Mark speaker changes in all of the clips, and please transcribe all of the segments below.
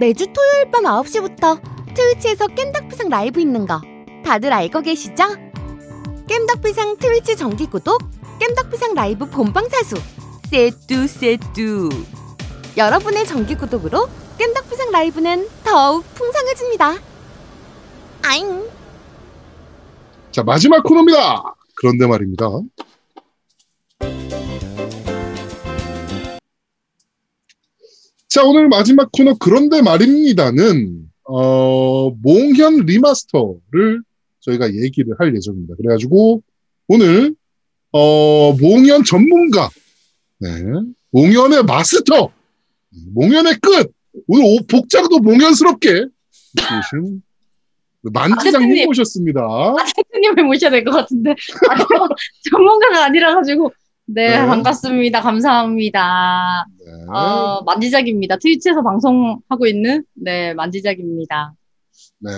Speaker 1: 매주 토요일 밤 9시부터 트위치에서 깸덕비상 라이브 있는 거 다들 알고 계시죠? 깸덕비상 트위치 정기 구독, 깸덕비상 라이브 본방 사수, 세뚜 세뚜. 여러분의 정기 구독으로 깸덕비상 라이브는 더욱 풍성해집니다. 아잉.
Speaker 2: 자, 마지막 코너입니다. 그런데 말입니다. 자, 오늘 마지막 코너 그런데 말입니다는 어, 몽현 리마스터를 저희가 얘기를 할 예정입니다. 그래가지고 오늘 어, 몽현 전문가, 네, 몽현의 마스터, 몽현의 끝. 오늘 옷 복장도 몽현스럽게 입고 오신 만지장님
Speaker 3: 대표님.
Speaker 2: 모셨습니다.
Speaker 3: 아, 대표님을 모셔야 될 것 같은데. 아니요, 전문가가 아니라 가지고. 네,
Speaker 2: 네.
Speaker 3: 반갑습니다. 감사합니다.
Speaker 2: 네.
Speaker 3: 어, 만지작입니다. 트위치에서 방송하고 있는, 네, 만지작입니다.
Speaker 2: 네,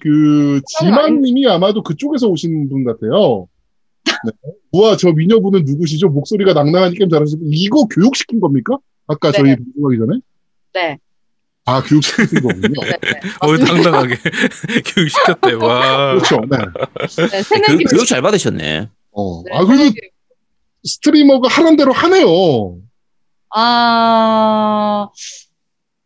Speaker 2: 그 지만님이 아마도 그쪽에서 오신 분 같아요. 네. 우와, 저 미녀분은 누구시죠? 목소리가 낭낭한 게임 잘하시고 이거 교육시킨 겁니까? 아까
Speaker 3: 네.
Speaker 2: 저희 방송하기 전에?
Speaker 3: 네,
Speaker 2: 아, 교육시킨 거군요.
Speaker 3: 네, 네.
Speaker 4: 어. 당당하게 교육시켰대. 와.
Speaker 2: 그렇죠. 네.
Speaker 3: 네, 새내기
Speaker 5: 교육, 교육 잘 받으셨네.
Speaker 2: 어.
Speaker 3: 네,
Speaker 2: 아, 그래도. 스트리머가 하는 대로 하네요.
Speaker 3: 아,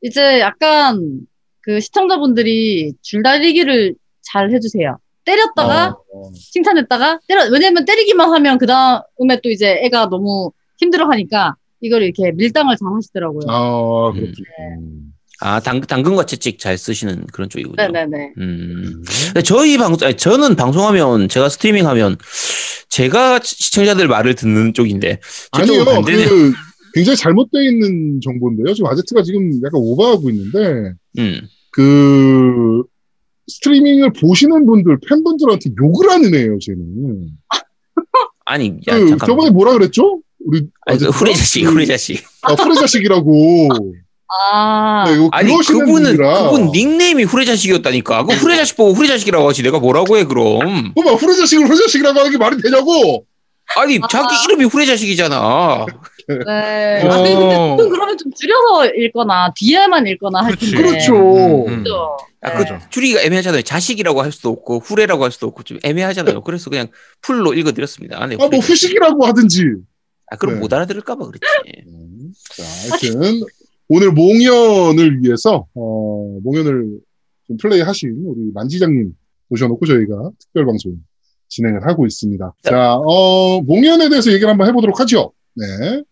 Speaker 3: 이제 약간 그 시청자분들이 줄다리기를 잘 해주세요. 때렸다가
Speaker 2: 어,
Speaker 3: 칭찬했다가 때려 왜냐면 때리기만 하면 그 다음에 또 이제 애가 너무 힘들어하니까 이걸 이렇게 밀당을 잘 하시더라고요.
Speaker 2: 아, 그렇군요.
Speaker 5: 아, 당, 당근과 채찍 잘 쓰시는 그런 쪽이군요.
Speaker 3: 네네네.
Speaker 5: 음. 저희 방, 아니, 저는 방송하면, 제가 스트리밍하면, 제가 시청자들 말을 듣는 쪽인데,
Speaker 2: 아니요,
Speaker 5: 반대네요.
Speaker 2: 그 굉장히 잘못되어 있는 정보인데요. 지금 아제트가 지금 약간 오버하고 있는데,
Speaker 5: 음.
Speaker 2: 그 스트리밍을 보시는 분들 팬분들한테 욕을 하는 애예요, 쟤는.
Speaker 5: 아니, 야,
Speaker 2: 그
Speaker 5: 잠깐.
Speaker 2: 저번에 뭐라 그랬죠? 우리
Speaker 5: 아니, 그
Speaker 2: 어제인가?
Speaker 5: 후레 자식,
Speaker 2: 그,
Speaker 5: 후레 자식.
Speaker 2: 아, 후레 자식이라고.
Speaker 3: 아,
Speaker 2: 네, 이거
Speaker 5: 아니, 그분은,
Speaker 2: 분이라.
Speaker 5: 그분 닉네임이 후레 자식이었다니까. 그 후레 자식 보고 후레 자식이라고 하지. 내가 뭐라고 해, 그럼.
Speaker 2: 봐봐, 후레 자식을 후레 자식이라고 하는 게 말이 되냐고.
Speaker 5: 아니, 자기 이름이 후레 자식이잖아.
Speaker 3: 네.
Speaker 4: 어.
Speaker 3: 아니, 근데 그러면 좀 줄여서 읽거나 뒤에만 읽거나 할. 텐데.
Speaker 2: 그렇죠.
Speaker 4: 음, 음.
Speaker 3: 그렇죠.
Speaker 5: 아,
Speaker 3: 네.
Speaker 5: 그 줄이기가 애매하잖아요. 자식이라고 할 수도 없고, 후레라고 할 수도 없고, 좀 애매하잖아요. 그래서 그냥 풀로 읽어드렸습니다. 아, 네,
Speaker 2: 아, 뭐
Speaker 5: 자식.
Speaker 2: 후식이라고 하든지.
Speaker 5: 아, 그럼
Speaker 2: 네.
Speaker 5: 못 알아들을까봐 그랬지.
Speaker 2: 음, 자, 하여튼 오늘 몽연을 위해서 어, 몽연을 좀 플레이하신 우리 만지장님 모셔놓고 저희가 특별 방송 진행을 하고 있습니다.
Speaker 5: 네.
Speaker 2: 자, 어, 몽연에 대해서 얘기를 한번 해보도록 하죠. 네.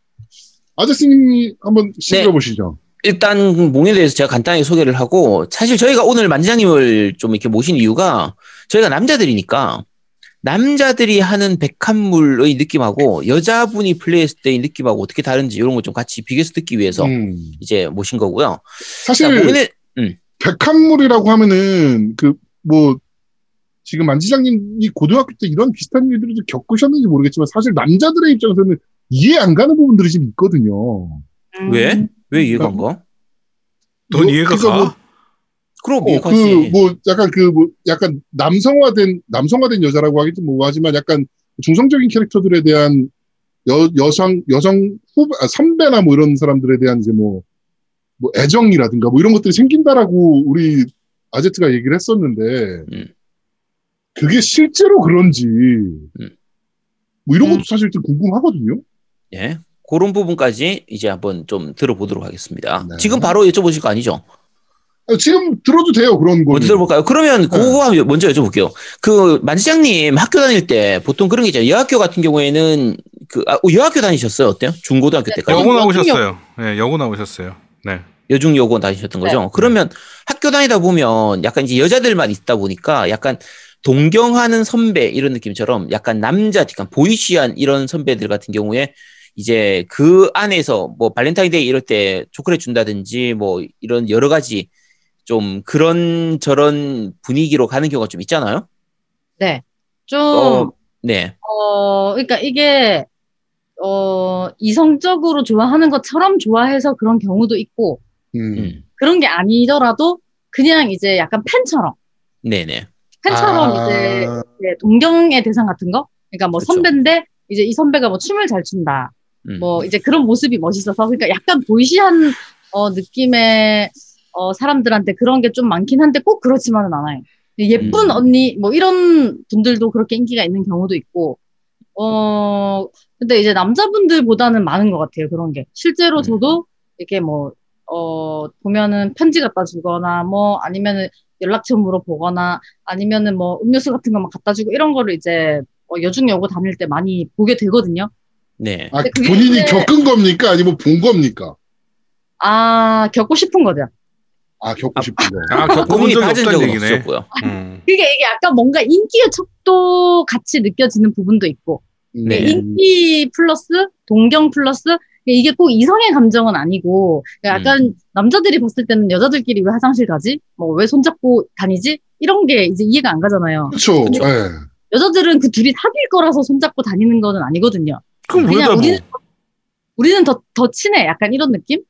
Speaker 2: 아저씨님이 한번 시작해 보시죠.
Speaker 5: 일단 몽에 대해서 제가 간단하게 소개를 하고 사실 저희가 오늘 만지장님을 좀 이렇게 모신 이유가 저희가 남자들이니까 남자들이 하는 백합물의 느낌하고 여자분이 플레이했을 때의 느낌하고 어떻게 다른지 이런 걸 좀 같이 비교해서 듣기 위해서
Speaker 2: 음.
Speaker 5: 이제 모신 거고요.
Speaker 2: 사실
Speaker 5: 자, 몽에
Speaker 2: 백합물이라고 하면은 그 뭐 지금 만지장님이 고등학교 때 이런 비슷한 일들을 좀 겪으셨는지 모르겠지만 사실 남자들의 입장에서는 이해 안 가는 부분들이 좀 있거든요.
Speaker 3: 음.
Speaker 5: 왜? 왜 이해가 안 가?
Speaker 4: 넌
Speaker 2: 뭐,
Speaker 4: 이해가
Speaker 2: 그러니까
Speaker 4: 가?
Speaker 2: 뭐
Speaker 5: 그럼
Speaker 2: 어,
Speaker 5: 이해가지.
Speaker 2: 그, 뭐, 약간 그, 뭐, 약간 남성화된, 남성화된 여자라고 하긴 좀 뭐하지만 약간 중성적인 캐릭터들에 대한 여, 여성, 여성 후배, 아, 선배나 뭐 이런 사람들에 대한 이제 뭐, 뭐 애정이라든가 뭐 이런 것들이 생긴다라고 우리 아제트가 얘기를 했었는데,
Speaker 5: 음.
Speaker 2: 그게 실제로 그런지, 뭐 이런 것도
Speaker 3: 음.
Speaker 2: 사실 좀 궁금하거든요.
Speaker 5: 예. 그런 부분까지 이제 한번 좀 들어보도록 하겠습니다.
Speaker 2: 네.
Speaker 5: 지금 바로 여쭤보실 거 아니죠?
Speaker 2: 아, 지금 들어도 돼요, 그런 거.
Speaker 5: 먼저 들어볼까요? 그러면 그거 한번 먼저 여쭤볼게요. 그 만지장님 학교 다닐 때 보통 그런 게 있잖아요. 여학교 같은 경우에는 그 아, 여학교 다니셨어요? 어때요? 중고등학교
Speaker 3: 네,
Speaker 5: 때까지
Speaker 4: 여고 나오셨어요. 네, 여고 나오셨어요. 네.
Speaker 5: 여중 여고 다니셨던 거죠?
Speaker 3: 네.
Speaker 5: 그러면 학교 다니다 보면 약간 이제 여자들만 있다 보니까 약간 동경하는 선배 이런 느낌처럼 약간 남자, 약간 보이시한 이런 선배들 같은 경우에 이제 그 안에서 뭐 발렌타인데이 이럴 때 초콜릿 준다든지 뭐 이런 여러 가지 좀 그런 저런 분위기로 가는 경우가 좀 있잖아요.
Speaker 3: 네. 좀,
Speaker 5: 어,
Speaker 3: 어,
Speaker 5: 네.
Speaker 3: 그러니까 이게, 어, 이성적으로 좋아하는 것처럼 좋아해서 그런 경우도 있고,
Speaker 2: 음.
Speaker 5: 음.
Speaker 3: 그런 게 아니더라도 그냥 이제 약간 팬처럼,
Speaker 5: 네네.
Speaker 3: 팬처럼
Speaker 2: 아.
Speaker 3: 이제 이제 동경의 대상 같은 거? 그러니까 뭐
Speaker 5: 그쵸.
Speaker 3: 선배인데, 이제 이 선배가 뭐 춤을 잘 춘다.
Speaker 5: 음.
Speaker 3: 뭐 이제 그런 모습이 멋있어서, 그러니까 약간 보이시한, 어, 느낌의, 어, 사람들한테 그런 게 좀 많긴 한데 꼭 그렇지만은 않아요. 예쁜
Speaker 5: 음.
Speaker 3: 언니 뭐 이런 분들도 그렇게 인기가 있는 경우도 있고 어 근데 이제 남자분들보다는 많은 것 같아요 그런 게 실제로
Speaker 5: 음.
Speaker 3: 저도 이렇게 뭐 어 보면은 편지 갖다 주거나 뭐 아니면은 연락처 물어보거나 아니면은 뭐 음료수 같은 거만 갖다 주고 이런 거를 이제 어, 여중 여고 다닐 때 많이 보게 되거든요.
Speaker 5: 네.
Speaker 2: 아, 본인이
Speaker 3: 이제-
Speaker 2: 겪은 겁니까? 아니면 본 겁니까?
Speaker 3: 아 겪고 싶은 거죠.
Speaker 2: 아, 겪고 싶은 거.
Speaker 4: 아, 겪어본
Speaker 5: 본인이
Speaker 4: 적이 없다는
Speaker 5: 적은
Speaker 4: 얘기네.
Speaker 5: 없었고요.
Speaker 4: 음.
Speaker 3: 그게 이게 약간 뭔가 인기의 척도 같이 느껴지는 부분도 있고
Speaker 5: 네.
Speaker 2: 음,
Speaker 3: 인기 플러스 동경 플러스 이게 꼭 이성의 감정은 아니고 약간 남자들이 봤을 때는 여자들끼리 왜 화장실 가지? 뭐 왜 손잡고 다니지? 이런 게 이제 이해가 안 가잖아요.
Speaker 2: 그렇죠. 예.
Speaker 3: 여자들은 그 둘이 사귈 거라서 손잡고 다니는 거는 아니거든요.
Speaker 4: 그럼
Speaker 3: 그냥
Speaker 4: 왜다 뭐?
Speaker 3: 우리는 우리는 더, 더 친해. 약간 이런 느낌?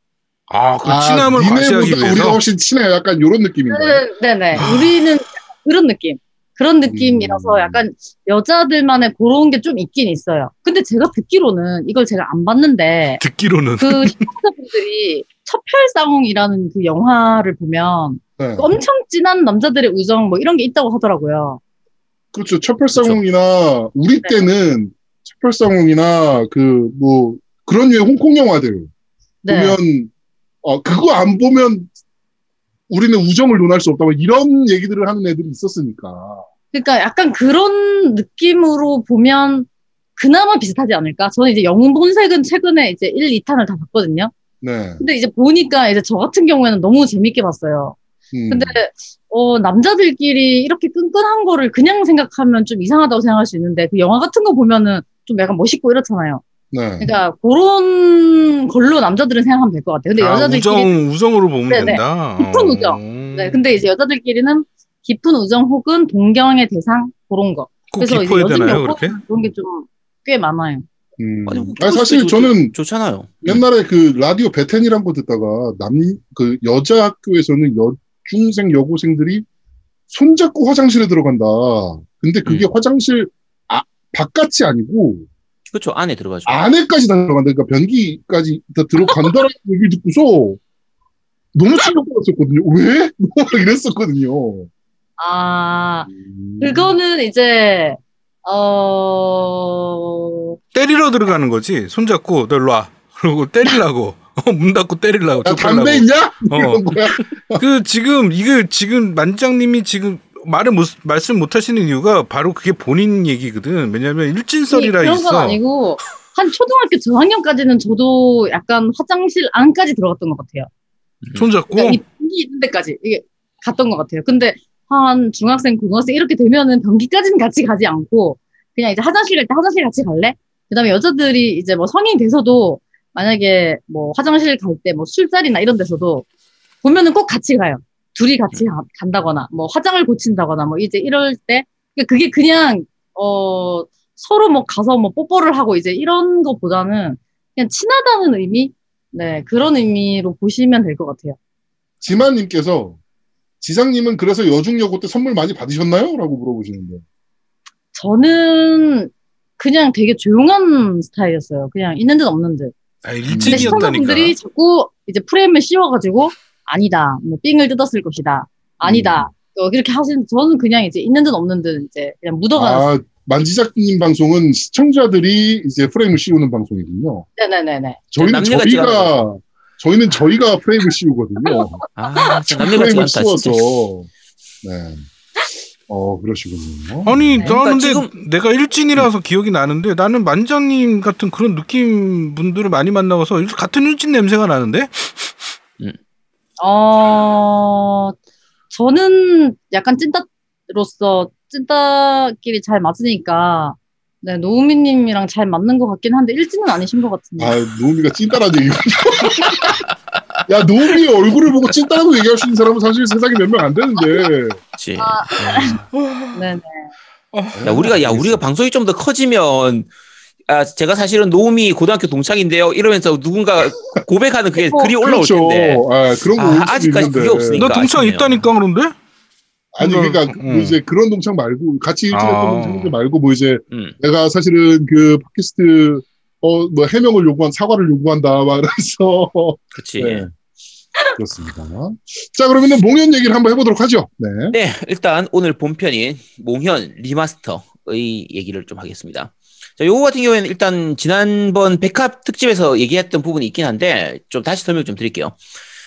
Speaker 4: 아, 그
Speaker 2: 아,
Speaker 4: 친함을 과시하기
Speaker 2: 니네보다 우리가
Speaker 4: 위해서.
Speaker 2: 훨씬 친해요. 약간 이런 느낌인가요?
Speaker 3: 네, 네네. 우리는 약간 그런 느낌. 그런 느낌이라서
Speaker 2: 음.
Speaker 3: 약간 여자들만의 그런 게 좀 있긴 있어요. 근데 제가 듣기로는 이걸 제가 안 봤는데
Speaker 4: 듣기로는
Speaker 3: 그 시청자분들이 첩혈상웅이라는 그 영화를 보면
Speaker 2: 네.
Speaker 3: 엄청 진한 남자들의 우정 뭐 이런 게 있다고 하더라고요.
Speaker 2: 그렇죠. 첩혈상웅이나 우리
Speaker 3: 네.
Speaker 2: 때는 첩혈상웅이나 그 뭐 그런 류의 홍콩 영화들
Speaker 3: 네.
Speaker 2: 보면 어 그거 안 보면 우리는 우정을 논할 수 없다. 뭐 이런 얘기들을 하는 애들이 있었으니까.
Speaker 3: 그러니까 약간 그런 느낌으로 보면 그나마 비슷하지 않을까? 저는 이제 영웅 본색은 최근에 이제 1, 2탄을 다 봤거든요.
Speaker 2: 네.
Speaker 3: 근데 이제 보니까 이제 저 같은 경우에는 너무 재밌게 봤어요.
Speaker 2: 음.
Speaker 3: 근데 어 남자들끼리 이렇게 끈끈한 거를 그냥 생각하면 좀 이상하다고 생각할 수 있는데 그 영화 같은 거 보면은 좀 약간 멋있고 이렇잖아요.
Speaker 2: 네.
Speaker 3: 그러니까 그런 걸로 남자들은 생각하면 될 것 같아요. 근데
Speaker 4: 아,
Speaker 3: 여자들끼리
Speaker 4: 우정 우정으로 보면
Speaker 3: 네네.
Speaker 4: 된다.
Speaker 3: 깊은
Speaker 4: 어.
Speaker 3: 우정. 네, 근데 이제 여자들끼리는 깊은 우정 혹은 동경의 대상 그런 거.
Speaker 4: 꼭
Speaker 3: 그래서 이제 요즘
Speaker 4: 되나요, 그렇게?
Speaker 3: 그런 게 좀 꽤 많아요.
Speaker 2: 음.
Speaker 5: 아니, 뭐
Speaker 2: 아니, 사실
Speaker 5: 좋-
Speaker 2: 저는
Speaker 5: 좋잖아요.
Speaker 2: 옛날에 그 라디오 베텐이란 거 듣다가 남 그 여자 학교에서는 여중생 여고생들이 손잡고 화장실에 들어간다. 근데 그게
Speaker 5: 음.
Speaker 2: 화장실 아 바깥이 아니고
Speaker 5: 그렇죠. 안에 들어가죠.
Speaker 2: 안에까지 다 들어간다. 그러니까 변기까지 다 들어간다라는 얘기를 듣고서 너무 충격받았었거든요. 왜? 뭐 이랬었거든요.
Speaker 3: 아,
Speaker 2: 음.
Speaker 3: 그거는 이제, 어,
Speaker 4: 때리러 들어가는 거지. 손 잡고 너 일로 와. 그리고 때리려고. 어, 문 닫고 때리려고.
Speaker 2: 야. 담배 있냐?
Speaker 4: 어. 그 지금 이게 지금 만장님이 지금 말을 못 말씀 못 하시는 이유가 바로 그게 본인 얘기거든. 왜냐면 일진설이라
Speaker 3: 그런
Speaker 4: 있어.
Speaker 3: 건 아니고, 한 초등학교 저학년까지는 저도 약간 화장실 안까지 들어갔던 것 같아요.
Speaker 4: 손잡고
Speaker 3: 그러니까 이 변기 있는 데까지 이게 갔던 것 같아요. 근데 한 중학생, 고등학생 이렇게 되면은 변기까지는 같이 가지 않고 그냥 이제 화장실 갈 때 화장실 같이 갈래? 그다음에 여자들이 이제 뭐 성인 돼서도 만약에 뭐 화장실 갈 때 뭐 술자리나 이런 데서도 보면은 꼭 같이 가요. 둘이 같이 가- 간다거나 뭐 화장을 고친다거나 뭐 이제 이럴 때 그러니까 그게 그냥 어 서로 뭐 가서 뭐 뽀뽀를 하고 이제 이런 거보다는 그냥 친하다는 의미 네 그런 의미로 보시면 될 것 같아요.
Speaker 2: 지만님께서 지상님은 그래서 여중여고 때 선물 많이 받으셨나요? 라고 물어보시는데.
Speaker 3: 저는 그냥 되게 조용한 스타일이었어요. 그냥 있는 듯 없는 듯.
Speaker 4: 아,
Speaker 3: 근데
Speaker 4: 일진이었다니까.
Speaker 3: 시청자분들이 자꾸 이제 프레임을 씌워가지고 아니다, 뭐 삥을 뜯었을 것이다, 아니다. 어, 이렇게 하시는 저는 그냥 이제 있는 듯 없는 듯 이제 그냥 묻어가는.
Speaker 2: 아, 만지작님 방송은 시청자들이 이제 프레임을 씌우는 방송이군요.
Speaker 3: 네네네네.
Speaker 2: 저희는 저희가, 저희는 저희가 프레임을 씌우거든요.
Speaker 5: 아,
Speaker 2: 프레임을. 씌워서. 네. 어, 그러시군요.
Speaker 4: 아니
Speaker 5: 네.
Speaker 4: 나는
Speaker 5: 그러니까
Speaker 4: 근데 내가 일진이라서 기억이 나는데 나는 만장님 같은 그런 느낌 분들을 많이 만나서 같은 일진 냄새가 나는데
Speaker 3: 어, 저는 약간 찐따로서 찐따끼리 잘 맞으니까 네 노우미님이랑 잘 맞는 것 같긴 한데 일진은 아니신 것 같은데.
Speaker 2: 아, 노우미가 찐따라는 얘기군요. 야, 노우미 얼굴을 보고 찐따라고 얘기할 수 있는 사람은 사실 세상에 몇 명 안 되는데.
Speaker 5: 그치.
Speaker 3: 네네.
Speaker 5: 야, 우리가, 야, 우리가 방송이 좀 더 커지면, 아, 제가 사실은 노움이 고등학교 동창인데요. 이러면서 누군가 고백하는 그게
Speaker 3: 어,
Speaker 5: 글이 올라올
Speaker 2: 그렇죠.
Speaker 5: 텐데.
Speaker 2: 아, 그런 거
Speaker 5: 아,
Speaker 2: 있는데.
Speaker 5: 그게 없으니까.
Speaker 4: 너 동창
Speaker 5: 아쉽네요.
Speaker 4: 있다니까 그런데
Speaker 2: 아니 그러니까
Speaker 4: 음.
Speaker 2: 뭐 이제 그런 동창 말고 같이 일진했던
Speaker 4: 아.
Speaker 2: 동창들 말고 뭐 이제
Speaker 5: 음.
Speaker 2: 내가 사실은 그 팟캐스트 어 뭐 해명을 요구한 사과를 요구한다 막 그래서
Speaker 5: 그치.
Speaker 2: 네. 그렇습니다. 자, 그러면은 몽현 얘기를 한번 해보도록 하죠. 네.
Speaker 5: 네, 일단 오늘 본편인 몽현 리마스터의 얘기를 좀 하겠습니다. 자, 요거 같은 경우에는 일단 지난번 백합 특집에서 얘기했던 부분이 있긴 한데 좀 다시 설명 좀 드릴게요.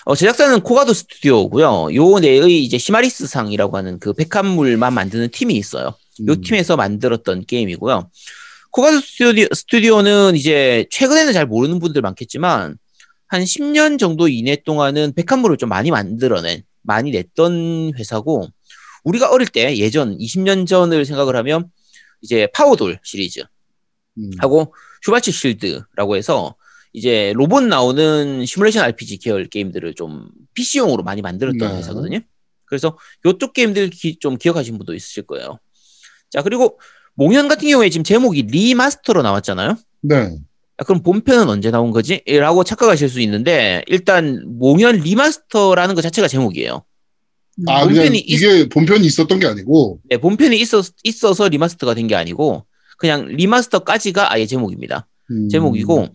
Speaker 5: 어, 제작사는 코가도 스튜디오고요. 요 내의 이제 시마리스 상이라고 하는 그 백합물만 만드는 팀이 있어요. 요
Speaker 2: 음.
Speaker 5: 팀에서 만들었던 게임이고요. 코가도 스튜디오, 스튜디오는 이제 최근에는 잘 모르는 분들 많겠지만 한 10년 정도 이내 동안은 백합물을 좀 많이 만들어낸, 많이 냈던 회사고 우리가 어릴 때 예전 20년 전을 생각을 하면 이제 파워돌 시리즈
Speaker 2: 음.
Speaker 5: 하고 슈바츠 실드라고 해서 이제 로봇 나오는 시뮬레이션 RPG 계열 게임들을 좀 PC용으로 많이 만들었던
Speaker 2: 네.
Speaker 5: 회사거든요. 그래서 요쪽 게임들 기- 좀 기억하신 분도 있으실 거예요. 자, 그리고 몽현 같은 경우에 지금 제목이 리마스터로 나왔잖아요.
Speaker 2: 네.
Speaker 5: 아, 그럼 본편은 언제 나온 거지? 라고 착각하실 수 있는데 일단 몽현 리마스터라는 것 자체가 제목이에요.
Speaker 2: 아,
Speaker 5: 본편이 있-
Speaker 2: 이게 본편이 있었던 게 아니고,
Speaker 5: 네, 본편이 있어, 있어서 리마스터가 된 게 아니고 그냥 리마스터까지가 아예 제목입니다.
Speaker 2: 음.
Speaker 5: 제목이고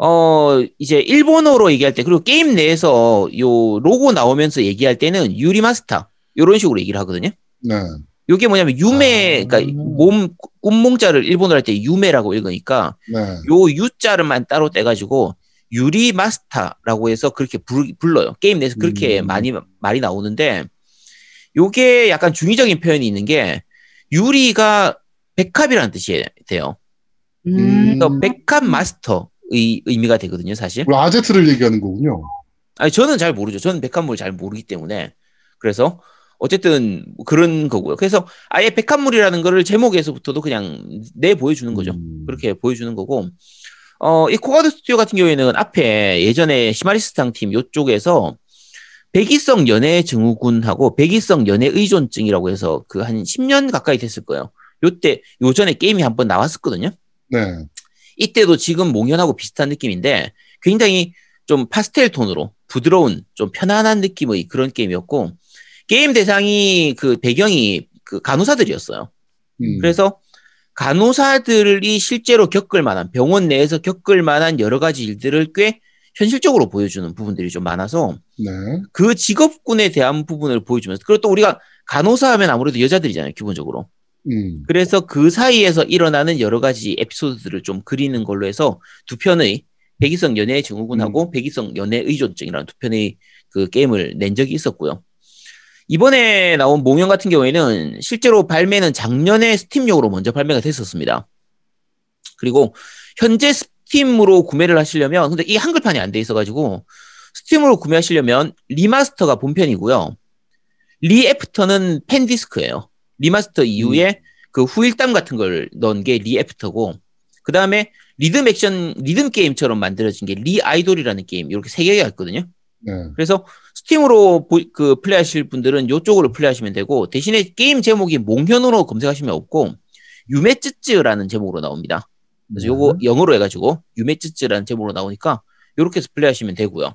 Speaker 5: 어 이제 일본어로 얘기할 때 그리고 게임 내에서 요 로고 나오면서 얘기할 때는 유리마스터 요런 식으로 얘기를 하거든요.
Speaker 2: 네.
Speaker 5: 요게 뭐냐면 유메
Speaker 2: 아.
Speaker 5: 그러니까 몸 꿈몽자를 일본어로 할 때 유메라고 읽으니까
Speaker 2: 네.
Speaker 5: 요 유자를만 따로 떼 가지고 유리마스터라고 해서 그렇게 불, 불러요. 게임 내에서 그렇게
Speaker 2: 음.
Speaker 5: 많이 말이 나오는데 요게 약간 중의적인 표현이 있는 게 유리가 백합이라는 뜻이 돼요.
Speaker 2: 음.
Speaker 5: 그래서 백합 마스터의 의미가 되거든요, 사실.
Speaker 2: 아제트를 얘기하는 거군요.
Speaker 5: 아니 저는 잘 모르죠. 저는 백합물 잘 모르기 때문에 그래서 어쨌든 그런 거고요. 그래서 아예 백합물이라는 거를 제목에서부터도 그냥 내 보여주는 거죠.
Speaker 2: 음.
Speaker 5: 그렇게 보여주는 거고 어 이 코가도 스튜디오 같은 경우에는 앞에 예전에 시마리스 상 팀 요쪽에서 백의성 연애 증후군하고 백의성 연애 의존증이라고 해서 그 한 10년 가까이 됐을 거예요. 요때 요전에 게임이 한 번 나왔었거든요.
Speaker 2: 네.
Speaker 5: 이때도 지금 몽현하고 비슷한 느낌인데 굉장히 좀 파스텔 톤으로 부드러운 좀 편안한 느낌의 그런 게임이었고 게임 대상이 그 배경이 그 간호사들이었어요.
Speaker 2: 음.
Speaker 5: 그래서 간호사들이 실제로 겪을 만한 병원 내에서 겪을 만한 여러 가지 일들을 꽤 현실적으로 보여주는 부분들이 좀 많아서
Speaker 2: 네.
Speaker 5: 그 직업군에 대한 부분을 보여주면서 그리고 또 우리가 간호사 하면 아무래도 여자들이잖아요 기본적으로
Speaker 2: 음.
Speaker 5: 그래서 그 사이에서 일어나는 여러 가지 에피소드들을 좀 그리는 걸로 해서 두 편의 백의성 연애 증후군하고 백의성 연애 의존증이라는 두 편의 그 게임을 낸 적이 있었고요. 이번에 나온 몽현 같은 경우에는 실제로 발매는 작년에 스팀용으로 먼저 발매가 됐었습니다. 그리고 현재 스팀으로 구매를 하시려면 근데 이 한글판이 안 돼 있어가지고 스팀으로 구매하시려면 리마스터가 본편이고요. 리애프터는 fan disc예요. 리마스터 이후에 그 후일담 같은 걸 넣은 게 리애프터고 그 다음에 리듬 액션 리듬 게임처럼 만들어진 게 리 아이돌이라는 게임 이렇게 세 개가 있거든요.
Speaker 2: 네.
Speaker 5: 그래서 스팀으로 보- 그 플레이하실 분들은 이쪽으로 플레이하시면 되고 대신에 게임 제목이 몽현으로 검색하시면 없고 유메쯔쯔라는 제목으로 나옵니다. 그래서 요거 영어로 해가지고 유메쯔쯔라는 제목으로 나오니까 요렇게 해서 플레이하시면 되고요.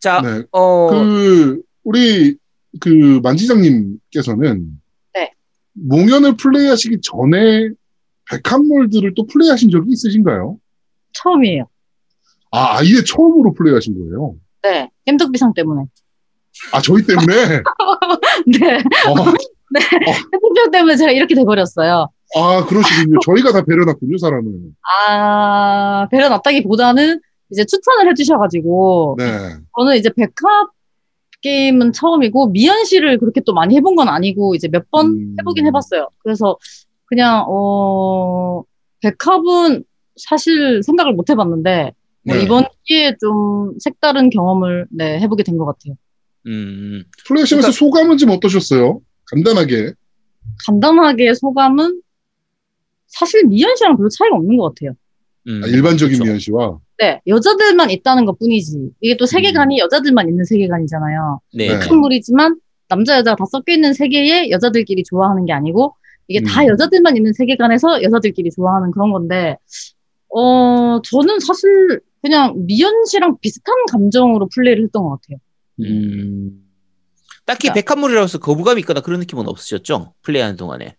Speaker 5: 자,
Speaker 2: 네.
Speaker 5: 어,
Speaker 2: 그 우리 그 만지장님께서는
Speaker 3: 네.
Speaker 2: 몽연을 플레이하시기 전에 백합물들을 또 플레이하신 적이 있으신가요?
Speaker 3: 처음이에요.
Speaker 2: 아, 아예 처음으로 플레이하신 거예요.
Speaker 3: 네. 겜덕비상 때문에.
Speaker 2: 아, 저희 때문에.
Speaker 3: 네.
Speaker 2: 어,
Speaker 3: 겜덕비상 때문에 제가 이렇게 돼버렸어요.
Speaker 2: 아, 그러시군요. 저희가 다 배려놨군요, 사람을.
Speaker 3: 아, 배려놨다기보다는 이제 추천을 해주셔가지고,
Speaker 2: 네.
Speaker 3: 저는 이제 백합 게임은 처음이고, 미연 씨를 그렇게 또 많이 해본 건 아니고, 이제 몇 번
Speaker 2: 음.
Speaker 3: 해보긴 해봤어요. 그래서 그냥, 어, 백합은 사실 생각을 못 해봤는데, 뭐
Speaker 2: 네.
Speaker 3: 이번 기회에 좀 색다른 경험을 네, 해보게 된 것 같아요.
Speaker 5: 음,
Speaker 2: 플레이하시면서 소감은 좀 어떠셨어요? 간단하게.
Speaker 3: 간단하게 소감은 사실 미연 씨랑 별로 차이가 없는 것 같아요.
Speaker 5: 음,
Speaker 2: 아, 일반적인
Speaker 5: 그쵸.
Speaker 2: 미연 씨와.
Speaker 3: 네, 여자들만 있다는 것 뿐이지. 이게 또 세계관이 여자들만 있는 세계관이잖아요.
Speaker 5: 네,
Speaker 2: 네.
Speaker 3: 큰 물이지만 남자 여자가 다 섞여 있는 세계에 여자들끼리 좋아하는 게 아니고 이게 다
Speaker 2: 음.
Speaker 3: 여자들만 있는 세계관에서 여자들끼리 좋아하는 그런 건데 어 저는 사실 그냥 미연 씨랑 비슷한 감정으로 플레이를 했던 것 같아요.
Speaker 5: 음. 딱히
Speaker 3: 자.
Speaker 5: 백합물이라서 거부감이 있거나 그런 느낌은 없으셨죠? 플레이하는 동안에.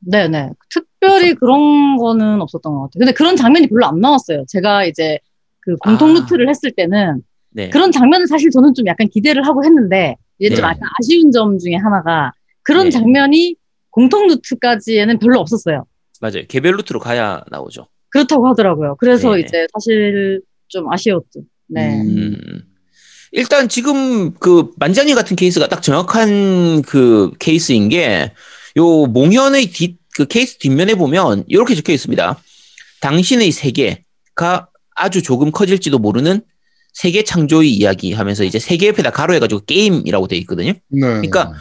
Speaker 3: 네네. 특별히 그런 거는 없었던 것 같아요. 근데 그런 장면이 별로 안 나왔어요. 제가 이제 그 공통
Speaker 5: 아.
Speaker 3: 루트를 했을 때는
Speaker 5: 네.
Speaker 3: 그런 장면을 사실 저는 좀 약간 기대를 하고 했는데 이제 좀
Speaker 5: 네.
Speaker 3: 약간 아쉬운 점 중에 하나가 그런
Speaker 5: 네.
Speaker 3: 장면이 공통 루트까지에는 별로 없었어요.
Speaker 5: 맞아요. 개별 루트로 가야 나오죠.
Speaker 3: 그렇다고 하더라고요. 그래서
Speaker 5: 네.
Speaker 3: 이제 사실 좀 아쉬웠죠. 네.
Speaker 2: 음.
Speaker 5: 음. 일단 지금 그 만장님 같은 케이스가 딱 정확한 그 케이스인 게 요 몽현의 뒷 그 케이스 뒷면에 보면 이렇게 적혀 있습니다. 당신의 세계가 아주 조금 커질지도 모르는 세계 창조의 이야기 하면서 이제 세계 옆에다 가로해가지고 게임이라고 되어 있거든요.
Speaker 2: 네.
Speaker 5: 그러니까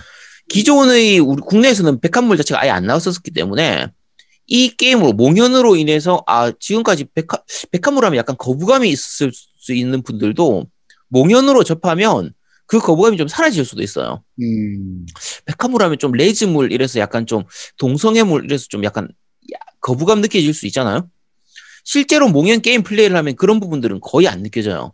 Speaker 5: 기존의 우리 국내에서는 백합물 자체가 아예 안 나왔었기 때문에 이 게임으로 몽현으로 인해서 아 지금까지 백합 백합물 하면 약간 거부감이 있을 수 있는 분들도 몽현으로 접하면 그 거부감이 좀 사라질 수도 있어요.
Speaker 2: 음.
Speaker 5: 백합물 하면 좀 레즈물 이래서 약간 좀 동성애물 이래서 좀 약간 야- 거부감 느껴질 수 있잖아요. 실제로 몽현 게임 플레이를 하면 그런 부분들은 거의 안 느껴져요.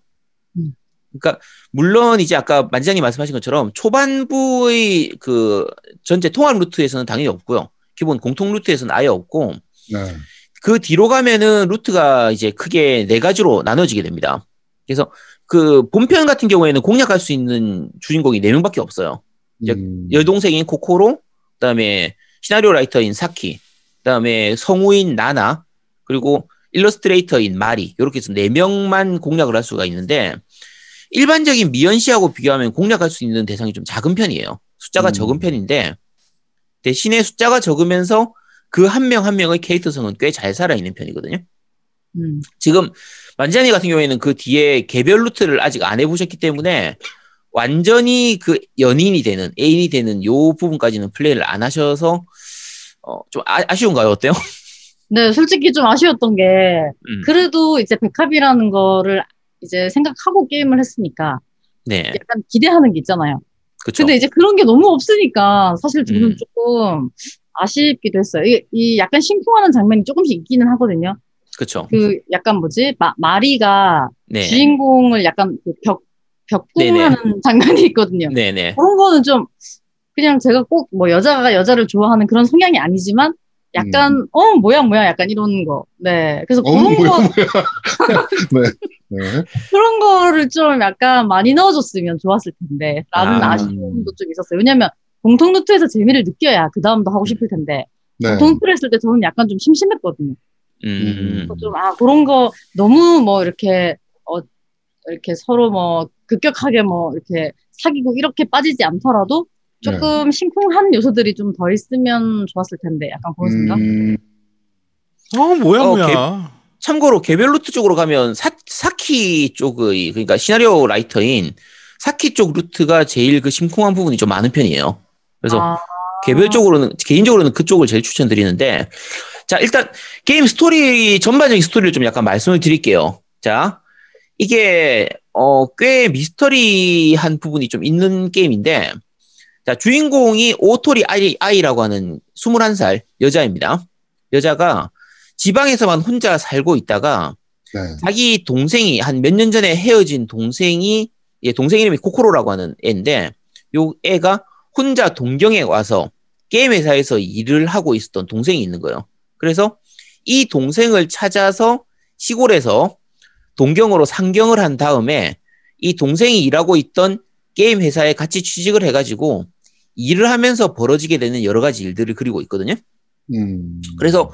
Speaker 3: 음.
Speaker 5: 그러니까 물론 이제 아까 만장님 말씀하신 것처럼 초반부의 그 전체 통합 루트에서는 당연히 없고요. 기본 공통 루트에서는 아예 없고
Speaker 2: 네.
Speaker 5: 그 뒤로 가면은 루트가 이제 크게 네 가지로 나눠지게 됩니다. 그래서 그 본편 같은 경우에는 공략할 수 있는 주인공이 네 명밖에 없어요. 여-
Speaker 2: 음.
Speaker 5: 여동생인 코코로, 그다음에 시나리오 writer인 사키, 그다음에 성우인 나나, 그리고 일러스트레이터인 마리 이렇게 해서 네 명만 공략을 할 수가 있는데 일반적인 미연 씨하고 비교하면 공략할 수 있는 대상이 좀 작은 편이에요. 숫자가
Speaker 2: 음.
Speaker 5: 적은 편인데 대신에 숫자가 적으면서 그 한명한 명의 캐릭터성은 꽤 잘 살아있는 편이거든요.
Speaker 3: 음.
Speaker 5: 지금 만지아니 같은 경우에는 그 뒤에 개별 루트를 아직 안 해보셨기 때문에 완전히 그 연인이 되는 애인이 되는 요 부분까지는 플레이를 안 하셔서 어, 좀 아, 쉬운가요 어때요?
Speaker 3: 네, 솔직히 좀 아쉬웠던 게
Speaker 5: 음,
Speaker 3: 그래도 이제 백합이라는 거를 이제 생각하고 게임을 했으니까
Speaker 5: 네,
Speaker 3: 약간 기대하는 게 있잖아요.
Speaker 5: 그렇죠.
Speaker 3: 근데 이제 그런 게 너무 없으니까 사실 저는
Speaker 5: 음.
Speaker 3: 조금 아쉽기도 했어요. 이, 이 약간 심쿵하는 장면이 조금씩 있기는 하거든요.
Speaker 5: 그렇죠.
Speaker 3: 그 약간 뭐지? 마, 마리가
Speaker 5: 네,
Speaker 3: 주인공을 약간 그 벽, 벽궁하는 장면이 있거든요.
Speaker 5: 네, 네,
Speaker 3: 그런 거는 좀 그냥 제가 꼭 뭐 여자가 여자를 좋아하는 그런 성향이 아니지만 약간 어 뭐야 뭐야 약간 이런 거. 네. 그래서
Speaker 2: 음. 어,
Speaker 3: 그런
Speaker 2: 뭐야,
Speaker 3: 거
Speaker 2: 뭐야. 네. 네.
Speaker 3: 그런 거를 좀 약간 많이 넣어줬으면 좋았을 텐데 라는
Speaker 5: 아.
Speaker 3: 아. 쉬움도좀 있었어요. 왜냐면 공통 루트에서 재미를 느껴야 그 다음도 하고 싶을 텐데
Speaker 2: 네.
Speaker 3: 공통 루트를 했을 때 저는 약간 좀 심심했거든요.
Speaker 5: 음,
Speaker 3: 그래서 좀아 그런 거 너무 뭐 이렇게 어 이렇게 서로 뭐 급격하게 뭐 이렇게 사귀고 이렇게 빠지지 않더라도 조금 심쿵한 요소들이 좀 더 있으면 좋았을 텐데 약간 그런 생각.
Speaker 2: 음.
Speaker 4: 어 뭐야
Speaker 5: 어,
Speaker 4: 뭐야.
Speaker 5: 참고로 개별 루트 쪽으로 가면 사, 사키 쪽의 그러니까 시나리오 writer인 사키 쪽 루트가 제일 그 심쿵한 부분이 좀 많은 편이에요. 그래서
Speaker 3: 아,
Speaker 5: 개별적으로는 개인적으로는 그쪽을 제일 추천드리는데 자 일단 게임 스토리 전반적인 스토리를 좀 약간 말씀을 드릴게요. 자 이게 어 꽤 미스터리한 부분이 좀 있는 게임인데 자 주인공이 오토리 아이, 아이라고 하는 21살 여자입니다. 여자가 지방에서만 혼자 살고 있다가
Speaker 2: 네.
Speaker 5: 자기 동생이 한 몇 년 전에 헤어진 동생이 예, 동생 이름이 코코로라고 하는 애인데 요 애가 혼자 동경에 와서 게임 회사에서 일을 하고 있었던 동생이 있는 거예요. 그래서 이 동생을 찾아서 시골에서 동경으로 상경을 한 다음에 이 동생이 일하고 있던 게임 회사에 같이 취직을 해가지고 일을 하면서 벌어지게 되는 여러 가지 일들을 그리고 있거든요.
Speaker 2: 음.
Speaker 5: 그래서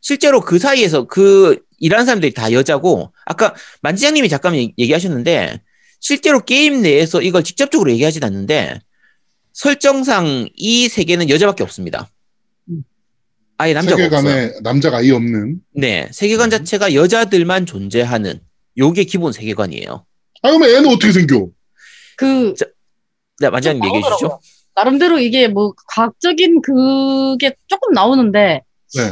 Speaker 5: 실제로 그 사이에서 그 일하는 사람들이 다 여자고 아까 만지장님이 잠깐 얘- 얘기하셨는데 실제로 게임 내에서 이걸 직접적으로 얘기하진 않는데 설정상 이 세계는 여자밖에 없습니다.
Speaker 3: 음.
Speaker 5: 아예 남자가 없어요.
Speaker 2: 세계관에 남자가 아예 없는.
Speaker 5: 네, 세계관
Speaker 2: 음.
Speaker 5: 자체가 여자들만 존재하는 요게 기본 세계관이에요.
Speaker 2: 아, 그러면 애는 어떻게 생겨?
Speaker 3: 그
Speaker 5: 네, 만지장님 얘기해 주시죠.
Speaker 3: 나름대로 이게 뭐 과학적인 그게 조금 나오는데
Speaker 2: 네.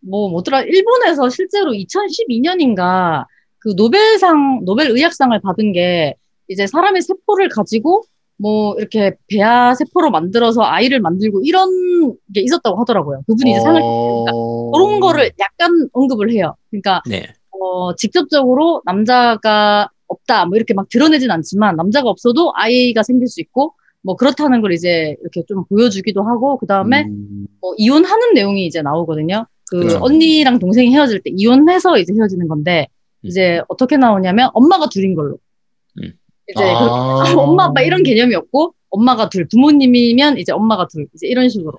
Speaker 3: 뭐 뭐더라 일본에서 실제로 2012년인가 그 노벨상 노벨 의학상을 받은 게 이제 사람의 세포를 가지고 뭐 이렇게 배아 세포로 만들어서 아이를 만들고 이런 게 있었다고 하더라고요. 그분이 이제 상을 그러니까
Speaker 2: 어...
Speaker 3: 그런 거를 약간 언급을 해요. 그러니까
Speaker 5: 네,
Speaker 3: 어, 직접적으로 남자가 없다, 뭐 이렇게 막 드러내진 않지만 남자가 없어도 아이가 생길 수 있고 뭐 그렇다는 걸 이제 이렇게 좀 보여주기도 하고 그 다음에
Speaker 2: 음,
Speaker 3: 뭐 이혼하는 내용이 이제 나오거든요. 그
Speaker 2: 그렇죠.
Speaker 3: 언니랑 동생이 헤어질 때 이혼해서 이제 헤어지는 건데
Speaker 5: 음.
Speaker 3: 이제 어떻게 나오냐면 엄마가 둘인 걸로. 이제 그
Speaker 2: 아.
Speaker 3: 엄마 아빠 이런 개념이 없고 엄마가 둘 부모님이면 이제 엄마가 둘 이제 이런 식으로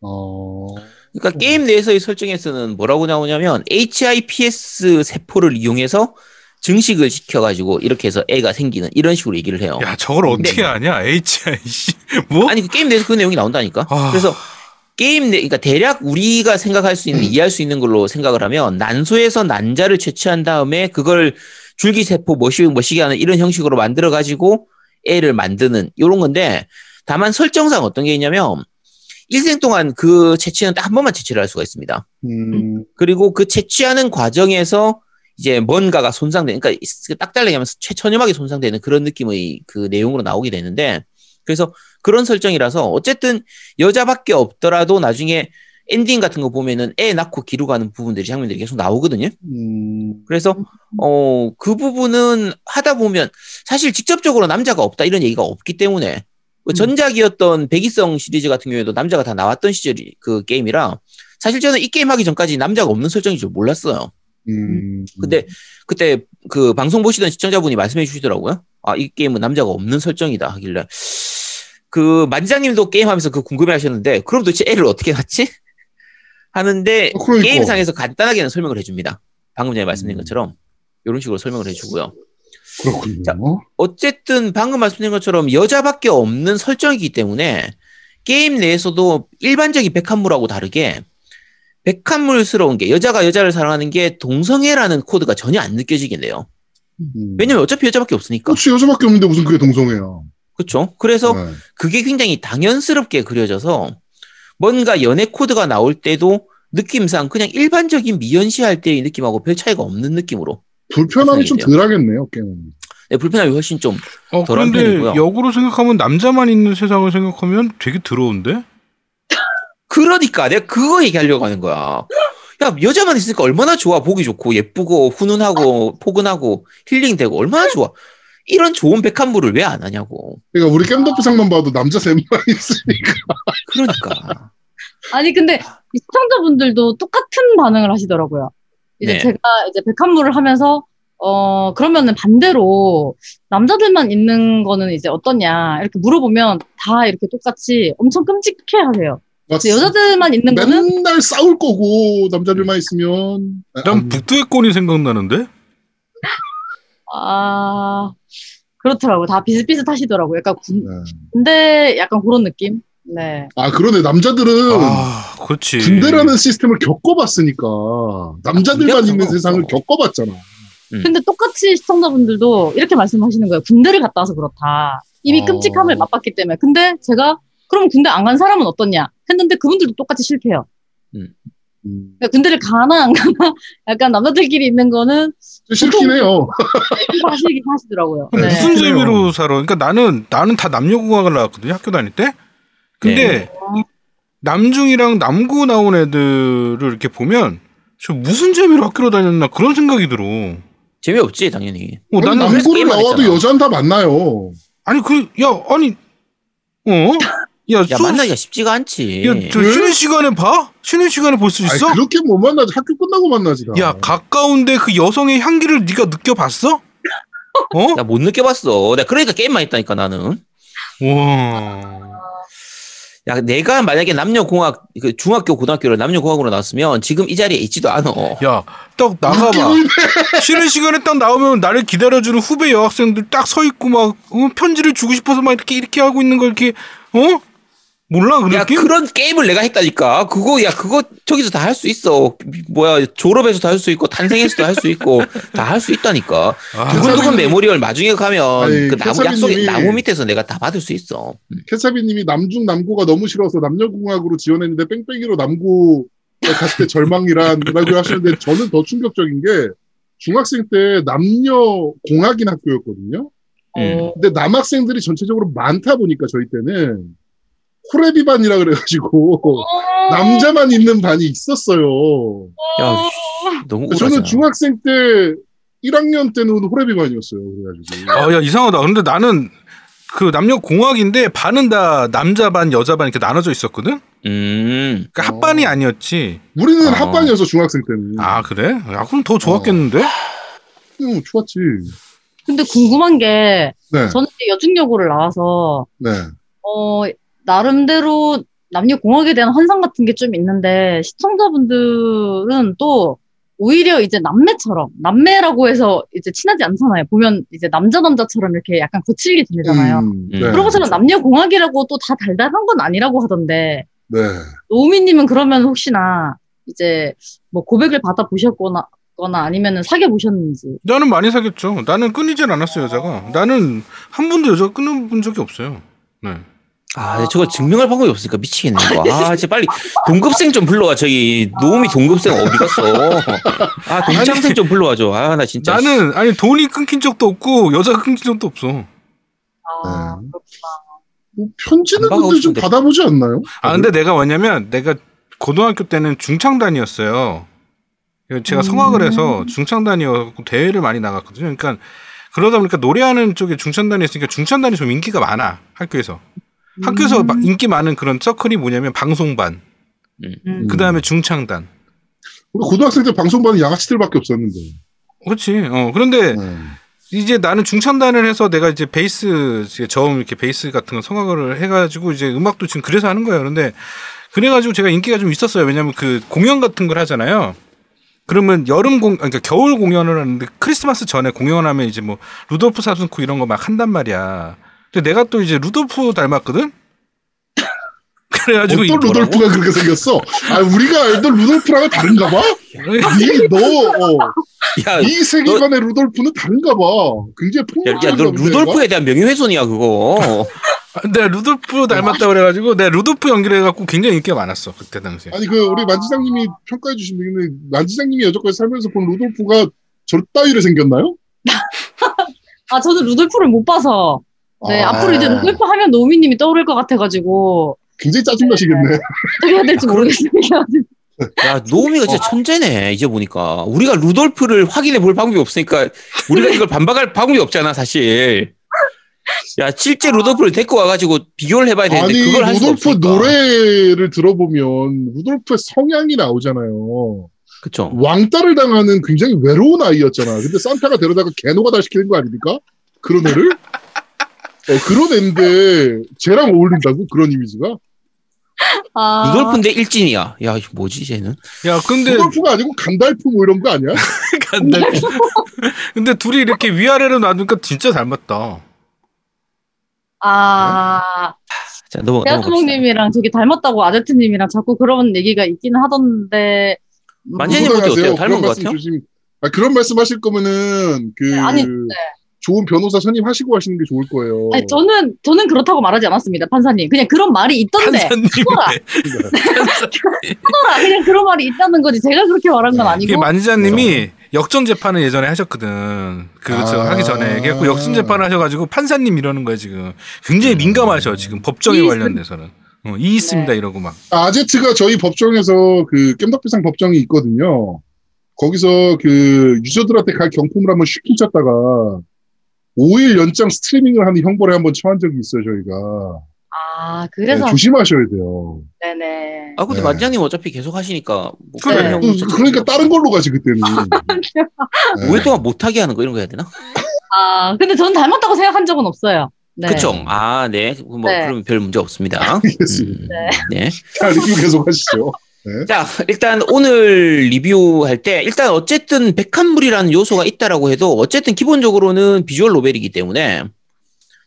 Speaker 2: 어.
Speaker 5: 그러니까 게임 내에서의 설정에서는 뭐라고 나오냐면 HIPS 세포를 이용해서 증식을 시켜가지고 이렇게 해서 애가 생기는 이런 식으로 얘기를 해요.
Speaker 4: 야 저걸 어떻게 아냐? HIC 뭐?
Speaker 5: 아니 그 게임 내에서 그 내용이 나온다니까.
Speaker 4: 아.
Speaker 5: 그래서 게임 내 그러니까 대략 우리가 생각할 수 있는 이해할 수 있는 걸로 생각을 하면 난소에서 난자를 채취한 다음에 그걸 줄기세포 뭐시 뭐시기 하는 이런 형식으로 만들어 가지고 애를 만드는 이런 건데 다만 설정상 어떤 게 있냐면 일생 동안 그 채취는 딱 한 번만 채취를 할 수가 있습니다.
Speaker 2: 음.
Speaker 5: 그리고 그 채취하는 과정에서 이제 뭔가가 손상되는, 그러니까 딱 하면 최천임하게 손상되는 그런 느낌의 그 내용으로 나오게 되는데, 그래서 그런 설정이라서 어쨌든 여자밖에 없더라도 나중에 엔딩 같은 거 보면은 애 낳고 기르가는 부분들이 장면들이 계속 나오거든요.
Speaker 2: 음.
Speaker 5: 그래서 어 그 부분은 하다 보면 사실 직접적으로 남자가 없다 이런 얘기가 없기 때문에 그 전작이었던 백이성 시리즈 같은 경우에도 남자가 다 나왔던 시절이 그 게임이라 사실 저는 이 게임 하기 전까지 남자가 없는 설정인 줄 몰랐어요.
Speaker 2: 음.
Speaker 5: 근데 그때 그 방송 보시던 시청자분이 말씀해 주시더라고요. 아, 이 게임은 남자가 없는 설정이다 하길래 그 만지장님도 게임하면서 그 궁금해 하셨는데 그럼 도대체 애를 어떻게 낳지? 하는데
Speaker 2: 어, 그러니까.
Speaker 5: 게임상에서 간단하게는 설명을 해줍니다. 방금 전에 말씀드린
Speaker 2: 음.
Speaker 5: 것처럼 이런 식으로 설명을 해주고요.
Speaker 2: 그렇군요.
Speaker 5: 자, 어쨌든 방금 말씀드린 것처럼 여자밖에 없는 설정이기 때문에 게임 내에서도 일반적인 백합물하고 다르게 백합물스러운 게 여자가 여자를 사랑하는 게 동성애라는 코드가 전혀 안 느껴지게 돼요.
Speaker 2: 음.
Speaker 5: 왜냐면 어차피 여자밖에 없으니까.
Speaker 2: 그렇지 여자밖에 없는데 무슨 그게 동성애야.
Speaker 5: 그렇죠. 그래서
Speaker 2: 네.
Speaker 5: 그게 굉장히 당연스럽게 그려져서 뭔가 연애 코드가 나올 때도 느낌상 그냥 일반적인 미연시할 때의 느낌하고 별 차이가 없는 느낌으로
Speaker 2: 불편함이 좀. 덜하겠네요 게임.
Speaker 5: 네, 불편함이 훨씬 좀
Speaker 4: 어,
Speaker 5: 덜한 편이고요.
Speaker 4: 역으로 생각하면 남자만 있는 세상을 생각하면 되게 더러운데?
Speaker 5: 그러니까 내가 그거 얘기하려고 하는 거야. 야 여자만 있으니까 얼마나 좋아 보기 좋고 예쁘고 훈훈하고 포근하고 힐링되고 얼마나 좋아. 이런 좋은 백합물을 왜 안 하냐고.
Speaker 2: 그러니까 우리 겜덕비상만 봐도 남자 세명 있으니까.
Speaker 5: 그러니까.
Speaker 3: 아니 근데 이 시청자분들도 똑같은 반응을 하시더라고요. 이제
Speaker 5: 네.
Speaker 3: 제가 이제 백합물을 하면서 어 그러면은 반대로 남자들만 있는 거는 이제 어떠냐 이렇게 물어보면 다 이렇게 똑같이 엄청 끔찍해 하세요. 근데 여자들만 있는 거는
Speaker 2: 맨날 싸울 거고 남자들만 있으면. 아,
Speaker 4: 난
Speaker 2: 아니,
Speaker 4: 북두의권이 생각나는데?
Speaker 3: 아 그렇더라고 요다 비슷비슷하시더라고요. 약간 군,
Speaker 2: 네.
Speaker 3: 군대 약간 그런 느낌. 네.
Speaker 2: 아 그러네 남자들은
Speaker 4: 아, 그렇지.
Speaker 2: 군대라는 시스템을 겪어봤으니까 남자들만
Speaker 5: 군대하고
Speaker 2: 있는. 세상을 겪어봤잖아.
Speaker 5: 음.
Speaker 3: 근데 똑같이 시청자분들도 이렇게 말씀하시는 거예요. 군대를 갔다 와서 그렇다. 이미
Speaker 2: 어.
Speaker 3: 끔찍함을 맛봤기 때문에. 근데 제가 그럼 군대 안 간 사람은 어떻냐 했는데 그분들도 똑같이 싫대요.
Speaker 2: 음.
Speaker 3: 그러니까 군대를 가나 안 가나 약간 남자들끼리 있는 거는
Speaker 2: 싫긴 해요.
Speaker 3: 하시긴 하시더라고요.
Speaker 2: 네.
Speaker 3: 네.
Speaker 4: 무슨. 재미로 살아? 그러니까 나는 나는 다 남녀공학을 나왔거든요 학교 다닐 때. 근데 남중이랑 남고 나온 애들을 이렇게 보면 저 무슨 재미로 학교로 다녔나 그런 생각이 들어.
Speaker 5: 재미없지 당연히.
Speaker 4: 어,
Speaker 2: 아니,
Speaker 4: 나는
Speaker 2: 남고를 나와도. 여자는 다 만나요.
Speaker 4: 아니 그 야 아니 어? 야,
Speaker 5: 야
Speaker 4: 수업-
Speaker 5: 만나기가 쉽지가 않지.
Speaker 4: 야, 저
Speaker 2: 왜?
Speaker 4: 쉬는 시간에 봐? 쉬는 시간에 볼수
Speaker 2: 아니,
Speaker 4: 있어?
Speaker 2: 그렇게 못 만나지. 학교 끝나고 만나지. 다.
Speaker 4: 야, 가까운데 그 여성의 향기를 네가 느껴봤어? 어?
Speaker 5: 나 못 느껴봤어. 내가 그러니까 게임만 했다니까 나는.
Speaker 4: 와.
Speaker 5: 야 내가 만약에 남녀공학 그 중학교 고등학교를 남녀공학으로 나왔으면 지금 이 자리에 있지도 않아.
Speaker 4: 야, 딱 나가봐. 쉬는 시간에 딱 나오면 나를 기다려주는 후배 여학생들 딱 서 있고 막 어, 편지를 주고 싶어서 막 이렇게 이렇게 하고 있는 걸 이렇게 어? 몰라
Speaker 5: 그야
Speaker 4: 느낌?
Speaker 5: 그런 게임을 내가 했다니까. 그거 야 그거 저기서 다 할 수 있어. 뭐야 졸업에서도 할수 있고 탄생에서도 할 수 있고 다 할 수 있다니까.
Speaker 4: 아,
Speaker 5: 두근두근 메모리얼 마중에 가면
Speaker 2: 아니,
Speaker 5: 그 나무 약속의 나무 밑에서 내가 다 받을 수 있어. 음.
Speaker 2: 캐차비님이 남중 남고가 너무 싫어서 남녀공학으로 지원했는데 뺑뺑이로 남고 갔을 때 절망이란 라고 하시는데 저는 더 충격적인 게 중학생 때 남녀 공학인 학교였거든요.
Speaker 5: 음.
Speaker 2: 근데 남학생들이 전체적으로 많다 보니까 저희 때는 호레비 반이라 그래가지고 남자만 있는 반이 있었어요.
Speaker 5: 야 씨, 너무
Speaker 2: 저는
Speaker 5: 우울하잖아.
Speaker 2: 중학생 때 1학년 때는 호레비 반이었어요. 그래가지고
Speaker 4: 아, 야 이상하다. 근데 나는 그 남녀 공학인데 반은 다 남자 반 여자 반 이렇게 나눠져 있었거든.
Speaker 5: 음.
Speaker 4: 그러니까 합반이 아니었지.
Speaker 2: 우리는
Speaker 5: 어.
Speaker 2: 합반이어서 중학생 때는
Speaker 4: 아 그래? 야 그럼 더 좋았겠는데?
Speaker 2: 음, 좋았지.
Speaker 3: 근데 궁금한 게
Speaker 2: 네,
Speaker 3: 저는 이제 여중여고를 나와서
Speaker 2: 네.
Speaker 3: 어 나름대로 남녀 공학에 대한 환상 같은 게 좀 있는데 시청자분들은 또 오히려 이제 남매처럼 남매라고 해서 이제 친하지 않잖아요. 보면 이제 남자 남자처럼 이렇게 약간 거칠게 지내잖아요.
Speaker 2: 음, 네.
Speaker 3: 그런 것처럼 남녀 공학이라고 또 다 달달한 건 아니라고 하던데
Speaker 2: 네.
Speaker 3: 노우미님은 그러면 혹시나 이제 뭐 고백을 받아 보셨거나 거나 아니면은 사귀어 보셨는지.
Speaker 4: 나는 많이 사귀었죠. 나는 끊이질 않았어 여자가. 나는 한 번도 여자가 끊어본 적이 없어요. 네.
Speaker 5: 아, 근데 저거 증명할 방법이 없으니까 미치겠네. 이거. 아, 진짜 빨리 동급생 좀 불러와. 저기 노미 동급생 어디 갔어? 아, 동창생 좀 불러와줘. 아, 나 진짜.
Speaker 4: 나는 아니 돈이 끊긴 적도 없고 여자가 끊긴 적도 없어.
Speaker 3: 아,
Speaker 2: 네.
Speaker 3: 그렇구나.
Speaker 2: 뭐 편지는
Speaker 5: 안
Speaker 2: 근데 좀. 받아보지 않나요?
Speaker 4: 아 근데 내가 뭐냐면 내가 고등학교 때는 중창단이었어요. 제가
Speaker 3: 음.
Speaker 4: 성악을 해서 중창단이었고 대회를 많이 나갔거든요. 그러니까 그러다 보니까 노래하는 쪽에 중창단이 있으니까 중창단이 좀 인기가 많아 학교에서. 학교에서
Speaker 3: 음.
Speaker 4: 막 인기 많은 그런 서클이 뭐냐면 방송반,
Speaker 3: 음.
Speaker 4: 그 다음에 중창단.
Speaker 2: 우리 고등학생 때 방송반은 양아치들밖에 없었는데.
Speaker 4: 그렇지. 어 그런데
Speaker 2: 네.
Speaker 4: 이제 나는 중창단을 해서 내가 이제 베이스 저음 이렇게 베이스 같은 거 성악을 해가지고 이제 음악도 지금 그래서 하는 거예요. 그런데 그래가지고 제가 인기가 좀 있었어요. 왜냐면 그 공연 같은 걸 하잖아요. 그러면 여름 공, 그러니까 겨울 공연을 하는데 크리스마스 전에 공연하면 이제 뭐 루돌프 사슴코 이런 거 막 한단 말이야. 근데 내가 또 이제 루돌프 닮았거든. 그래가지고
Speaker 2: 어떤. 루돌프가 그렇게 생겼어? 아, 우리가 알던 루돌프랑은 다른가 봐? 이, 너, 어,
Speaker 5: 야,
Speaker 2: 이 세계관의 루돌프는 다른가 봐. 굉장히 폭력적인
Speaker 5: 너
Speaker 2: 남자애가?
Speaker 5: 루돌프에 대한 명예훼손이야, 그거.
Speaker 4: 아, 내가 루돌프 닮았다 그래가지고 내가 루돌프 연기를 해갖고 굉장히 인기가 많았어 그때 당시에.
Speaker 2: 아니, 그, 우리 만지장님이 평가해 주신 분인데, 만지장님이 여태까지 살면서 본 루돌프가 저 따위로 생겼나요?
Speaker 3: 아, 저는 루돌프를 못 봐서. 네,
Speaker 2: 아.
Speaker 3: 앞으로 이제 루돌프 하면 노우미님이 떠오를 것 같아가지고,
Speaker 2: 굉장히 짜증나시겠네.
Speaker 3: 어떻게 해야 될지 모르겠습니다.
Speaker 5: 야, 노미가 진짜 천재네, 이제 보니까. 우리가 루돌프를 확인해 볼 방법이 없으니까, 우리가 이걸 반박할 방법이 없잖아, 사실. 야, 실제 루돌프를 데리고 와가지고 비교를 해봐야 되는데,
Speaker 2: 아니,
Speaker 5: 그걸 할
Speaker 2: 루돌프. 노래를 들어보면, 루돌프의 성향이 나오잖아요.
Speaker 5: 그쵸.
Speaker 2: 왕따를 당하는 굉장히 외로운 아이였잖아. 근데 산타가 데려다가 개노가 다 시키는 거 아닙니까? 그런 애를? 어, 그런 애인데, 쟤랑 어울린다고? 그런 이미지가?
Speaker 3: 아,
Speaker 5: 루돌프인데 일진이야. 야, 뭐지, 쟤는?
Speaker 4: 야 근데
Speaker 2: 루돌프가 아니고 간달프 뭐 이런 거 아니야?
Speaker 4: 근데, 근데 둘이 이렇게 위아래로 놔두니까 진짜 닮았다.
Speaker 3: 아,
Speaker 5: 자, 넘어, 넘어갑시다.
Speaker 3: 대한주목님이랑 저기 닮았다고 아제트님이랑 자꾸 그런 얘기가 있기는 하던데.
Speaker 5: 어때, 어때요? 닮은 것 같아요?
Speaker 2: 조심- 아, 그런 말씀 하실 거면은, 그,
Speaker 3: 네, 아니,
Speaker 2: 좋은 변호사 선임하시고 하시는 게 좋을 거예요.
Speaker 3: 아니, 저는, 저는 그렇다고 말하지 않았습니다, 판사님. 그냥 그런 말이 있던데.
Speaker 4: 판사님.
Speaker 3: 끊어라. 그냥 그런 말이 있다는 거지. 제가 그렇게 말한 건
Speaker 4: 이게
Speaker 3: 아니고.
Speaker 4: 만지자님이 역전 재판을 예전에 하셨거든. 그저
Speaker 2: 아.
Speaker 4: 하기 전에 그래갖고 역전 재판을 하셔가지고 판사님 이러는 거예요 지금. 굉장히 민감하셔 지금 법정에
Speaker 3: 이
Speaker 4: 관련돼서는. 어, 이 있습니다
Speaker 3: 네.
Speaker 4: 이러고 막.
Speaker 2: 아제트가 저희 법정에서 그 깸덕비상 법정이 있거든요. 거기서 그 유저들한테 갈 경품을 한번 슈킹 쳤다가 5일 연장 스트리밍을 하는 형벌에 한번 처한 적이 있어요, 저희가.
Speaker 3: 아,
Speaker 2: 네,
Speaker 3: 그래서.
Speaker 2: 조심하셔야 돼요.
Speaker 3: 네네.
Speaker 5: 아, 근데
Speaker 2: 네.
Speaker 5: 만장님 어차피 계속 하시니까. 뭐
Speaker 4: 그래.
Speaker 5: 그런
Speaker 2: 그,
Speaker 5: 형 진짜
Speaker 2: 그러니까 다른 걸로 가지, 그때는. 네.
Speaker 5: 오랫동안 못하게 하는 거 이런 거 해야 되나?
Speaker 3: 아, 근데 저는 닮았다고 생각한 적은 없어요. 네.
Speaker 5: 그쵸. 아, 네. 뭐,
Speaker 3: 네.
Speaker 5: 그러면 별 문제 없습니다.
Speaker 2: 알겠습니다.
Speaker 5: 음, 네.
Speaker 2: 자, 리뷰 계속 하시죠.
Speaker 5: 자, 일단 오늘 리뷰할 때, 일단 어쨌든 백한물이라는 요소가 있다라고 해도, 어쨌든 기본적으로는 비주얼 노벨이기 때문에,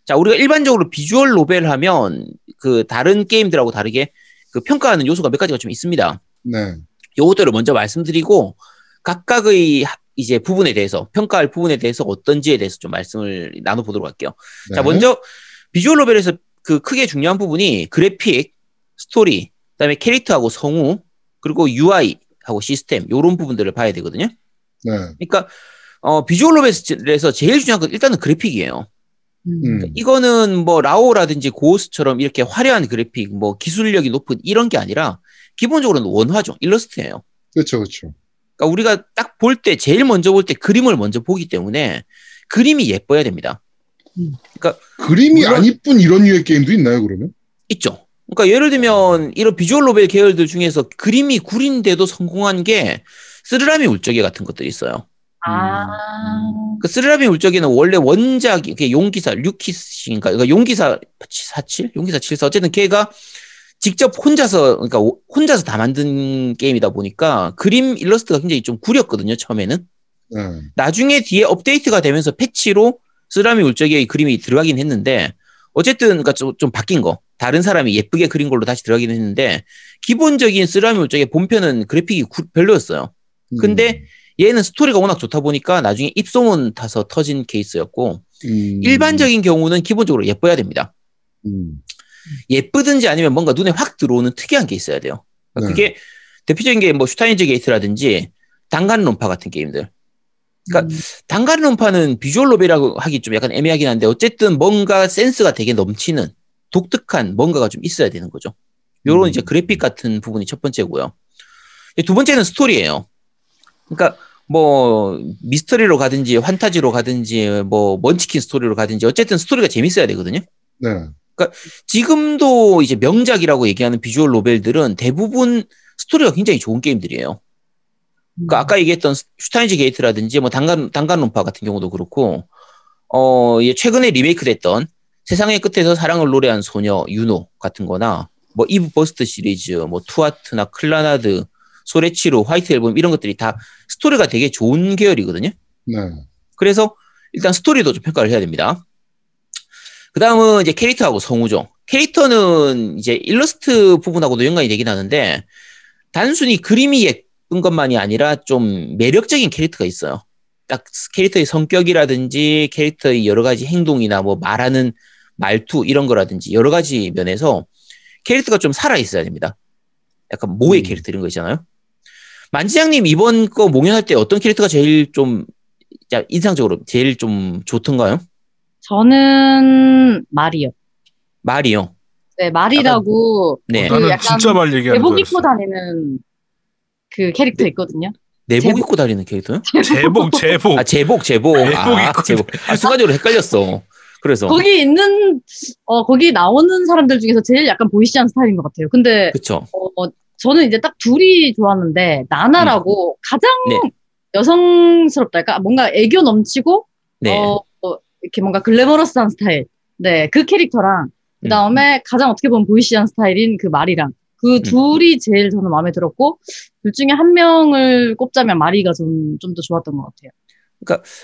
Speaker 5: 자, 우리가 일반적으로 비주얼 노벨 하면, 그 다른 게임들하고 다르게 그 평가하는 요소가 몇 가지가 좀 있습니다.
Speaker 2: 네.
Speaker 5: 요것들을 먼저 말씀드리고, 각각의 하- 이제 부분에 대해서, 평가할 부분에 대해서 어떤지에 대해서 좀 말씀을 나눠보도록 할게요. 자,
Speaker 2: 네.
Speaker 5: 먼저 visual novel에서 그 크게 중요한 부분이 그래픽, 스토리, 그다음에 캐릭터하고 성우, 그리고 UI하고 시스템 요런 부분들을 봐야 되거든요.
Speaker 2: 네.
Speaker 5: 그러니까 어 visual novel에서 제일 중요한 건 일단은 그래픽이에요.
Speaker 3: 음.
Speaker 2: 음.
Speaker 5: 이거는 뭐 라오라든지 고스처럼 이렇게 화려한 그래픽, 뭐 기술력이 높은 이런 게 아니라 기본적으로는 원화죠. 일러스트예요.
Speaker 2: 그렇죠, 그렇죠.
Speaker 5: 그러니까 우리가 딱 볼 때 제일 먼저 볼 때 그림을 먼저 보기 때문에 그림이 예뻐야 됩니다.
Speaker 2: 그림이
Speaker 5: 물론-
Speaker 2: 안 이쁜 이런 류의 게임도 있나요, 그러면?
Speaker 5: 있죠. 그러니까 예를 들면 이런 비주얼 노벨 계열들 중에서 그림이 구린데도 성공한 게 쓰르라미 울적이 같은 것들이 있어요.
Speaker 3: 아.
Speaker 5: 그 쓰라미 울적이는 원래 원작이 용기사 류키스인가 그러니까 용기사 47 용기사 74 어쨌든 걔가 직접 혼자서 그러니까 오- 혼자서 다 만든 게임이다 보니까 그림 일러스트가 굉장히 좀 구렸거든요 처음에는
Speaker 2: 네.
Speaker 5: 나중에 뒤에 업데이트가 되면서 패치로 쓰라미 울적이의 그림이 들어가긴 했는데 어쨌든 그러니까 좀, 좀 바뀐 거 다른 사람이 예쁘게 그린 걸로 다시 들어가긴 했는데 기본적인 쓰라미 울적의 본편은 그래픽이 구- 별로였어요. 근데 얘는 스토리가 워낙 좋다 보니까 나중에 입소문 타서 터진 케이스였고
Speaker 2: 음,
Speaker 5: 일반적인 경우는 기본적으로 예뻐야 됩니다.
Speaker 2: 음,
Speaker 5: 예쁘든지 아니면 뭔가 눈에 확 들어오는 특이한 게 있어야 돼요. 그러니까
Speaker 2: 네.
Speaker 5: 그게 대표적인 게 뭐 슈타인즈 게이트라든지 단간론파 같은 게임들. 그러니까
Speaker 3: 음.
Speaker 5: 단간론파는 visual novel이라고 하기 좀 약간 애매하긴 한데 어쨌든 뭔가 센스가 되게 넘치는 독특한 뭔가가 좀 있어야 되는 거죠. 요런
Speaker 2: 음.
Speaker 5: 이제 그래픽 같은 부분이 첫 번째고요. 두 번째는 스토리예요. 그러니까 뭐 미스터리로 가든지 환타지로 가든지 뭐 먼치킨 스토리로 가든지 어쨌든 스토리가 재밌어야 되거든요.
Speaker 2: 네.
Speaker 5: 지금도 이제 명작이라고 얘기하는 visual novel들은 대부분 스토리가 굉장히 좋은 게임들이에요. 그러니까 아까 얘기했던 슈타인즈 게이트라든지 뭐 단간 단간론파 같은 경우도 그렇고 어 예, 최근에 리메이크 됐던 세상의 끝에서 사랑을 노래한 소녀 유노 같은 거나 뭐 이브 버스트 시리즈 뭐 투하트나 클라나드 소레치루 화이트 앨범 이런 것들이 다 스토리가 되게 좋은 계열이거든요.
Speaker 2: 네.
Speaker 5: 그래서 일단 스토리도 좀 평가를 해야 됩니다. 그 다음은 이제 캐릭터하고 성우죠. 캐릭터는 이제 일러스트 부분하고도 연관이 되긴 하는데 단순히 그림이 예쁜 것만이 아니라 좀 매력적인 캐릭터가 있어요. 딱 캐릭터의 성격이라든지 캐릭터의 여러 가지 행동이나 뭐 말하는 말투 이런 거라든지 여러 가지 면에서 캐릭터가 좀 살아 있어야 됩니다. 약간 모의
Speaker 2: 음.
Speaker 5: 캐릭터 이런 거 있잖아요. 만지장님 이번 거 몽연할 때 어떤 캐릭터가 제일 좀 자, 인상적으로 제일 좀 좋던가요?
Speaker 3: 저는 말이요.
Speaker 5: 말이요.
Speaker 3: 네, 말이라고
Speaker 5: 네.
Speaker 3: 그
Speaker 4: 나는
Speaker 3: 약간
Speaker 4: 진짜 말 얘기하는
Speaker 3: 내복
Speaker 4: 줄
Speaker 3: 입고. 다니는 그 캐릭터 있거든요.
Speaker 5: 내복
Speaker 3: 제복.
Speaker 5: 입고 다니는 캐릭터요?
Speaker 4: 제복 제복.
Speaker 5: 아 제복 제복.
Speaker 4: 내복
Speaker 5: 아,
Speaker 4: 입고
Speaker 5: 제복. 아, 순간적으로 헷갈렸어. 그래서
Speaker 3: 거기 있는 어 거기 나오는 사람들 중에서 제일 약간 보이시한 스타일인 것 같아요. 근데
Speaker 5: 그쵸.
Speaker 3: 어, 저는 이제 딱 둘이 좋았는데 나나라고 가장
Speaker 5: 네.
Speaker 3: 여성스럽달까 뭔가 애교 넘치고
Speaker 5: 네.
Speaker 3: 어, 어, 이렇게 뭔가 글래머러스한 스타일. 네, 그 캐릭터랑 그 다음에 가장 어떻게 보면 보이시한 스타일인 그 말이랑 그 둘이 제일 저는 마음에 들었고 둘 중에 한 명을 꼽자면 마리가 좀 좀 더 좋았던 것 같아요.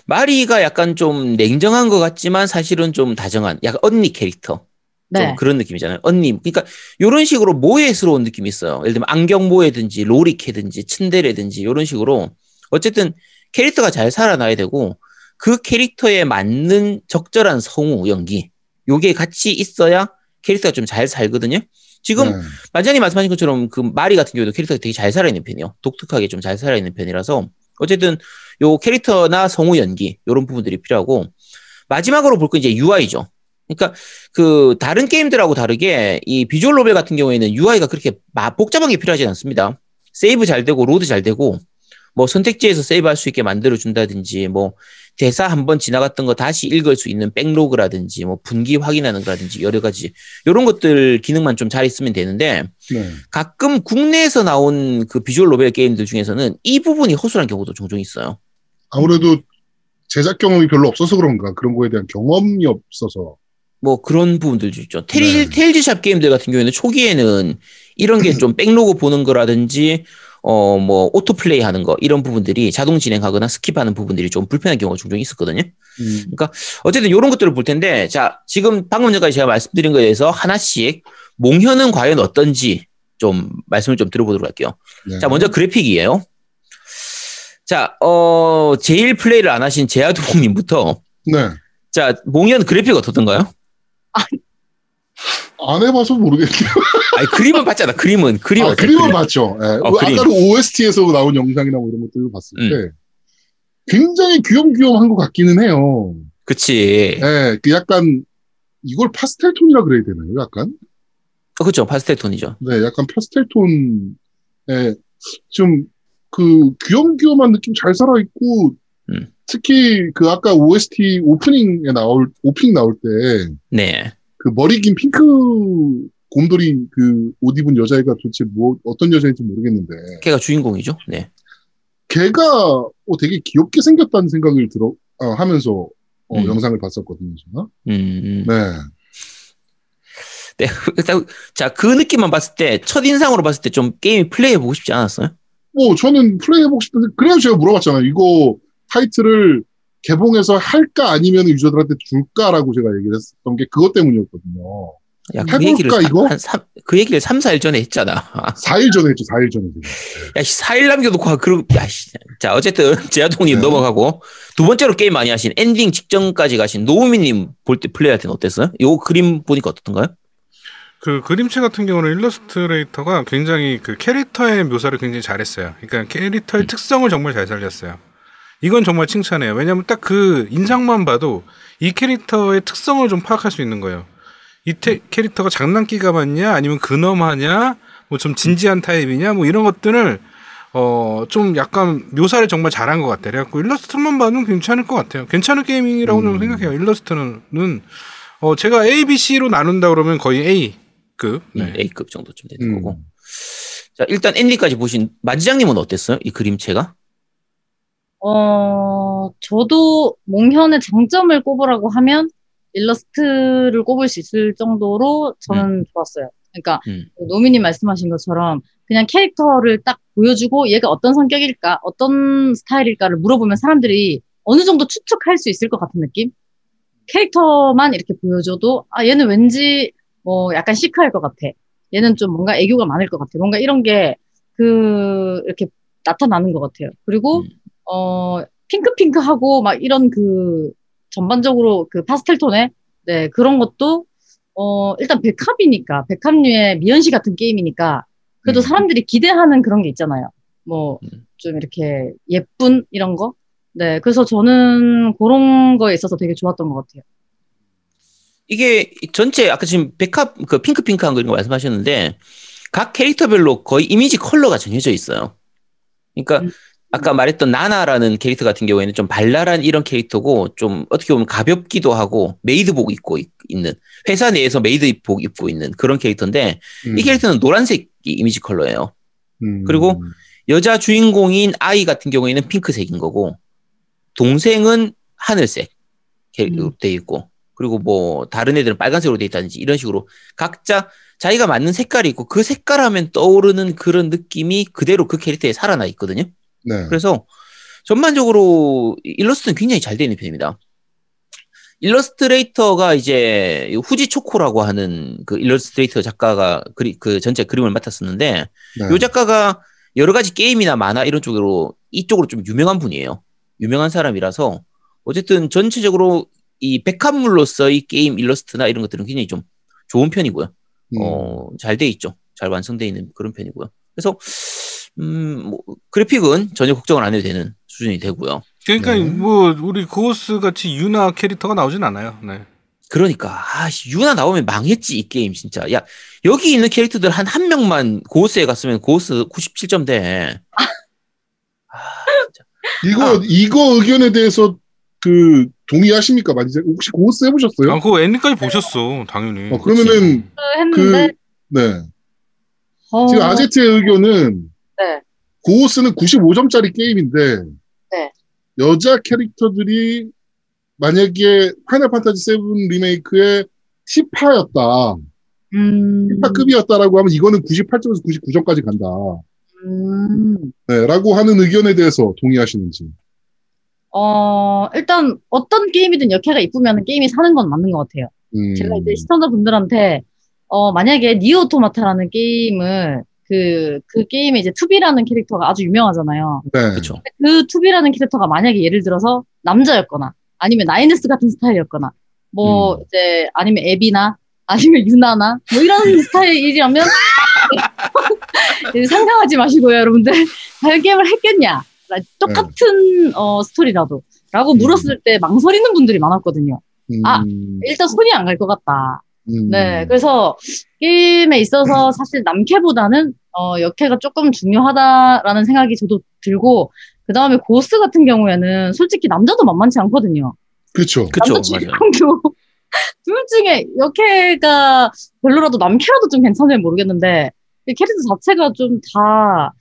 Speaker 5: 마리가 약간 좀 냉정한 것 같지만 사실은 좀 다정한 약간 언니 캐릭터.
Speaker 3: 네,
Speaker 5: 좀 그런 느낌이잖아요. 언니. 그러니까 이런 식으로 모해스러운 느낌이 있어요. 예를 들면 안경 모해든지 로리캐든지 츤데레든지 이런 식으로 어쨌든 캐릭터가 잘 살아나야 되고 그 캐릭터에 맞는 적절한 성우 연기 요게 같이 있어야 캐릭터가 좀 잘 살거든요. 지금
Speaker 2: 네.
Speaker 5: 만장님 말씀하신 것처럼 그 마리 같은 경우도 캐릭터가 되게 잘 살아있는 편이에요. 독특하게 좀 잘 살아있는 편이라서 어쨌든 요 캐릭터나 성우 연기 요런 부분들이 필요하고 마지막으로 볼 건 이제 UI죠. 그러니까 그 다른 게임들하고 다르게 이 visual novel 같은 경우에는 UI가 그렇게 마- 복잡한 게 필요하지 않습니다. 세이브 잘 되고 로드 잘 되고 뭐 선택지에서 세이브할 수 있게 만들어 준다든지 뭐 대사 한 번 지나갔던 거 다시 읽을 수 있는 backlog라든지 뭐 분기 확인하는 거라든지 여러 가지 이런 것들 기능만 좀 잘 있으면 되는데
Speaker 2: 네.
Speaker 5: 가끔 국내에서 나온 그 visual novel 게임들 중에서는 이 부분이 허술한 경우도 종종 있어요.
Speaker 2: 아무래도 제작 경험이 별로 없어서 그런가 그런 거에 대한 경험이 없어서
Speaker 5: 뭐 그런 부분들도 있죠. 테일,
Speaker 2: 네.
Speaker 5: 테일즈샵 게임들 같은 경우에는 초기에는 이런 게 좀 backlog 보는 거라든지 어 뭐 auto play 하는 거 이런 부분들이 자동 진행하거나 스킵하는 부분들이 좀 불편한 경우가 종종 있었거든요.
Speaker 2: 음,
Speaker 5: 어쨌든 이런 것들을 볼 텐데 자 지금 방금 전까지 제가 말씀드린 거에 대해서 하나씩 몽현은 과연 어떤지 좀 말씀을 좀 들어보도록 할게요.
Speaker 2: 네.
Speaker 5: 자 먼저 그래픽이에요. 자, 어, 제일 플레이를 안 하신 제아두목님부터
Speaker 2: 네.
Speaker 5: 자 몽현 그래픽 어떻던가요?
Speaker 2: 안 해봐서 모르겠네요.
Speaker 5: 아니 그림은 봤잖아. 그림은 그림
Speaker 2: 아,
Speaker 5: 어때?
Speaker 2: 그림을
Speaker 5: 그림.
Speaker 2: 봤죠. 예.
Speaker 5: 어.
Speaker 2: 아까도 OST에서 나온 영상이나 뭐 이런 것들을 봤을
Speaker 5: 음.
Speaker 2: 때 굉장히 귀염귀염한 것 같기는 해요.
Speaker 5: 그치.
Speaker 2: 예, 그 약간 이걸 파스텔 톤이라 그래야 되나요? 약간
Speaker 5: 어, 그렇죠. 파스텔 톤이죠.
Speaker 2: 네, 약간 파스텔 톤에 좀 그 귀염귀염한 느낌 잘 살아 있고
Speaker 5: 음.
Speaker 2: 특히 그 아까 OST 오프닝에 나올 오프닝 나올 때
Speaker 5: 네.
Speaker 2: 그 머리 긴 핑크 곰돌이 그 옷 입은 여자애가 도대체 뭐 어떤 여자인지 모르겠는데
Speaker 5: 걔가 주인공이죠. 네.
Speaker 2: 걔가 어, 되게 귀엽게 생겼다는 생각을 들어 어, 하면서 어,
Speaker 5: 음.
Speaker 2: 영상을 봤었거든요. 제가.
Speaker 5: 음,
Speaker 2: 네.
Speaker 5: 네. 일단 자, 그 느낌만 봤을 때, 첫인상으로 봤을 때 좀 게임이 플레이해보고 싶지 않았어요?
Speaker 2: 뭐 저는 플레이 해보고 싶은데 그래서 제가 물어봤잖아요. 이거 타이틀을 개봉해서 할까 아니면 유저들한테 줄까라고 제가 얘기를 했었던 게 그것 때문이었거든요.
Speaker 5: 야, 그
Speaker 2: 해볼까,
Speaker 5: 얘기를, 삼-
Speaker 2: 이거?
Speaker 5: 한 삼, 그 얘기를 3, 4일 전에 했잖아.
Speaker 2: 4일 전에 했죠. 4일 전에.
Speaker 5: 야, 씨, 4일 남겨놓고, 하- 그러, 야, 씨. 자, 어쨌든, 제아동님
Speaker 2: 네.
Speaker 5: 넘어가고, 두 번째로 게임 많이 하신, 엔딩 직전까지 가신 노우미님 볼 때, 플레이할 때는 어땠어요? 요 그림 보니까 어떻던가요?
Speaker 4: 그 그림체 같은 경우는 일러스트레이터가 굉장히 그 캐릭터의 묘사를 굉장히 잘했어요. 그러니까 캐릭터의 특성을 정말 잘 살렸어요. 이건 정말 칭찬해요. 왜냐하면 딱 그 인상만 봐도 이 캐릭터의 특성을 좀 파악할 수 있는 거예요. 이 태- 캐릭터가 장난기가 많냐, 아니면 근엄하냐, 뭐 좀 진지한 타입이냐, 뭐 이런 것들을 어 좀 약간 묘사를 정말 잘한 것 같아요. 그래갖고 일러스트만 봐도 괜찮을 것 같아요. 괜찮은 게임이라고
Speaker 2: 음.
Speaker 4: 저는 생각해요. 일러스트는 어 제가 A, B, C로 나눈다 그러면 거의 A 급. 네.
Speaker 5: 음, A급 정도쯤 되는
Speaker 2: 음.
Speaker 5: 거고. 자, 일단 엔딩까지 보신 마지장님은 어땠어요? 이 그림체가?
Speaker 3: 어, 저도 몽현의 장점을 꼽으라고 하면 일러스트를 꼽을 수 있을 정도로 저는 좋았어요. 그러니까
Speaker 5: 음.
Speaker 3: 노미님 말씀하신 것처럼 그냥 캐릭터를 딱 보여주고 얘가 어떤 성격일까, 어떤 스타일일까를 물어보면 사람들이 어느 정도 추측할 수 있을 것 같은 느낌? 캐릭터만 이렇게 보여줘도 아 얘는 왠지 뭐 약간 시크할 것 같아. 얘는 좀 뭔가 애교가 많을 것 같아. 뭔가 이런 게 그 이렇게 나타나는 것 같아요. 그리고
Speaker 5: 음.
Speaker 3: 어 핑크핑크하고 막 이런 그 전반적으로 그 파스텔 톤의 네 그런 것도 어 일단 백합이니까 백합류의 미연시 같은 게임이니까 그래도
Speaker 2: 음.
Speaker 3: 사람들이 기대하는 그런 게 있잖아요. 뭐
Speaker 5: 음.
Speaker 3: 좀 이렇게 예쁜 이런 거. 네 그래서 저는 그런 거에 있어서 되게 좋았던 것 같아요.
Speaker 5: 이게 전체 아까 지금 백합 그 핑크핑크한 거 이런 거 말씀하셨는데 각 캐릭터별로 거의 이미지 컬러가 정해져 있어요. 그러니까
Speaker 3: 음.
Speaker 5: 아까 말했던 나나라는 캐릭터 같은 경우에는 좀 발랄한 이런 캐릭터고 좀 어떻게 보면 가볍기도 하고 메이드복 입고 있- 있는 회사 내에서 메이드복 입고 있는 그런 캐릭터인데
Speaker 2: 음.
Speaker 5: 이 캐릭터는 노란색 이미지 컬러예요.
Speaker 2: 음.
Speaker 5: 그리고 여자 주인공인 아이 같은 경우에는 핑크색인 거고 동생은 하늘색 캐릭터로
Speaker 3: 음.
Speaker 5: 돼 있고 그리고 뭐 다른 애들은 빨간색으로 돼 있다든지 이런 식으로 각자 자기가 맞는 색깔이 있고 그 색깔 하면 떠오르는 그런 느낌이 그대로 그 캐릭터에 살아나 있거든요.
Speaker 2: 네.
Speaker 5: 그래서 전반적으로 일러스트는 굉장히 잘 되어 있는 편입니다. 일러스트레이터가 이제 후지 초코라고 하는 그 일러스트레이터 작가가 그리, 그 전체 그림을 맡았었는데
Speaker 2: 네.
Speaker 5: 요 작가가 여러 가지 게임이나 만화 이런 쪽으로 이쪽으로 좀 유명한 분이에요. 유명한 사람이라서 어쨌든 전체적으로 이 백합물로서 이 게임 일러스트나 이런 것들은 굉장히 좀 좋은 편이고요.
Speaker 2: 음.
Speaker 5: 어, 잘 돼 있죠. 잘 완성돼 있는 그런 편이고요. 그래서 음, 뭐 그래픽은 전혀 걱정을 안 해도 되는 수준이 되고요.
Speaker 4: 그러니까
Speaker 2: 네.
Speaker 4: 뭐 우리 고스 같이 유나 캐릭터가 나오진 않아요. 네.
Speaker 5: 그러니까 아, 씨, 유나 나오면 망했지 이 게임 진짜. 야 여기 있는 캐릭터들 한 한 명만 고스에 갔으면 고스 97점 돼. 아, 진짜.
Speaker 2: 이거
Speaker 5: 아.
Speaker 2: 이거 의견에 대해서 그 동의하십니까? 많이 혹시 고스 해보셨어요?
Speaker 4: 아, 그거 엔딩까지 보셨어, 당연히.
Speaker 2: 어, 그러면은
Speaker 3: 했는데
Speaker 2: 네
Speaker 3: 어,
Speaker 2: 지금 아제트의 의견은
Speaker 3: 네.
Speaker 2: 고스는 95점짜리 게임인데
Speaker 3: 네.
Speaker 2: 여자 캐릭터들이 만약에 파이널 판타지 7 리메이크의 티파였다,
Speaker 3: 음,
Speaker 2: 티파급이었다라고 하면 이거는 98점에서 99점까지 간다.
Speaker 3: 음,
Speaker 2: 네, 라고 하는 의견에 대해서 동의하시는지.
Speaker 3: 어, 일단 어떤 게임이든 여캐가 이쁘면 게임이 사는 건 맞는 것 같아요.
Speaker 2: 음,
Speaker 3: 제가 이제 시청자분들한테 어, 만약에 니어 오토마타라는 게임을 그, 그 게임에 이제 투비라는 캐릭터가 아주 유명하잖아요.
Speaker 2: 네.
Speaker 5: 그렇죠.
Speaker 3: 그 투비라는 캐릭터가 만약에 예를 들어서 남자였거나 아니면 나인에스 같은 스타일이었거나 뭐
Speaker 2: 음.
Speaker 3: 이제 아니면 에비나 아니면 유나나 뭐 이런 스타일이라면 상상하지 마시고요 여러분들 과연 게임을 했겠냐 나- 똑같은 어, 스토리라도 라고
Speaker 2: 음.
Speaker 3: 물었을 때 망설이는 분들이 많았거든요
Speaker 2: 음,
Speaker 3: 아, 일단 손이 안 갈 것 같다
Speaker 2: 음,
Speaker 3: 네, 그래서 게임에 있어서 사실 남캐보다는 어, 역캐가 조금 중요하다라는 생각이 저도 들고 그 다음에 고스 같은 경우에는 솔직히 남자도 만만치 않거든요.
Speaker 2: 그렇죠.
Speaker 5: 그쵸
Speaker 3: 남자
Speaker 5: 맞아요.
Speaker 3: 둘 중에 역캐가 별로라도 남캐라도 좀 괜찮으면 모르겠는데 이 캐릭터 자체가 좀 다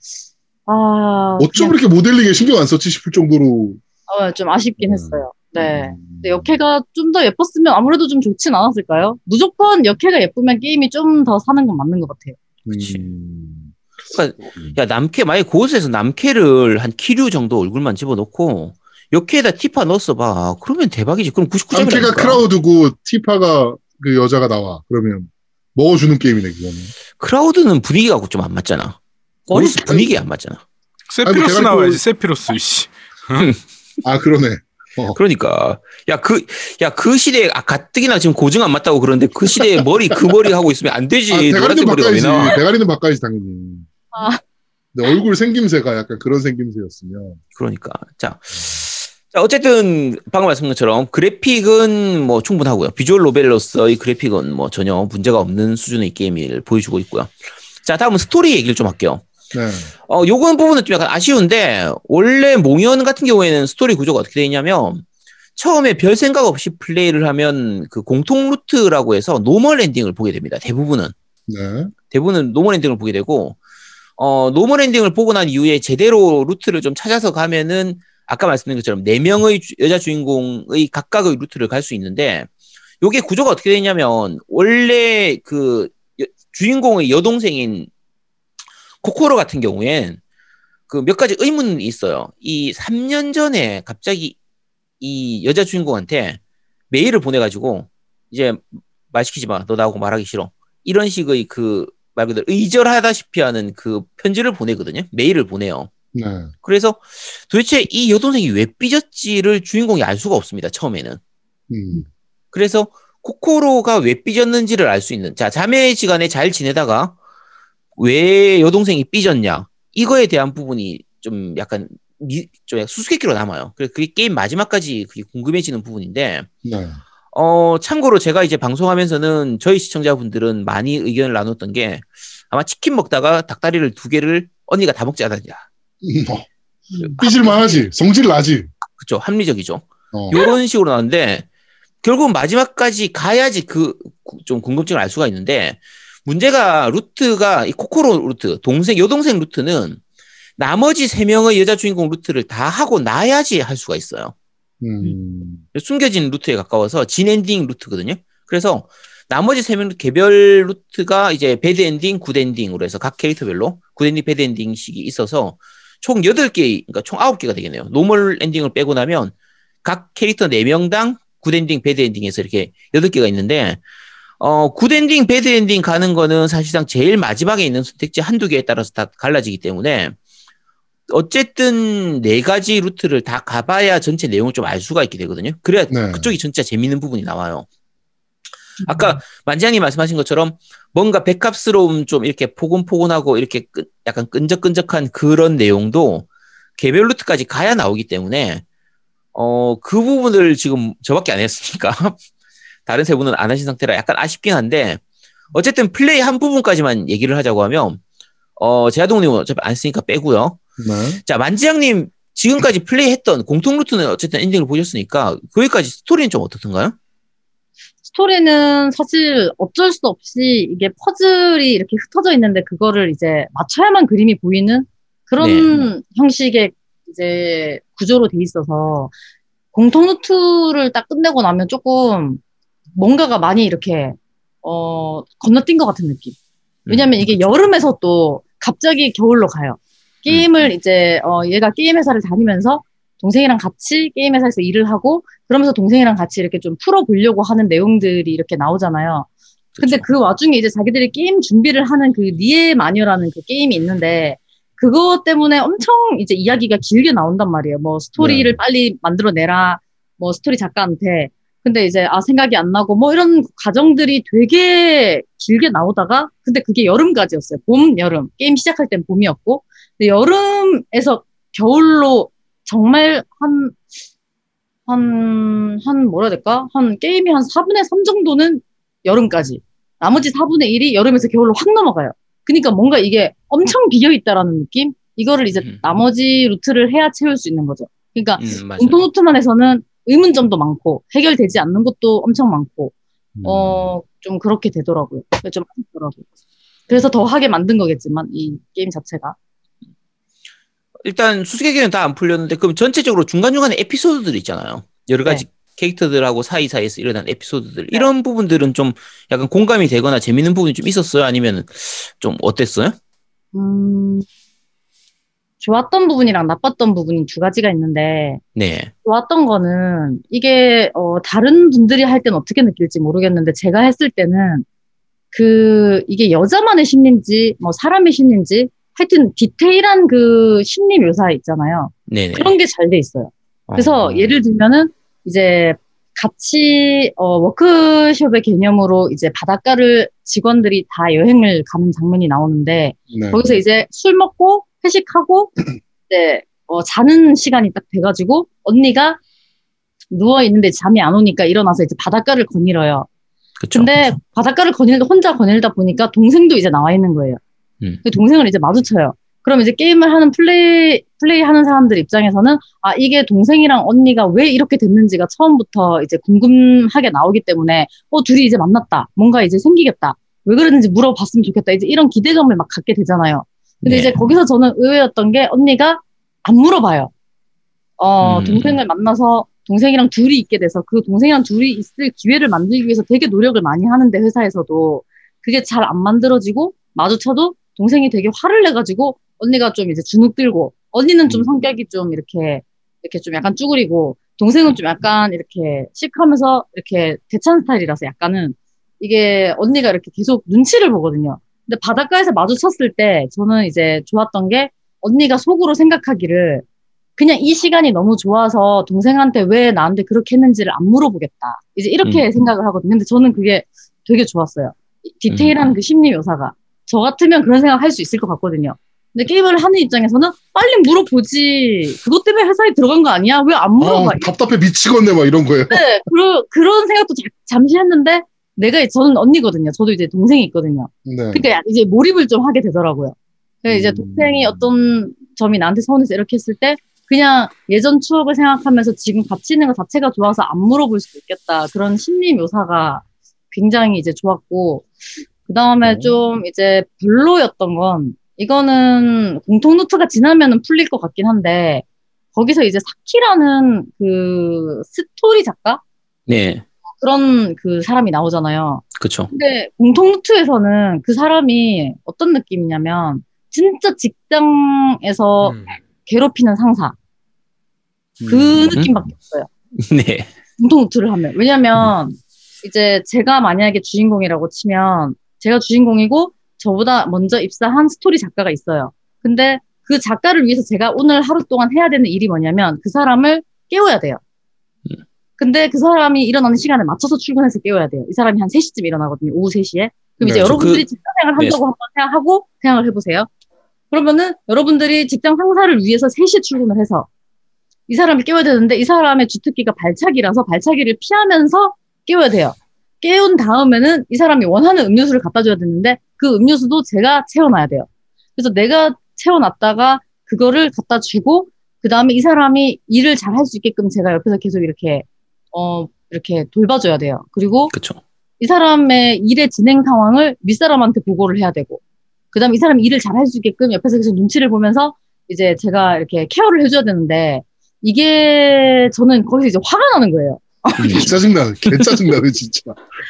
Speaker 3: 아,
Speaker 2: 어쩜
Speaker 3: 그냥,
Speaker 2: 이렇게 모델링에 신경 안 썼지 싶을 정도로.
Speaker 3: 어, 좀 아쉽긴
Speaker 2: 음.
Speaker 3: 했어요. 네.
Speaker 2: 음.
Speaker 3: 근데 역해가 좀 더 예뻤으면 아무래도 좀 좋진 않았을까요? 무조건 역해가 예쁘면 게임이 좀 더 사는 건 맞는 것 같아요.
Speaker 5: 그치.
Speaker 2: 음.
Speaker 5: 그러니까 야 남캐 만약 고스에서 남캐를 한 키류 정도 얼굴만 집어넣고 여캐에다 티파 넣었어 봐. 그러면 대박이지. 그럼 99점이라니까.
Speaker 2: 남캐가 클라우드고 티파가 그 여자가 나와. 그러면 먹어주는 게임이네 그거는.
Speaker 5: 클라우드는 분위기가 좀 안 맞잖아.
Speaker 3: 머리
Speaker 5: 고스 분위기 안 맞잖아.
Speaker 4: 세피로스
Speaker 2: 아이고,
Speaker 4: 나와야지 세피로스 씨.
Speaker 2: 아 그러네.
Speaker 5: 그러니까 야 그 야 그 시대에 아 가뜩이나 지금 고증 안 맞다고 그러는데 그 시대에 머리 그 머리 하고 있으면 안 되지.
Speaker 2: 아, 대가리는 바꿔야지. 대가리는 바꿔야지 당연히.
Speaker 3: 아.
Speaker 2: 근데 얼굴 생김새가 약간 그런 생김새였으면.
Speaker 5: 그러니까 자. 자, 어쨌든 방금 말씀드린 것처럼 그래픽은 뭐 충분하고요. visual novel로서의 그래픽은 뭐 전혀 문제가 없는 수준의 게임을 보여주고 있고요. 자, 다음은 스토리 얘기를 좀 할게요.
Speaker 2: 네.
Speaker 5: 어, 요건 부분은 좀 약간 아쉬운데, 원래 몽현 같은 경우에는 스토리 구조가 어떻게 되어 있냐면, 처음에 별 생각 없이 플레이를 하면 그 공통 루트라고 해서 normal ending을 보게 됩니다. 대부분은.
Speaker 2: 네.
Speaker 5: 대부분은 normal ending을 보게 되고, 어, normal ending을 보고 난 이후에 제대로 루트를 좀 찾아서 가면은, 아까 말씀드린 것처럼 네 명의 여자 주인공의 각각의 루트를 갈 수 있는데, 요게 구조가 어떻게 되냐면, 원래 그 여- 주인공의 여동생인 코코로 같은 경우엔 그 몇 가지 의문이 있어요. 이 3년 전에 갑자기 이 여자 주인공한테 메일을 보내가지고 이제 말 시키지 마. 너 나하고 말하기 싫어. 이런 식의 그 말 그대로 의절하다시피 하는 그 편지를 보내거든요. 메일을 보내요.
Speaker 2: 네.
Speaker 5: 그래서 도대체 이 여동생이 왜 삐졌지를 주인공이 알 수가 없습니다. 처음에는.
Speaker 2: 음.
Speaker 5: 그래서 코코로가 왜 삐졌는지를 알 수 있는 자 자매 시간에 잘 지내다가 왜 여동생이 삐졌냐 이거에 대한 부분이 좀 약간 미, 좀 수수께끼로 남아요. 그래서 그게 게임 마지막까지 그게 궁금해지는 부분인데
Speaker 2: 네.
Speaker 5: 어 참고로 제가 이제 방송하면서는 저희 시청자분들은 많이 의견을 나눴던 게 아마 치킨 먹다가 닭다리를 두 개를 언니가 다 먹지 않았냐
Speaker 2: 음, 어, 삐질만 하지. 성질 나지.
Speaker 5: 그쵸 합리적이죠.
Speaker 2: 어.
Speaker 5: 요런 식으로 나왔는데 결국은 마지막까지 가야지 그 좀 궁금증을 알 수가 있는데 문제가 루트가 이 코코로 루트 동생 여동생 루트는 나머지 세 명의 여자 주인공 루트를 다 하고 나야지 할 수가 있어요.
Speaker 2: 음.
Speaker 5: 숨겨진 루트에 가까워서 진 엔딩 루트거든요. 그래서 나머지 세 명 개별 루트가 이제 bad ending, good ending으로 해서 각 캐릭터별로 good ending, bad ending식이 있어서 총 8개, 그러니까 총 9개가 되겠네요. normal ending을 빼고 나면 각 캐릭터 4명당 good ending, bad ending에서 이렇게 8개가 있는데 어, good ending, bad ending 가는 거는 사실상 제일 마지막에 있는 선택지 한두 개에 따라서 다 갈라지기 때문에 어쨌든 네 가지 루트를 다 가봐야 전체 내용을 좀 알 수가 있게 되거든요. 그래야
Speaker 2: 네.
Speaker 5: 그쪽이 진짜 재밌는 부분이 나와요. 아까 만지장님 말씀하신 것처럼 뭔가 백합스러움 좀 이렇게 포근포근하고 이렇게 끈- 약간 끈적끈적한 그런 내용도 개별 루트까지 가야 나오기 때문에 어, 그 부분을 지금 저밖에 안 했으니까 다른 세 분은 안 하신 상태라 약간 아쉽긴 한데 어쨌든 플레이 한 부분까지만 얘기를 하자고 하면 어, 제아동님은 어차피 안 쓰니까 빼고요.
Speaker 2: 네.
Speaker 5: 자, 만지장님 지금까지 플레이했던 공통 루트는 어쨌든 엔딩을 보셨으니까 거기까지 스토리는 좀 어떻던가요?
Speaker 3: 스토리는 사실 어쩔 수 없이 이게 퍼즐이 이렇게 흩어져 있는데 그거를 이제 맞춰야만 그림이 보이는 그런 형식의 이제 구조로 돼 있어서 공통 루트를 딱 끝내고 나면 조금 뭔가가 많이 이렇게 어 건너뛴 것 같은 느낌. 왜냐면 이게 여름에서 또 갑자기 겨울로 가요. 게임을 이제 어 얘가 게임 회사를 다니면서 동생이랑 같이 게임 회사에서 일을 하고 그러면서 동생이랑 같이 이렇게 좀 풀어보려고 하는 내용들이 이렇게 나오잖아요. 근데.
Speaker 5: 그
Speaker 3: 와중에 이제 자기들이 게임 준비를 하는 그 니에 마녀라는 그 게임이 있는데 그거 때문에 엄청 이제 이야기가 길게 나온단 말이에요. 뭐 스토리를
Speaker 2: 네.
Speaker 3: 빨리 만들어내라. 뭐 스토리 작가한테. 근데 이제 아 생각이 안 나고 뭐 이런 과정들이 되게 길게 나오다가 근데 그게 여름까지였어요. 봄, 여름. 게임 시작할 땐 봄이었고 근데 여름에서 겨울로 정말 한 한, 한, 뭐라 해야 될까? 한, 게임이 한 4분의 3 정도는 여름까지. 나머지 4분의 1이 여름에서 겨울로 확 넘어가요. 그러니까 뭔가 이게 엄청 비어있다라는 느낌? 이거를 이제
Speaker 5: 음.
Speaker 3: 나머지 루트를 해야 채울 수 있는 거죠. 그러니까
Speaker 5: 음.
Speaker 3: 공통 루트만 해서는 의문점도 많고, 해결되지 않는 것도 엄청 많고,
Speaker 2: 음.
Speaker 3: 어, 좀 그렇게 되더라고요. 좀 아쉽더라고요. 그래서 더 하게 만든 거겠지만, 이 게임 자체가.
Speaker 5: 일단 수수께끼는 다 안 풀렸는데 그럼 전체적으로 중간중간에 에피소드들 있잖아요. 여러 가지 캐릭터들하고 사이사이에서 일어난 에피소드들 이런 부분들은 좀 약간 공감이 되거나 재밌는 부분이 좀 있었어요? 아니면 좀 어땠어요?
Speaker 3: 음, 좋았던 부분이랑 나빴던 부분이 두 가지가 있는데,
Speaker 5: 네.
Speaker 3: 좋았던 거는 이게 어, 다른 분들이 할 때는 어떻게 느낄지 모르겠는데 제가 했을 때는 그 이게 여자만의 심리인지 뭐 사람의 심리인지 하여튼 디테일한 그 심리 묘사 있잖아요.
Speaker 5: 네네.
Speaker 3: 그런 게 잘 돼 있어요. 그래서
Speaker 5: 어.
Speaker 3: 예를 들면은 이제 같이 어, 워크숍의 개념으로 이제 바닷가를 직원들이 다 여행을 가는 장면이 나오는데
Speaker 2: 네.
Speaker 3: 거기서 이제 술 먹고 회식하고 이제 어, 자는 시간이 딱 돼가지고 언니가 누워 있는데 잠이 안 오니까 일어나서 이제 바닷가를 거닐어요.
Speaker 5: 그쵸.
Speaker 3: 근데 바닷가를 거닐다 혼자 거닐다 보니까 동생도 이제 나와 있는 거예요.
Speaker 5: 음.
Speaker 3: 그 동생을 이제 마주쳐요. 그럼 이제 게임을 하는 플레이 플레이 하는 사람들 입장에서는 아 이게 동생이랑 언니가 왜 이렇게 됐는지가 처음부터 이제 궁금하게 나오기 때문에 어 둘이 이제 만났다. 뭔가 이제 생기겠다. 왜 그랬는지 물어봤으면 좋겠다. 이제 이런 기대감을 막 갖게 되잖아요. 근데
Speaker 5: 네.
Speaker 3: 이제 거기서 저는 의외였던 게 언니가 안 물어봐요. 어,
Speaker 5: 음.
Speaker 3: 동생을 만나서 동생이랑 둘이 있게 돼서 그 동생이랑 둘이 있을 기회를 만들기 위해서 되게 노력을 많이 하는데 회사에서도 그게 잘 안 만들어지고 마주쳐도 동생이 되게 화를 내가지고 언니가 좀 이제 주눅 들고 언니는 좀
Speaker 2: 음.
Speaker 3: 성격이 좀 이렇게 이렇게 좀 약간 쭈그리고 동생은 좀 약간 이렇게 씩하면서 이렇게 대찬 스타일이라서 약간은 이게 언니가 이렇게 계속 눈치를 보거든요. 근데 바닷가에서 마주쳤을 때 저는 이제 좋았던 게 언니가 속으로 생각하기를 그냥 이 시간이 너무 좋아서 동생한테 왜 나한테 그렇게 했는지를 안 물어보겠다. 이제 이렇게
Speaker 5: 음.
Speaker 3: 생각을 하거든요. 근데 저는 그게 되게 좋았어요. 디테일한 그 심리 묘사가. 저 같으면 그런 생각 할 수 있을 것 같거든요. 근데 게임을 하는 입장에서는 빨리 물어보지. 그것 때문에 회사에 들어간 거 아니야? 왜 안 물어봐?
Speaker 2: 아, 답답해 미치겠네 막 이런 거예요.
Speaker 3: 네, 그런, 그런 생각도 자- 잠시 했는데, 내가, 저는 언니거든요. 저도 이제 동생이 있거든요.
Speaker 2: 네.
Speaker 3: 그러니까 이제 몰입을 좀 하게 되더라고요. 그래서 이제
Speaker 2: 음.
Speaker 3: 동생이 어떤 점이 나한테 서운해서 이렇게 했을 때, 그냥 예전 추억을 생각하면서 지금 같이 있는 것 자체가 좋아서 안 물어볼 수도 있겠다. 그런 심리 묘사가 굉장히 이제 좋았고, 그 다음에
Speaker 2: 음.
Speaker 3: 좀 이제 별로였던 건, 이거는 공통 노트가 지나면은 풀릴 것 같긴 한데, 거기서 이제 사키라는 그 스토리 작가?
Speaker 5: 네.
Speaker 3: 그런 그 사람이 나오잖아요.
Speaker 5: 그쵸.
Speaker 3: 근데 공통 루트에서는 그 사람이 어떤 느낌이냐면, 진짜 직장에서
Speaker 4: 음.
Speaker 3: 괴롭히는 상사. 그
Speaker 5: 음.
Speaker 3: 느낌밖에 없어요.
Speaker 5: 네.
Speaker 3: 공통 루트를 하면. 왜냐면, 이제 제가 만약에 주인공이라고 치면, 제가 주인공이고, 저보다 먼저 입사한 스토리 작가가 있어요. 근데 그 작가를 위해서 제가 오늘 하루 동안 해야 되는 일이 뭐냐면, 그 사람을 깨워야 돼요.
Speaker 5: 음.
Speaker 3: 근데 그 사람이 일어나는 시간에 맞춰서 출근해서 깨워야 돼요. 이 사람이 한 3시쯤 일어나거든요. 오후 3시에. 그럼 이제
Speaker 2: 네, 저
Speaker 3: 여러분들이
Speaker 5: 그-
Speaker 3: 직장 생활
Speaker 5: 네.
Speaker 3: 한다고 한번 생각하고 생각을 해보세요. 그러면은 여러분들이 직장 상사를 위해서 3시에 출근을 해서 이 사람을 깨워야 되는데 이 사람의 주특기가 발차기라서 발차기를 피하면서 깨워야 돼요. 깨운 다음에는 이 사람이 원하는 음료수를 갖다 줘야 되는데 그 음료수도 제가 채워놔야 돼요. 그래서 내가 채워놨다가 그거를 갖다 주고 그 다음에 이 사람이 일을 잘 할 수 있게끔 제가 옆에서 계속 이렇게 어 이렇게 돌봐줘야 돼요. 그리고
Speaker 5: 그쵸.
Speaker 3: 이 사람의 일의 진행 상황을 윗사람한테 보고를 해야 되고, 그 다음에 이 사람이 일을 잘 할 수 있게끔 옆에서 계속 눈치를 보면서 이제 제가 이렇게 케어를 해줘야 되는데, 이게 저는 거기서 이제 화가 나는 거예요.
Speaker 2: 짜증나네. 개 짜증나네 진짜.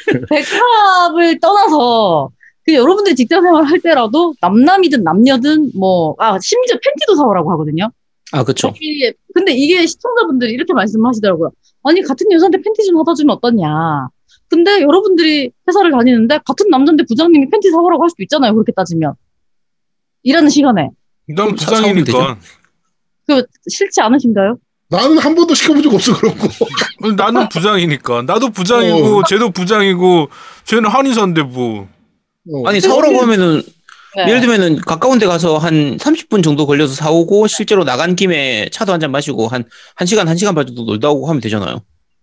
Speaker 3: 백합을 떠나서, 그 여러분들이 직장 생활 할 때라도 남남이든 남녀든 뭐, 아, 심지어 팬티도 사오라고 하거든요.
Speaker 5: 아, 그쵸.
Speaker 3: 근데 이게 시청자분들이 이렇게 말씀하시더라고요. 아니, 같은 여자한테 팬티 좀 사다 주면 어떠냐. 근데 여러분들이 회사를 다니는데 같은 남자인데 부장님이 팬티 사오라고 할 수도 있잖아요. 그렇게 따지면. 일하는 시간에.
Speaker 4: 난 부장이니까.
Speaker 3: 그, 싫지 않으신가요?
Speaker 2: 나는 한 번도 시켜본 적 없어 그런 거.
Speaker 4: 나는 부장이니까. 나도 부장이고,
Speaker 2: 어.
Speaker 4: 쟤도 부장이고, 쟤는 한의사인데 뭐.
Speaker 2: 어.
Speaker 5: 아니, 사오라고 하면은,
Speaker 3: 네.
Speaker 5: 예를 들면은, 가까운 데 가서 한 30분 정도 걸려서 사오고, 실제로 나간 김에 차도 한 잔 마시고, 한, 한 시간, 한 시간 반 정도 놀다 오고 하면 되잖아요.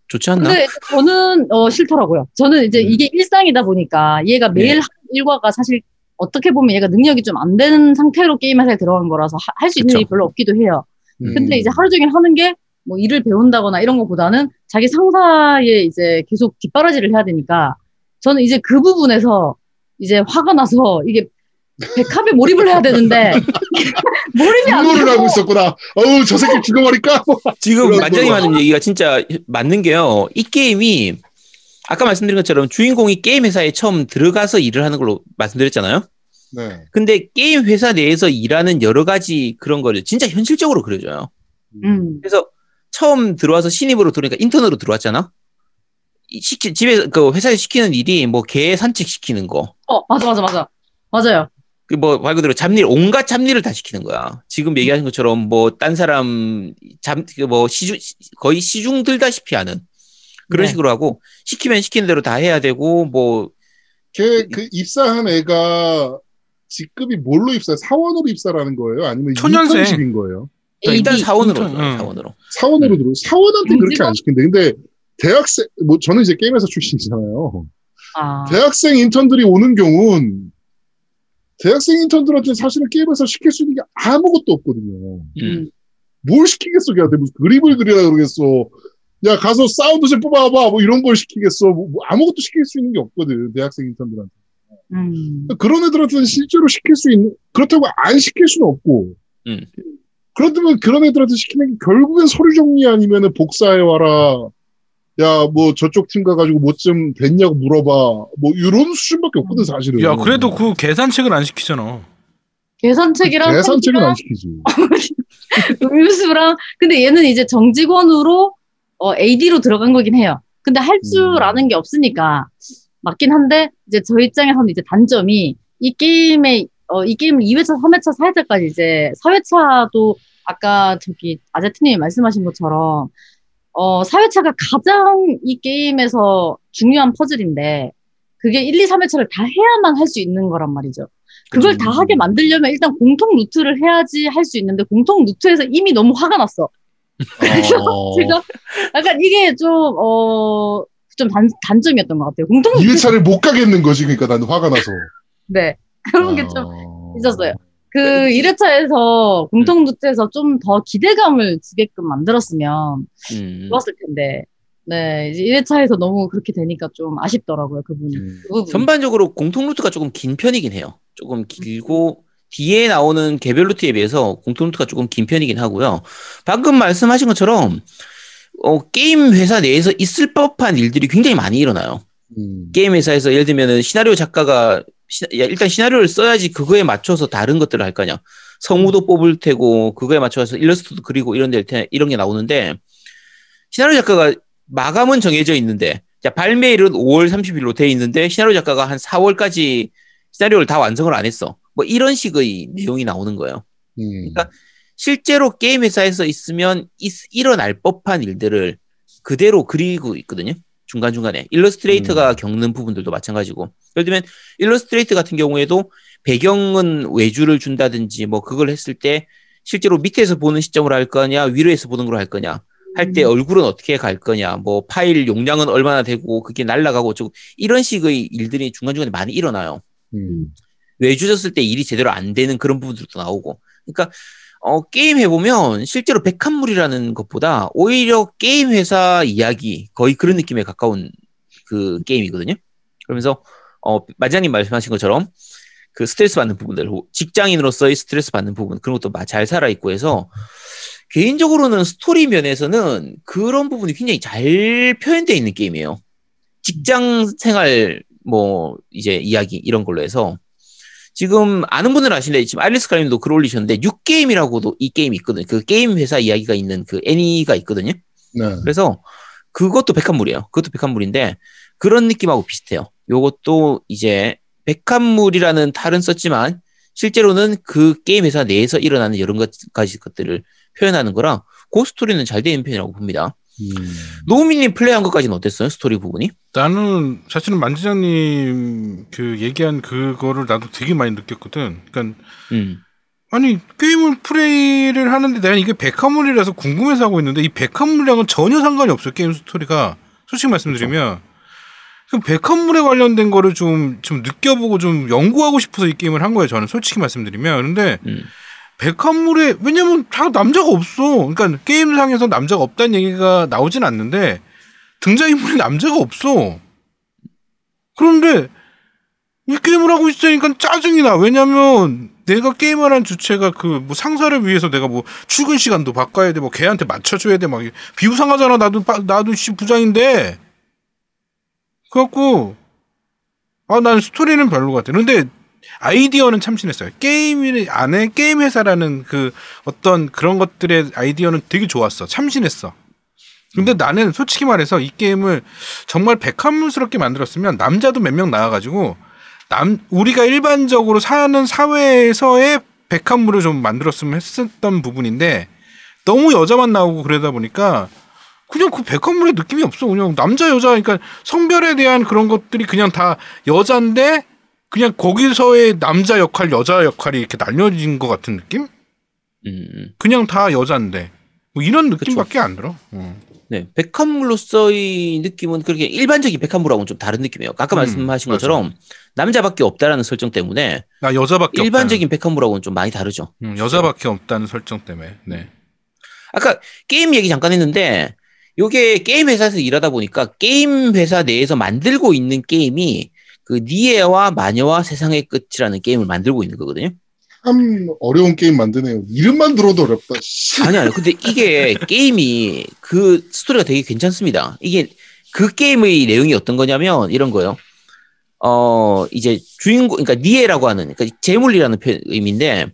Speaker 5: 좋지 않나?
Speaker 3: 근데 저는, 어, 싫더라고요. 저는 이제
Speaker 5: 음.
Speaker 3: 이게 일상이다 보니까 얘가 매일
Speaker 5: 네.
Speaker 3: 일과가 사실 어떻게 보면 얘가 능력이 좀 안 되는 상태로 게임 회사에 들어간 거라서 할 수 있는
Speaker 5: 그쵸.
Speaker 3: 일이 별로 없기도 해요.
Speaker 2: 음.
Speaker 3: 근데 이제 하루 종일 하는 게 뭐 일을 배운다거나 이런 것보다는 자기 상사에 이제 계속 뒷바라지를 해야 되니까 저는 이제 그 부분에서 이제 화가 나서 이게 백합에 몰입을 해야 되는데 몰입이 안 되고
Speaker 2: 하고 있었구나. 어우, 저 새끼 죽여버릴까?
Speaker 5: 지금
Speaker 2: 걸로.
Speaker 5: 하는 얘기가 진짜 맞는 게요. 이 게임이 아까 말씀드린 것처럼 주인공이 게임 회사에 처음 들어가서 일을 하는 걸로 말씀드렸잖아요.
Speaker 2: 네.
Speaker 5: 근데 게임 회사 내에서 일하는 여러 가지 그런 거를 진짜 현실적으로 그려줘요.
Speaker 3: 음.
Speaker 5: 그래서 처음 들어와서 신입으로 들어오니까 인턴으로 들어왔잖아. 이 시키, 집에 그 회사에 시키는 일이 뭐 개 산책 시키는 거,
Speaker 3: 어 맞아 맞아 맞아 맞아요.
Speaker 5: 그뭐말 그대로 잡일 온갖 잡일을 다 시키는 거야. 지금 얘기하신 것처럼 뭐 딴 사람 잡뭐 시중 거의 시중 들다시피 하는 그런
Speaker 3: 네.
Speaker 5: 식으로 하고 시키면 시키는 대로 다 해야 되고 뭐
Speaker 2: 걔 그 입사한 애가 직급이 뭘로 입사? 사원으로 입사라는 거예요? 아니면
Speaker 4: 초년생.
Speaker 2: 인턴십인 거예요?
Speaker 5: 일단
Speaker 3: AD.
Speaker 5: 사원으로
Speaker 4: 인턴, 응.
Speaker 5: 사원으로.
Speaker 2: 사원으로 들어. 사원한테 그렇게? 안 시킨대. 근데 대학생 뭐 저는 이제 게임회사 출신이잖아요.
Speaker 3: 아.
Speaker 2: 대학생 인턴들이 오는 경우는 대학생 인턴들한테 사실은 게임에서 시킬 수 있는 게 아무것도 없거든요.
Speaker 5: 음.
Speaker 2: 뭘 시키겠어, 걔한테 무슨 그림을 그리라 그러겠어. 야, 가서 사운드 좀 뽑아봐. 뭐 이런 걸 시키겠어. 뭐, 뭐 아무것도 시킬 수 있는 게 없거든, 대학생 인턴들한테.
Speaker 3: 음.
Speaker 2: 그런 애들한테는 실제로 시킬 수 있는, 그렇다고 안 시킬 수는 없고.
Speaker 5: 음.
Speaker 2: 그렇다면 그런 애들한테 시키는 게 결국엔 서류 정리 아니면은 복사해와라. 야, 뭐 저쪽 팀 가가지고 뭐 좀 됐냐고 물어봐. 뭐 이런 수준밖에 없거든, 사실은.
Speaker 4: 야 그래도 그 계산책을 안 시키잖아.
Speaker 3: 계산책이랑
Speaker 2: 계산책은 안 시키지.
Speaker 3: 음료수랑 근데 얘는 이제 정직원으로 어, AD로 들어간 거긴 해요. 근데 할줄
Speaker 2: 음.
Speaker 3: 아는 게 없으니까 맞긴 한데 이제 저희 입장에서는 이제 단점이 이 게임의 어, 이 게임을 2회차, 3회차, 4회차까지 이제 4회차도 아까 저기 아제트님이 말씀하신 것처럼 어, 4회차가 가장 이 게임에서 중요한 퍼즐인데 그게 1, 2, 3회차를 다 해야만 할 수 있는 거란 말이죠. 그걸 다 하게 만들려면 일단 공통 루트를 해야지 할 수 있는데 공통 루트에서 이미 너무 화가 났어. 그래서
Speaker 5: 어,
Speaker 3: 제가 약간 이게 좀, 어, 좀 단, 단점이었던 것 같아요. 공통 루트.
Speaker 2: 2회차를 못 가겠는 거지, 그러니까 나는 화가 나서.
Speaker 3: 네. 그런 게좀
Speaker 2: 아.
Speaker 3: 있었어요. 그 1회차에서 공통 루트에서 좀 더 기대감을 주게끔 만들었으면
Speaker 5: 음.
Speaker 3: 좋았을 텐데. 네. 이제 1회차에서 너무 그렇게 되니까 좀 아쉽더라고요. 그분이.
Speaker 5: 음.
Speaker 3: 그.
Speaker 5: 전반적으로 공통 루트가 조금 긴 편이긴 해요. 조금 길고 뒤에 나오는 개별 루트에 비해서 공통 루트가 조금 긴 편이긴 하고요. 방금 말씀하신 것처럼 어, 게임 회사 내에서 있을 법한 일들이 굉장히 많이 일어나요.
Speaker 2: 음.
Speaker 5: 게임 회사에서 예를 들면은 시나리오 작가가 시- 야, 일단 시나리오를 써야지 그거에 맞춰서 다른 것들을 할 거냐. 성우도 뽑을 테고 그거에 맞춰서 일러스트도 그리고 이런 데 이런 게 나오는데 시나리오 작가가 마감은 정해져 있는데 자, 발매일은 5월 30일로 돼 있는데 시나리오 작가가 한 4월까지 시나리오를 다 완성을 안 했어. 뭐 이런 식의 내용이 나오는 거예요.
Speaker 2: 음.
Speaker 5: 그러니까 실제로 게임 회사에서 있으면 있- 일어날 법한 일들을 그대로 그리고 있거든요. 중간중간에. 일러스트레이터가 겪는 부분들도 마찬가지고. 예를 들면 일러스트레이터 같은 경우에도 배경은 외주를 준다든지 뭐 그걸 했을 때 실제로 밑에서 보는 시점으로 할 거냐, 위로에서 보는 걸로 할 거냐. 할때 얼굴은 어떻게 갈 거냐, 뭐 파일 용량은 얼마나 되고 그게 날라가고 어쩌고 이런 식의 일들이 중간중간에 많이 일어나요.
Speaker 2: 음.
Speaker 5: 외주 줬을 때 일이 제대로 안 되는 그런 부분들도 나오고. 그러니까 어, 게임 해보면 실제로 백합물이라는 것보다 오히려 게임 회사 이야기 거의 그런 느낌에 가까운 그 게임이거든요. 그러면서 어, 만지장님 말씀하신 것처럼 그 스트레스 받는 부분들, 직장인으로서의 스트레스 받는 부분 그런 것도 마- 잘 살아 있고 해서 개인적으로는 스토리 면에서는 그런 부분이 굉장히 잘 표현되어 있는 게임이에요. 직장 생활 뭐 이제 이야기 이런 걸로 해서 지금 아는 분들은 아시는데 지금 알리스 가님도 글 올리셨는데 New Game이라고도 이 게임이 있거든요. 그 게임 회사 이야기가 있는 그 애니가 있거든요.
Speaker 2: 네.
Speaker 5: 그래서 그것도 백합물이에요. 그것도 백합물인데 그런 느낌하고 비슷해요. 요것도 이제 백합물이라는 탈은 썼지만 실제로는 그 게임 회사 내에서 일어나는 여러 가지 것들을 표현하는 거라 그 스토리는 잘 되는 편이라고 봅니다.
Speaker 2: 음.
Speaker 5: 노우미님 플레이한 것까지는 어땠어요? 스토리 부분이?
Speaker 4: 나는 사실은 만지장님 그 얘기한 그거를 나도 되게 많이 느꼈거든. 그러니까
Speaker 5: 음.
Speaker 4: 아니 게임을 플레이를 하는데 내가 이게 백합물이라서 궁금해서 하고 있는데 이 백합물이랑은 전혀 상관이 없어요 게임 스토리가 솔직히 말씀드리면 그 백합물에 관련된 거를 좀좀 느껴보고 좀 연구하고 싶어서 이 게임을 한 거예요 저는 솔직히 말씀드리면 근데
Speaker 5: 음.
Speaker 4: 백화물에 왜냐면 다 남자가 없어 그러니까 게임상에서 남자가 없다는 얘기가 나오진 않는데 등장인물이 남자가 없어 그런데 이 게임을 하고 있으니까 짜증이 나. 왜냐면 내가 게임을 한 주체가 그 뭐 상사를 위해서 내가 뭐 출근 시간도 바꿔야 돼. 뭐 걔한테 맞춰줘야 돼. 막 비우상하잖아. 나도 빠- 나도 씨 부장인데. 그래갖고 아 난 스토리는 별로 같아. 근데 아이디어는 참신했어요. 게임 안에 게임 회사라는 그 어떤 그런 것들의 아이디어는 되게 좋았어. 참신했어. 근데 나는 솔직히 말해서 이 게임을 정말 백합문스럽게 만들었으면 남자도 몇 명 나와가지고 남 우리가 일반적으로 사는 사회에서의 백합물을 좀 만들었으면 했었던 부분인데 너무 여자만 나오고 그러다 보니까 그냥 그 백합물의 느낌이 없어. 그냥 남자 여자 그러니까 성별에 대한 그런 것들이 그냥 다 여자인데 그냥 거기서의 남자 역할 여자 역할이 이렇게 날려진 것 같은 느낌?
Speaker 5: 음,
Speaker 4: 그냥 다 여자인데 뭐 이런 느낌밖에 안 들어. 어.
Speaker 5: 네. 백합물로서의 느낌은 그렇게 일반적인 백합물하고는 좀 다른 느낌이에요. 아까
Speaker 4: 음,
Speaker 5: 말씀하신
Speaker 4: 맞아.
Speaker 5: 것처럼 남자밖에 없다라는 설정 때문에
Speaker 4: 나 여자밖에
Speaker 5: 일반적인 백합물하고는 좀 많이 다르죠.
Speaker 4: 음, 여자밖에 없다는 설정 때문에. 네.
Speaker 5: 아까 게임 얘기 잠깐 했는데 요게 게임 회사에서 일하다 보니까 게임 회사 내에서 만들고 있는 게임이 그 니에와 마녀와 세상의 끝이라는 게임을 만들고 있는 거거든요.
Speaker 2: 참 어려운 게임 만드네요. 이름만 들어도 어렵다. 씨.
Speaker 5: 아니 아니 근데 이게 게임이 그 스토리가 되게 괜찮습니다. 이게 그 게임의 내용이 어떤 거냐면 이런 거요. 어 이제 주인공 그러니까 니에라고 하는 그러니까 제물이라는 표- 의미인데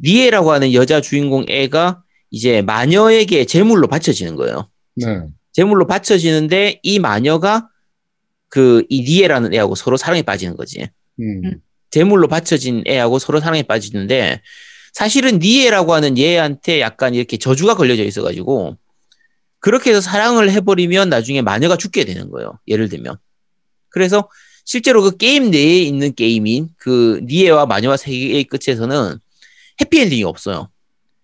Speaker 5: 니에라고 하는 여자 주인공 애가 이제 마녀에게 제물로 바쳐지는 거예요.
Speaker 2: 네.
Speaker 5: 제물로 바쳐지는데 이 마녀가 그이 니에라는 애하고 서로 사랑에 빠지는 거지.
Speaker 2: 음.
Speaker 5: 제물로 바쳐진 애하고 서로 사랑에 빠지는데 사실은 니에라고 하는 얘한테 약간 이렇게 저주가 걸려져 있어가지고 그렇게 해서 사랑을 해버리면 나중에 마녀가 죽게 되는 거예요. 예를 들면. 그래서 실제로 그 게임 내에 있는 게임인 그 니에와 마녀와 세계의 끝에서는 해피엔딩이 없어요.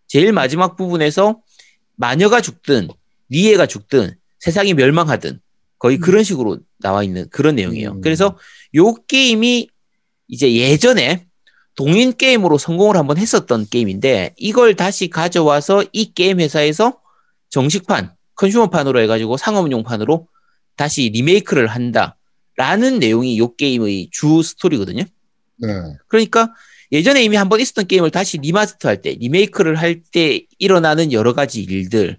Speaker 5: 제일 마지막 부분에서 마녀가 죽든 니에가 죽든 세상이 멸망하든 거의 그런 식으로 나와 있는 그런 내용이에요.
Speaker 2: 음.
Speaker 5: 그래서 요 게임이 이제 예전에 동인 게임으로 성공을 한번 했었던 게임인데 이걸 다시 가져와서 이 게임 회사에서 정식판, 컨슈머판으로 해가지고 상업용판으로 다시 리메이크를 한다라는 내용이 요 게임의 주 스토리거든요.
Speaker 2: 네.
Speaker 5: 그러니까 예전에 이미 한번 있었던 게임을 다시 remaster 할 때, 리메이크를 할 때 일어나는 여러 가지 일들,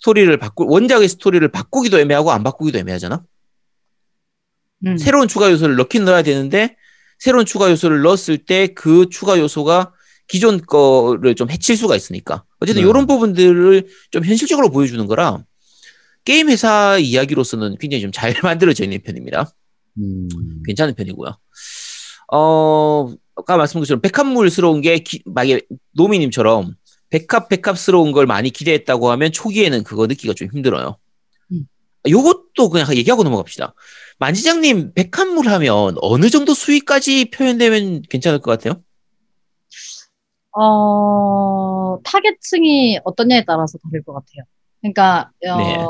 Speaker 5: 스토리를 바꾸, 원작의 스토리를 바꾸기도 애매하고 안 바꾸기도 애매하잖아?
Speaker 3: 음.
Speaker 5: 새로운 추가 요소를 넣긴 넣어야 되는데, 새로운 추가 요소를 넣었을 때 그 추가 요소가 기존 거를 좀 해칠 수가 있으니까. 어쨌든
Speaker 2: 네.
Speaker 5: 이런 부분들을 좀 현실적으로 보여주는 거라, 게임 회사 이야기로서는 굉장히 좀 잘 만들어져 있는 편입니다.
Speaker 2: 음.
Speaker 5: 괜찮은 편이고요. 어, 아까 말씀드린 것처럼 백합물스러운 게 기, 만약에 노미님처럼 백합 백합스러운 걸 많이 기대했다고 하면 초기에는 그거 느끼기가 좀 힘들어요.
Speaker 3: 음.
Speaker 5: 요것도 그냥 얘기하고 넘어갑시다. 만지장님 백합물 하면 어느 정도 수위까지 표현되면 괜찮을 것 같아요?
Speaker 3: 어, 타겟층이 어떠냐에 따라서 다를 것 같아요. 그러니까, 어,
Speaker 5: 네.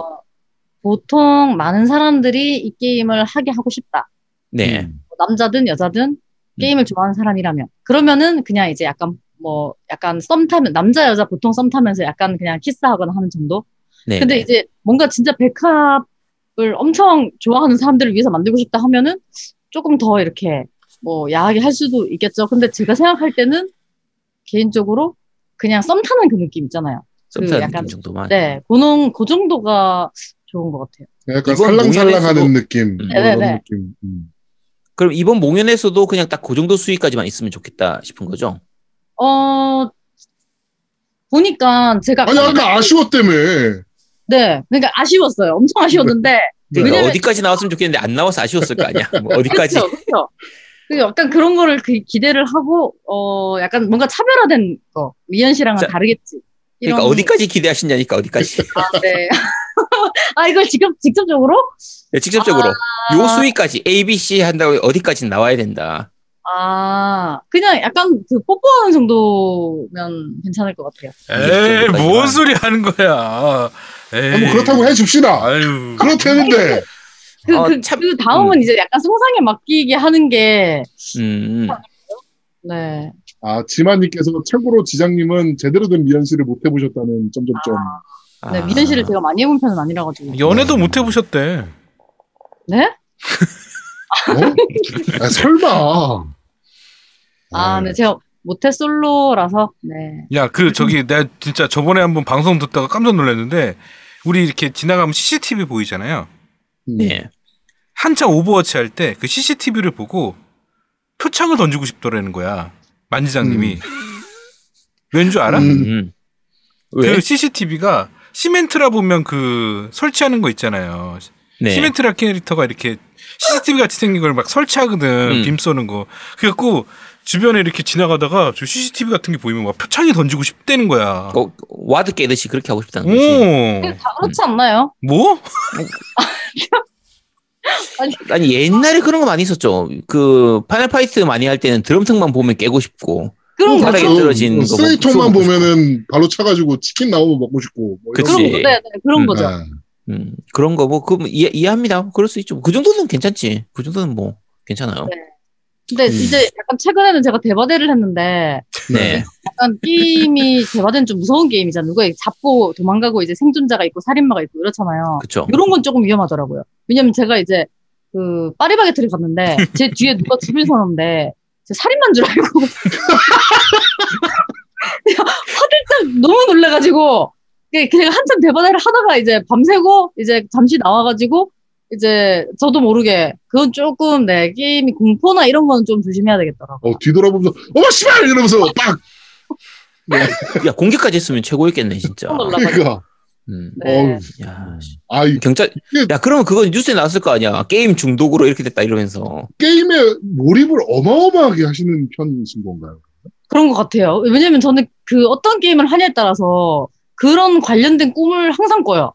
Speaker 3: 보통 많은 사람들이 이 게임을 하게 하고 싶다.
Speaker 5: 네.
Speaker 2: 음.
Speaker 3: 뭐 남자든 여자든 게임을 좋아하는 사람이라면. 그러면은 그냥 이제 약간 뭐, 약간 썸 타면, 남자, 여자 보통 썸 타면서 약간 그냥 키스하거나 하는 정도?
Speaker 5: 네.
Speaker 3: 근데
Speaker 5: 네.
Speaker 3: 이제 뭔가 진짜 백합을 엄청 좋아하는 사람들을 위해서 만들고 싶다 하면은 조금 더 이렇게 뭐 야하게 할 수도 있겠죠. 근데 제가 생각할 때는 개인적으로 그냥 썸 타는 그 느낌 있잖아요. 썸그
Speaker 5: 타는
Speaker 3: 약간-
Speaker 5: 느낌 정도만.
Speaker 3: 네, 그는 그 정도가 좋은 것 같아요.
Speaker 2: 약간 살랑살랑하는 느낌.
Speaker 5: 음.
Speaker 2: 뭐 이런
Speaker 3: 네네네.
Speaker 2: 느낌. 음.
Speaker 5: 그럼 이번 공연에서도 그냥 딱 그 정도 수위까지만 있으면 좋겠다 싶은 거죠?
Speaker 3: 어, 보니까 제가
Speaker 2: 아니 아까 아쉬웠다며.
Speaker 3: 네, 그러니까 아쉬웠어요. 엄청 아쉬웠는데
Speaker 5: 그러니까
Speaker 3: 왜냐면-
Speaker 5: 어디까지 나왔으면 좋겠는데 안 나와서 아쉬웠을 거 아니야? 뭐 어디까지?
Speaker 3: 그렇죠, 그렇죠. 그 약간 그런 거를 그 기대를 하고 어 약간 뭔가 차별화된 거 미연 씨랑은
Speaker 5: 자,
Speaker 3: 다르겠지.
Speaker 5: 그러니까
Speaker 3: 이런-
Speaker 5: 어디까지 기대하시냐니까 어디까지?
Speaker 3: 아, 네. 아 이걸 지금 직접적으로?
Speaker 5: 네, 직접적으로
Speaker 3: 아.
Speaker 5: 요 수위까지 A, B, C 한다고 어디까지 나와야 된다.
Speaker 3: 아 그냥 약간 그 뽀뽀하는 정도면 괜찮을 것 같아요.
Speaker 4: 에이. 뭔 소리 하는 거야. 에이.
Speaker 2: 뭐 그렇다고 해줍시다.
Speaker 4: 아유.
Speaker 2: 그렇다는데
Speaker 3: 그,
Speaker 5: 어,
Speaker 3: 그,
Speaker 5: 참-
Speaker 3: 그 다음은 이제 약간 상상에 맡기게 하는 게
Speaker 5: 음,
Speaker 3: 네.
Speaker 2: 아 지만님께서 참고로 지장님은 제대로 된 미연 씨를 못 해보셨다는 점점점.
Speaker 5: 아,
Speaker 3: 네, 미연 씨를 제가 많이 해본 편은 아니라 가지고.
Speaker 4: 연애도 못 해보셨대.
Speaker 3: 네?
Speaker 2: 아, 설마.
Speaker 3: 아, 네, 제가 모태 솔로라서, 네.
Speaker 4: 야, 그 저기 내가 진짜 저번에 한번 방송 듣다가 깜짝 놀랐는데 우리 이렇게 지나가면 CCTV 보이잖아요.
Speaker 2: 음.
Speaker 5: 네.
Speaker 4: 한참 오버워치 할 때 그 CCTV를 보고 표창을 던지고 싶더라는 거야. 만지장님이. 왠줄 알아?
Speaker 2: 음.
Speaker 5: 음. 왜?
Speaker 4: 그 CCTV가 시메트라 보면 그 설치하는 거 있잖아요.
Speaker 5: 네.
Speaker 4: 시메트라 캐릭터가 이렇게 CCTV 같이 생긴 걸 막 설치하거든.
Speaker 5: 음.
Speaker 4: 빔 쏘는 거. 그래갖고 주변에 이렇게 지나가다가 저 CCTV 같은 게 보이면 막 표창이 던지고 싶다는 거야.
Speaker 5: 어, ward 깨듯이 그렇게 하고 싶다는
Speaker 4: 오.
Speaker 5: 거지.
Speaker 3: 다 그렇지 않나요?
Speaker 4: 뭐?
Speaker 5: 아니 옛날에 그런 거 많이 있었죠. 그 파이널 파이트 많이 할 때는 드럼통만 보면 깨고 싶고.
Speaker 3: 그런
Speaker 5: 음,
Speaker 3: 거죠.
Speaker 5: 바닥에 떨어진 거
Speaker 2: 쓰레기통만. 보면은 바로 차가지고 치킨 나오면 먹고 싶고. 뭐
Speaker 5: 그치.
Speaker 3: 그런 거, 네, 네, 그런
Speaker 5: 음,
Speaker 3: 거죠.
Speaker 2: 네.
Speaker 5: 음, 그런 거 뭐, 그, 뭐 이해, 이해합니다. 그럴 수 있죠. 그 정도는 괜찮지. 그 정도는 뭐, 괜찮아요.
Speaker 3: 근데
Speaker 5: 음.
Speaker 3: 이제 약간 최근에는 제가 대바대를 했는데,
Speaker 5: 네.
Speaker 3: 약간 게임이 대바대는 좀 무서운 게임이잖아요. 누가 잡고 도망가고 이제 생존자가 있고 살인마가 있고 이렇잖아요.
Speaker 5: 그쵸.
Speaker 3: 이런 건 조금 위험하더라고요. 왜냐면 제가 이제 그 파리바게트를 갔는데 제 뒤에 누가 줄을 서는데 제 살인마인 줄 알고 화들짝 너무 놀래가지고 그- 그냥 한참 대바대를 하다가 이제 밤새고 이제 잠시 나와가지고 이제 저도 모르게 그건 조금 내 게임이 공포나 이런 거는 좀 조심해야 되겠더라고.
Speaker 2: 어, 뒤돌아보면서, 어머, 씨발! 이러면서 딱!
Speaker 5: 야, 공개까지 했으면 최고였겠네, 진짜.
Speaker 2: 그러니까.
Speaker 5: 음.
Speaker 3: 네.
Speaker 2: 어우,
Speaker 5: 야,
Speaker 2: 아, 이
Speaker 5: 경찰, 야, 그러면 그건 뉴스에 나왔을 거 아니야. 게임 중독으로 이렇게 됐다, 이러면서.
Speaker 2: 게임에 몰입을 어마어마하게 하시는 편이신 건가요?
Speaker 3: 그런 것 같아요. 왜냐면 저는 그 어떤 게임을 하냐에 따라서 그런 관련된 꿈을 항상 꿔요.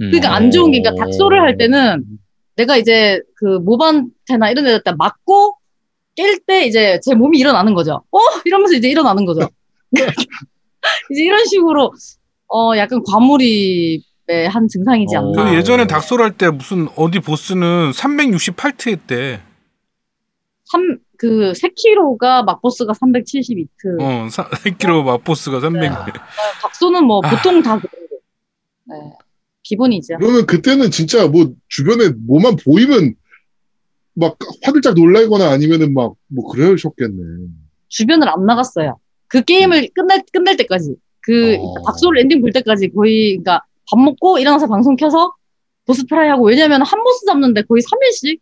Speaker 5: 음.
Speaker 3: 그러니까 안 좋은 게, 그러니까 닥소를 할 때는 내가 이제 그 모반테나 이런 데다 맞고 깰 때 이제 제 몸이 일어나는 거죠. 어? 이러면서 이제 일어나는 거죠. 이제 이런 식으로 어 약간 과몰입의 한 증상이지
Speaker 2: 어.
Speaker 3: 않나.
Speaker 4: 그 예전에 닥솔 할때 무슨 어디 보스는 368트 했대.
Speaker 3: 3, 그, 세키로가 막보스가 372트.
Speaker 4: 어, 4kg 맛보스가 300.
Speaker 3: 네. 닥소는 뭐
Speaker 4: 아.
Speaker 3: 보통 다 그런 거. 네. 기본이죠.
Speaker 2: 그러면 그때는 진짜 뭐 주변에 뭐만 보이면 막 화들짝 놀라거나 아니면은 막 뭐 그러셨겠네.
Speaker 3: 주변을 안 나갔어요. 그 게임을 끝날, 끝날 때까지. 그,
Speaker 2: 어.
Speaker 3: 닥소를 엔딩 볼 때까지 거의, 그니까 밥 먹고 일어나서 방송 켜서 보스 try 하고, 왜냐면 한 보스 잡는데 거의 3일씩?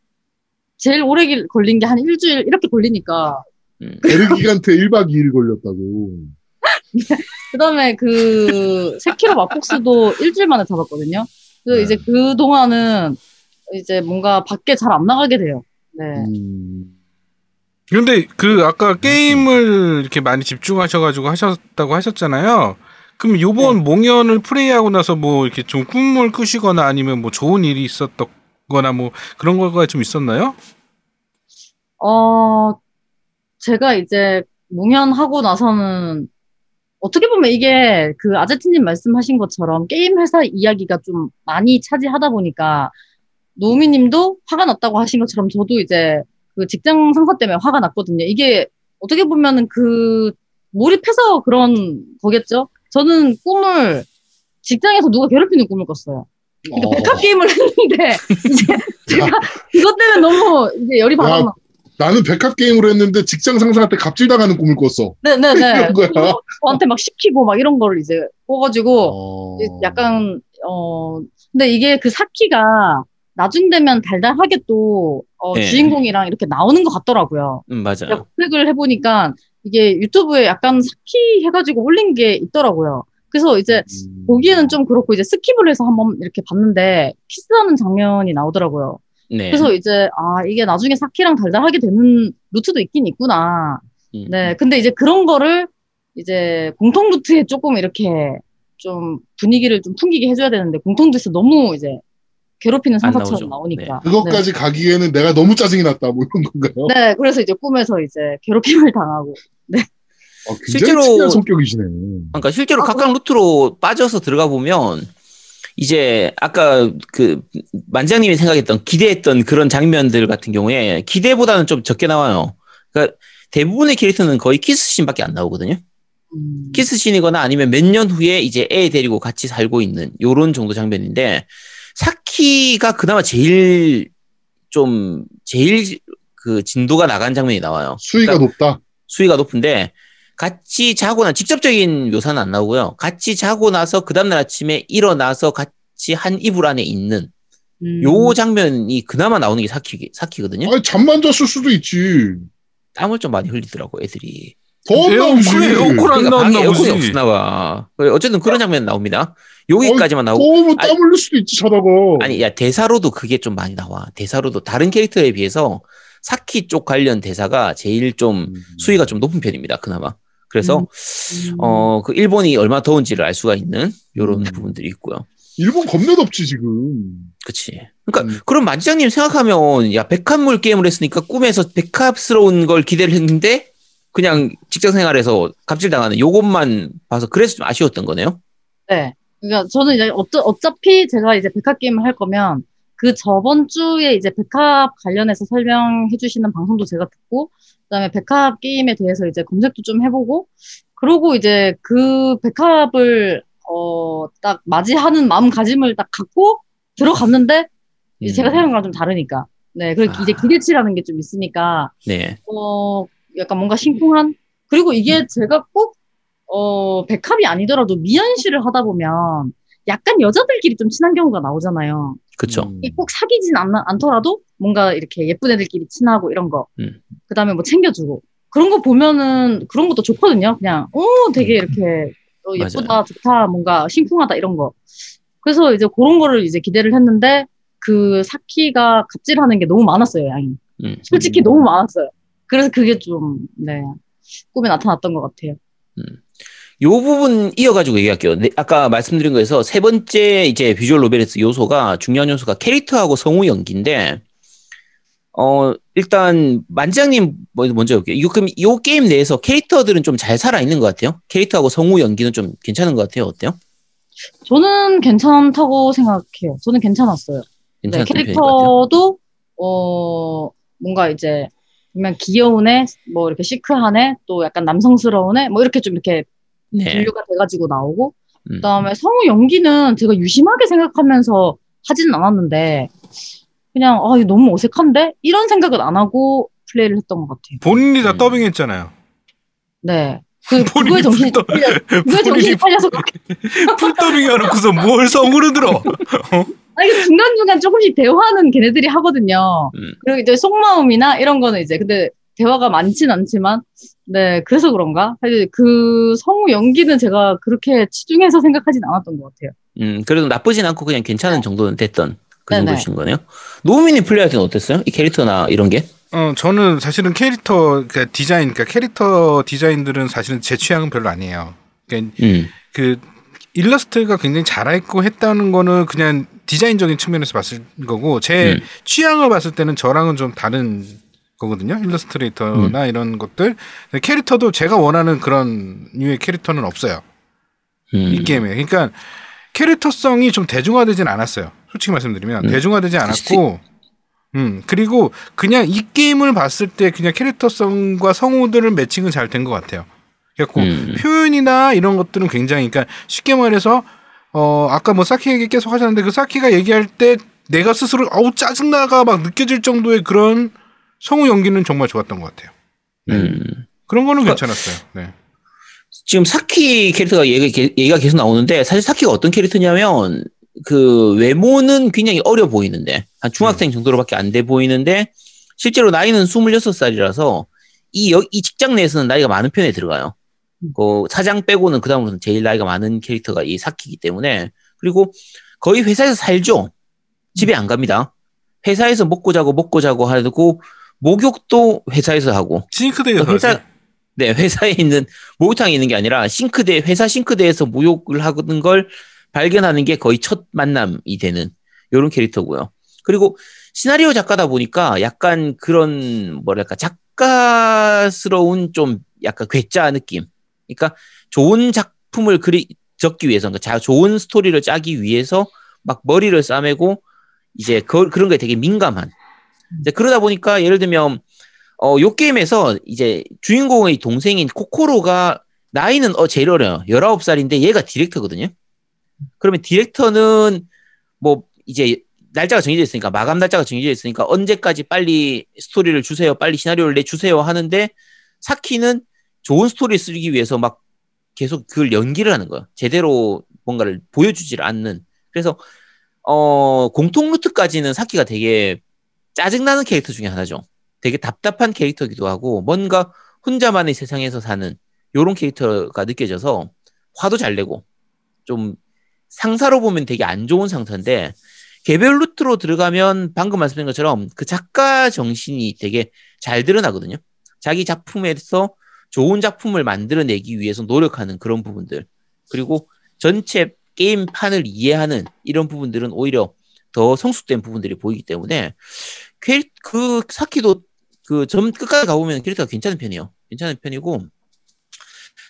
Speaker 3: 제일 오래 길- 걸린 게 한 일주일 이렇게 걸리니까.
Speaker 2: 네르기간테 1박 2일 걸렸다고.
Speaker 3: 그 다음에 그, 세키로 막보스도 일주일 만에 잡았거든요. 그
Speaker 2: 네.
Speaker 3: 이제 그 동안은 이제 뭔가 밖에 잘 안 나가게 돼요. 네.
Speaker 2: 음.
Speaker 4: 근데 그 아까 게임을 이렇게 많이 집중하셔가지고 하셨다고 하셨잖아요. 그럼 요번 몽연을 플레이하고 나서 뭐 이렇게 좀 꿈을 꾸시거나 아니면 뭐 좋은 일이 있었 거나 뭐 그런 거가 좀 있었나요?
Speaker 3: 어, 제가 이제 몽연하고 나서는 어떻게 보면 이게 그 아제트님 말씀하신 것처럼 게임 회사 이야기가 좀 많이 차지하다 보니까 노우미 님도 화가 났다고 하신 것처럼 저도 이제 그 직장 상사 때문에 화가 났거든요. 이게 어떻게 보면은 그 몰입해서 그런 거겠죠? 저는 꿈을 직장에서 누가 괴롭히는 꿈을 꿨어요. 그러니까
Speaker 2: 어.
Speaker 3: 백합 게임을 했는데 이제 제가 그것 때문에 너무 이제 열이 받았나
Speaker 2: 야, 나는 백합 게임으로 했는데 직장 상사한테 갑질 당하는 꿈을 꿨어.
Speaker 3: 네네네.
Speaker 2: 이런 거야?
Speaker 3: 그래서 저한테 막 시키고 막 이런 거를 이제 꿔가지고
Speaker 2: 어.
Speaker 3: 약간 어 근데 이게 그 사키가 나중 되면 달달하게 또 어,
Speaker 5: 네.
Speaker 3: 주인공이랑 이렇게 나오는 것 같더라고요.
Speaker 5: 음, 맞아요.
Speaker 3: 검색을 해보니까 이게 유튜브에 약간 사키 해가지고 올린 게 있더라고요. 그래서 이제
Speaker 2: 음.
Speaker 3: 보기에는 좀 그렇고 이제 skip을 해서 한번 이렇게 봤는데 키스하는 장면이 나오더라고요.
Speaker 5: 네.
Speaker 3: 그래서 이제 아 이게 나중에 사키랑 달달하게 되는 루트도 있긴 있구나.
Speaker 5: 음.
Speaker 3: 네, 근데 이제 그런 거를 이제 공통 루트에 조금 이렇게 좀 분위기를 좀 풍기게 해줘야 되는데 공통 루트에서 너무 이제 괴롭히는
Speaker 5: 안
Speaker 3: 상사처럼. 나오니까.
Speaker 2: 그것까지 가기에는 내가 너무 짜증이 났다 뭐 이런 건가요?
Speaker 3: 네. 네, 그래서 이제 꿈에서 이제 괴롭힘을 당하고.
Speaker 2: 아, 굉장히
Speaker 5: 실제로-
Speaker 2: 특이한 성격이시네.
Speaker 5: 그러니까 실제로
Speaker 3: 아,
Speaker 5: 각각 루트로 빠져서 들어가 보면 이제 아까 그 만장님이 생각했던 기대했던 그런 장면들 같은 경우에 기대보다는 좀 적게 나와요. 그러니까 대부분의 캐릭터는 거의 키스씬밖에 안 나오거든요.
Speaker 3: 음,
Speaker 5: 키스씬이거나 아니면 몇 년 후에 이제 애 데리고 같이 살고 있는 요런 정도 장면인데 사키가 그나마 제일 좀 제일 그 진도가 나간 장면이 나와요.
Speaker 2: 수위가
Speaker 5: 그러니까
Speaker 2: 높다.
Speaker 5: 수위가 높은데 같이 자고 나 직접적인 묘사는 안 나오고요. 같이 자고 나서 그 다음날 아침에 일어나서 같이 한 이불 안에 있는
Speaker 3: 음.
Speaker 5: 요 장면이 그나마 나오는 게 사키 사키거든요.
Speaker 2: 아니 잠만 잤을 수도 있지.
Speaker 5: 땀을 좀 많이 흘리더라고 애들이.
Speaker 2: 더 나오지.
Speaker 4: 에어컨 안
Speaker 5: 그러니까
Speaker 4: 나왔나
Speaker 5: 에어컨이
Speaker 4: 보지.
Speaker 5: 없나 봐. 그래, 어쨌든 그런 장면 나옵니다. 여기까지만 나오고
Speaker 2: 더우면
Speaker 5: 아니-
Speaker 2: 땀 흘릴 수도 있지 자다가.
Speaker 5: 아니, 야, 대사로도 그게 좀 많이 나와. 대사로도 다른 캐릭터에 비해서 사키 쪽 관련 대사가 제일 좀
Speaker 2: 음.
Speaker 5: 수위가 좀 높은 편입니다. 그나마. 그래서,
Speaker 3: 음.
Speaker 5: 어, 그 일본이 얼마나 더운지를 알 수가 있는 이런
Speaker 2: 음.
Speaker 5: 부분들이 있고요.
Speaker 2: 일본 겁나 덥지 지금.
Speaker 5: 그치. 그러니까,
Speaker 2: 음.
Speaker 5: 그럼 만지장님 생각하면, 야, 백합물 게임을 했으니까 꿈에서 백합스러운 걸 기대를 했는데, 그냥 직장 생활에서 갑질 당하는 요것만 봐서 그래서 좀 아쉬웠던 거네요.
Speaker 3: 네. 그러니까 저는 이제 어차, 어차피 제가 이제 백합 게임을 할 거면 그 저번 주에 이제 백합 관련해서 설명해 주시는 방송도 제가 듣고 그다음에 백합 게임에 대해서 이제 검색도 좀 해보고 그러고 이제 그 백합을 어 딱 맞이하는 마음가짐을 딱 갖고 들어갔는데 이제 제가
Speaker 5: 음.
Speaker 3: 생각한 거랑 좀 다르니까 네 그리고
Speaker 5: 아.
Speaker 3: 이제 기대치라는 게 좀 있으니까
Speaker 5: 네.
Speaker 3: 어, 약간 뭔가 심쿵한? 그리고 이게 제가 꼭, 어, 백합이 아니더라도 미연시를 하다 보면 약간 여자들끼리 좀 친한 경우가 나오잖아요.
Speaker 5: 그쵸.
Speaker 2: 음.
Speaker 3: 꼭 사귀진 않, 않더라도 뭔가 이렇게 예쁜 애들끼리 친하고 이런 거.
Speaker 5: 음.
Speaker 3: 그 다음에 뭐 챙겨주고. 그런 거 보면은 그런 것도 좋거든요. 그냥, 어, 되게 이렇게 어, 예쁘다, 좋다, 뭔가 심쿵하다 이런 거. 그래서 이제 그런 거를 이제 기대를 했는데 그 사키가 갑질하는 게 너무 많았어요, 양이.
Speaker 5: 음.
Speaker 3: 솔직히 너무 많았어요. 그래서 그게 좀, 네, 꿈에 나타났던 것 같아요.
Speaker 5: 요 부분 이어가지고 얘기할게요. 네, 아까 말씀드린 거에서 세 번째 이제 visual novel에서 요소가 중요한 요소가 캐릭터하고 성우 연기인데, 어, 일단 만지장님 뭐- 먼저 볼게요. 그럼 요 게임 내에서 캐릭터들은 좀 잘 살아 있는 것 같아요. 캐릭터하고 성우 연기는 좀 괜찮은 것 같아요. 어때요?
Speaker 3: 저는 괜찮다고 생각해요. 저는 괜찮았어요. 네. 캐릭터도, 어, 뭔가 이제, 그냥 귀여운 애, 뭐 이렇게 시크한 애, 또 약간 남성스러운 애, 뭐 이렇게 좀 이렇게
Speaker 5: 네.
Speaker 3: 분류가 돼가지고 나오고,
Speaker 5: 음.
Speaker 3: 그 다음에 성우 연기는 제가 유심하게 생각하면서 하지는 않았는데, 그냥, 아, 이거 너무 어색한데? 이런 생각은 안 하고 플레이를 했던 것 같아요.
Speaker 4: 본인이 다
Speaker 5: 음.
Speaker 4: 더빙했잖아요.
Speaker 3: 네. 그,
Speaker 4: 본인이
Speaker 3: 그거에 정신이,
Speaker 4: 풀
Speaker 3: 팔려- 그거에
Speaker 4: 본인이
Speaker 3: 정신이 팔려서 그렇게.
Speaker 4: full 더빙 해놓고서 뭘 성우를 들어?
Speaker 3: 아니, 중간 중간 조금씩 대화는 걔네들이 하거든요.
Speaker 5: 음.
Speaker 3: 그리고 이제 속마음이나 이런 거는 이제, 근데 대화가 많진 않지만, 네, 그래서 그런가? 사실 그 성우 연기는 제가 그렇게 치중해서 생각하진 않았던 것 같아요.
Speaker 5: 음, 그래도 나쁘진 않고 그냥 괜찮은 정도는 됐던 그
Speaker 3: 네네.
Speaker 5: 정도신 거네요. 노우미님 플레이할 때는 어땠어요? 이 캐릭터나 이런 게?
Speaker 4: 어, 저는 사실은 캐릭터 그러니까 디자인, 그러니까 캐릭터 디자인들은 사실은 제 취향은 별로 아니에요. 그러니까
Speaker 5: 음,
Speaker 4: 그 일러스트가 굉장히 잘했고 했다는 거는 그냥 디자인적인 측면에서 봤을 거고 제
Speaker 5: 음.
Speaker 4: 취향을 봤을 때는 저랑은 좀 다른 거거든요. 일러스트레이터나 이런 것들 캐릭터도 제가 원하는 그런 류의 캐릭터는 없어요.
Speaker 5: 음.
Speaker 4: 이 게임에. 그러니까 캐릭터성이 좀 대중화되진 않았어요. 솔직히 말씀드리면
Speaker 5: 음.
Speaker 4: 대중화되지 않았고, 음 그리고 그냥 이 게임을 봤을 때 그냥 캐릭터성과 성우들을 매칭은 잘 된 것 같아요. 그래갖고
Speaker 5: 음.
Speaker 4: 표현이나 이런 것들은 굉장히 그러니까 쉽게 말해서 어 아까 뭐 사키 얘기 계속 하셨는데 그 사키가 얘기할 때 내가 스스로 아우 짜증나가 막 느껴질 정도의 그런 성우 연기는 정말 좋았던 것 같아요. 네.
Speaker 5: 음.
Speaker 4: 그런 거는
Speaker 5: 그러니까
Speaker 4: 괜찮았어요. 네.
Speaker 5: 지금 사키 캐릭터가 얘기, 얘기가 계속 나오는데 사실 사키가 어떤 캐릭터냐면 그 외모는 굉장히 어려 보이는데 한 중학생 정도로밖에 안 돼 보이는데 실제로 나이는 26살이라서 이, 여- 이 직장 내에서는 나이가 많은 편에 들어가요. 그 사장 빼고는 그다음으로는 제일 나이가 많은 캐릭터가 이 사키이기 때문에 그리고 거의 회사에서 살죠. 집에 안 갑니다. 회사에서 먹고 자고 먹고 자고 하고 목욕도 회사에서 하고
Speaker 4: 싱크대에서
Speaker 5: 회사
Speaker 4: 하지.
Speaker 5: 네 회사에 있는 목욕탕에 있는 게 아니라 싱크대 회사 싱크대에서 목욕을 하는 걸 발견하는 게 거의 첫 만남이 되는 이런 캐릭터고요. 그리고 시나리오 작가다 보니까 약간 그런 뭐랄까 작가스러운 좀 약간 괴짜 느낌. 그러니까 좋은 작품을 그리 적기 위해서 그러니까 자, 좋은 스토리를 짜기 위해서 막 머리를 싸매고 이제 그, 거에 되게 민감한. 이제 그러다 보니까 예를 들면 어, 요 게임에서 이제 주인공의 동생인 코코로가 나이는 어, 제일 어려요. 19살인데 얘가 디렉터거든요. 그러면 디렉터는 뭐 이제 날짜가 정해져 있으니까 마감 날짜가 정해져 있으니까 언제까지 빨리 스토리를 주세요, 빨리 시나리오를 내 주세요 하는데 사키는 좋은 스토리를 쓰기 위해서 막 계속 그걸 연기를 하는 거예요. 제대로 뭔가를 보여주질 않는. 그래서 어 공통 루트까지는 사키가 되게 짜증나는 캐릭터 중에 하나죠. 되게 답답한 캐릭터기도 하고 뭔가 혼자만의 세상에서 사는 요런 캐릭터가 느껴져서 화도 잘 내고 좀 상사로 보면 되게 안 좋은 상태인데 개별 루트로 들어가면 방금 말씀드린 것처럼 그 작가 정신이 되게 잘 드러나거든요. 자기 작품에서 좋은 작품을 만들어내기 위해서 노력하는 그런 부분들 그리고 전체 게임판을 이해하는 이런 부분들은 오히려 더 성숙된 부분들이 보이기 때문에 캐- 그 사키도 그 점 끝까지 가보면 캐릭터가 괜찮은 편이에요. 괜찮은 편이고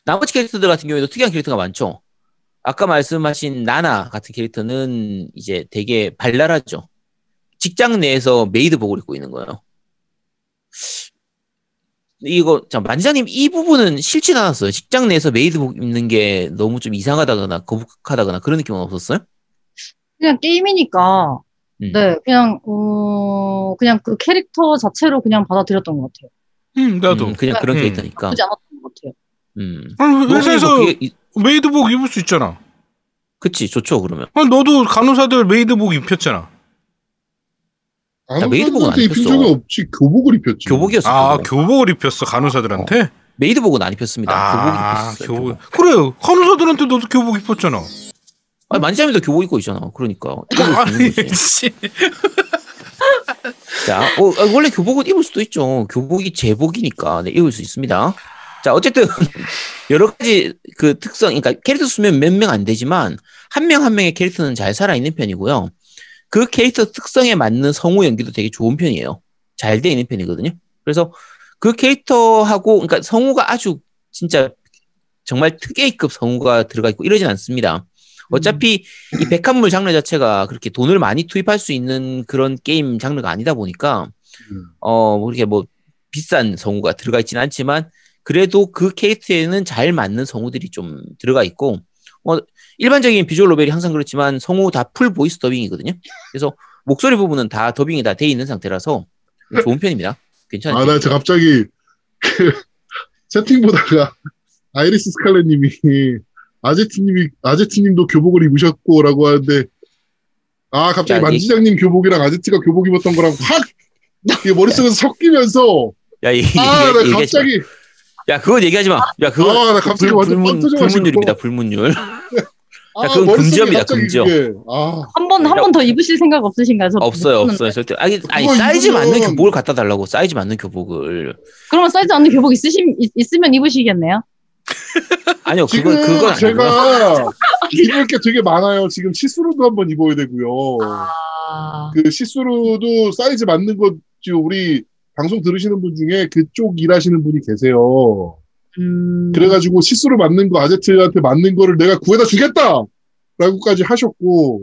Speaker 5: 나머지 캐릭터들 같은 경우에도 특이한 캐릭터가 많죠. 아까 말씀하신 나나 같은 캐릭터는 이제 되게 발랄하죠. 직장 내에서 메이드복을 입고 있는 거예요. 이거 자 만지장님 이 부분은 싫진 않았어요. 직장 내에서 메이드복 입는 게 너무 좀 이상하다거나 거북하다거나 그런 느낌은 없었어요?
Speaker 3: 그냥 게임이니까
Speaker 5: 음.
Speaker 3: 네 그냥 어 그냥 그 캐릭터 자체로 그냥 받아들였던 것 같아요.
Speaker 4: 음, 나도.
Speaker 5: 음, 그냥 그런
Speaker 4: 음.
Speaker 5: 캐릭터니까.
Speaker 3: 나쁘지 않았던 것 같아요.
Speaker 5: 음.
Speaker 4: 회사에서
Speaker 5: 그게 이-
Speaker 4: 메이드복 입을 수 있잖아.
Speaker 5: 그치 좋죠 그러면.
Speaker 4: 아니, 너도 간호사들 메이드복 입혔잖아.
Speaker 5: 메이드복은 안
Speaker 2: 입힌, 안
Speaker 5: 입혔어.
Speaker 2: 적이 없지 교복을 입혔지.
Speaker 5: 교복이었어.
Speaker 4: 아,
Speaker 5: 교복.
Speaker 4: 교복을 입혔어, 간호사들한테?
Speaker 5: 메이드복은 안 입혔습니다.
Speaker 4: 아,
Speaker 5: 교복 입혔어요.
Speaker 4: 교복.
Speaker 5: 교복.
Speaker 4: 그래, 간호사들한테 너도 교복 입혔잖아.
Speaker 5: 아니 만지장님도 교복 입고 있잖아. 그러니까.
Speaker 4: 아니.
Speaker 5: 자, 어, 아, 원래 교복은 입을 수도 있죠. 교복이 제복이니까 네, 입을 수 있습니다. 자, 어쨌든 여러 가지 그 특성, 그러니까 캐릭터 수면 몇 명 안 되지만 한명한 명의 캐릭터는 잘 살아 있는 편이고요. 그 캐릭터 특성에 맞는 성우 연기도 되게 좋은 편이에요. 잘 돼 있는 편이거든요. 그래서 그 캐릭터하고, 그러니까 성우가 아주 진짜 정말 특A급 성우가 들어가 있고 이러진 않습니다. 어차피 이 백합물 장르 자체가 그렇게 돈을 많이 투입할 수 있는 그런 게임 장르가 아니다 보니까
Speaker 2: 음.
Speaker 5: 어 그렇게 뭐 비싼 성우가 들어가 있지는 않지만 그래도 그 캐릭터에는 잘 맞는 성우들이 좀 들어가 있고 어 일반적인 visual novel이 항상 그렇지만 성우 다 full voice 더빙이거든요. 그래서 목소리 부분은 다 더빙이 다 돼 있는 상태라서 좋은 편입니다. 괜찮아요.
Speaker 2: 아, 나저 갑자기 그 채팅 보다가 아이리스 스칼렛님이 아제트님이 아제트님도 교복을 입으셨고라고 하는데 아 갑자기
Speaker 5: 야, 이-
Speaker 2: 만지장님 교복이랑 아제트가 교복 입었던 거랑 확 이게 머릿속에서 섞이면서
Speaker 5: 야, 이,
Speaker 2: 아, 나
Speaker 5: 얘기하지 마.
Speaker 2: 갑자기
Speaker 5: 야, 그건 얘기하지 마. 야, 그거
Speaker 2: 아, 나 갑자기 완전 빵 터져가지고.
Speaker 5: 불문율입니다. 불문율.
Speaker 2: 아,
Speaker 5: 그건
Speaker 2: 머릿속에
Speaker 5: 금지입니다, 금지요.
Speaker 2: 아,
Speaker 3: 한번 한 번 더 입으실 생각 없으신가요? 저
Speaker 5: 없어요,
Speaker 3: 못
Speaker 5: 없어요. 절대. 아니, 아니 사이즈
Speaker 2: 입으면-
Speaker 5: 맞는 교복을 갖다 달라고. 사이즈 맞는 교복을.
Speaker 3: 그러면 사이즈 맞는 교복 있으심 있, 있으면 입으시겠네요?
Speaker 5: 아니요,
Speaker 2: 지금
Speaker 5: 그건.
Speaker 2: 제가 입을 게 되게 많아요. 지금 시스루도 한번 입어야 되고요.
Speaker 3: 아,
Speaker 2: 그 시스루도 사이즈 맞는 거 지금 우리 방송 들으시는 분 중에 그쪽 일하시는 분이 계세요.
Speaker 3: 음,
Speaker 2: 그래가지고 시스루 맞는 거 아제트한테 맞는 거를 내가 구해다 주겠다! 라고까지 하셨고,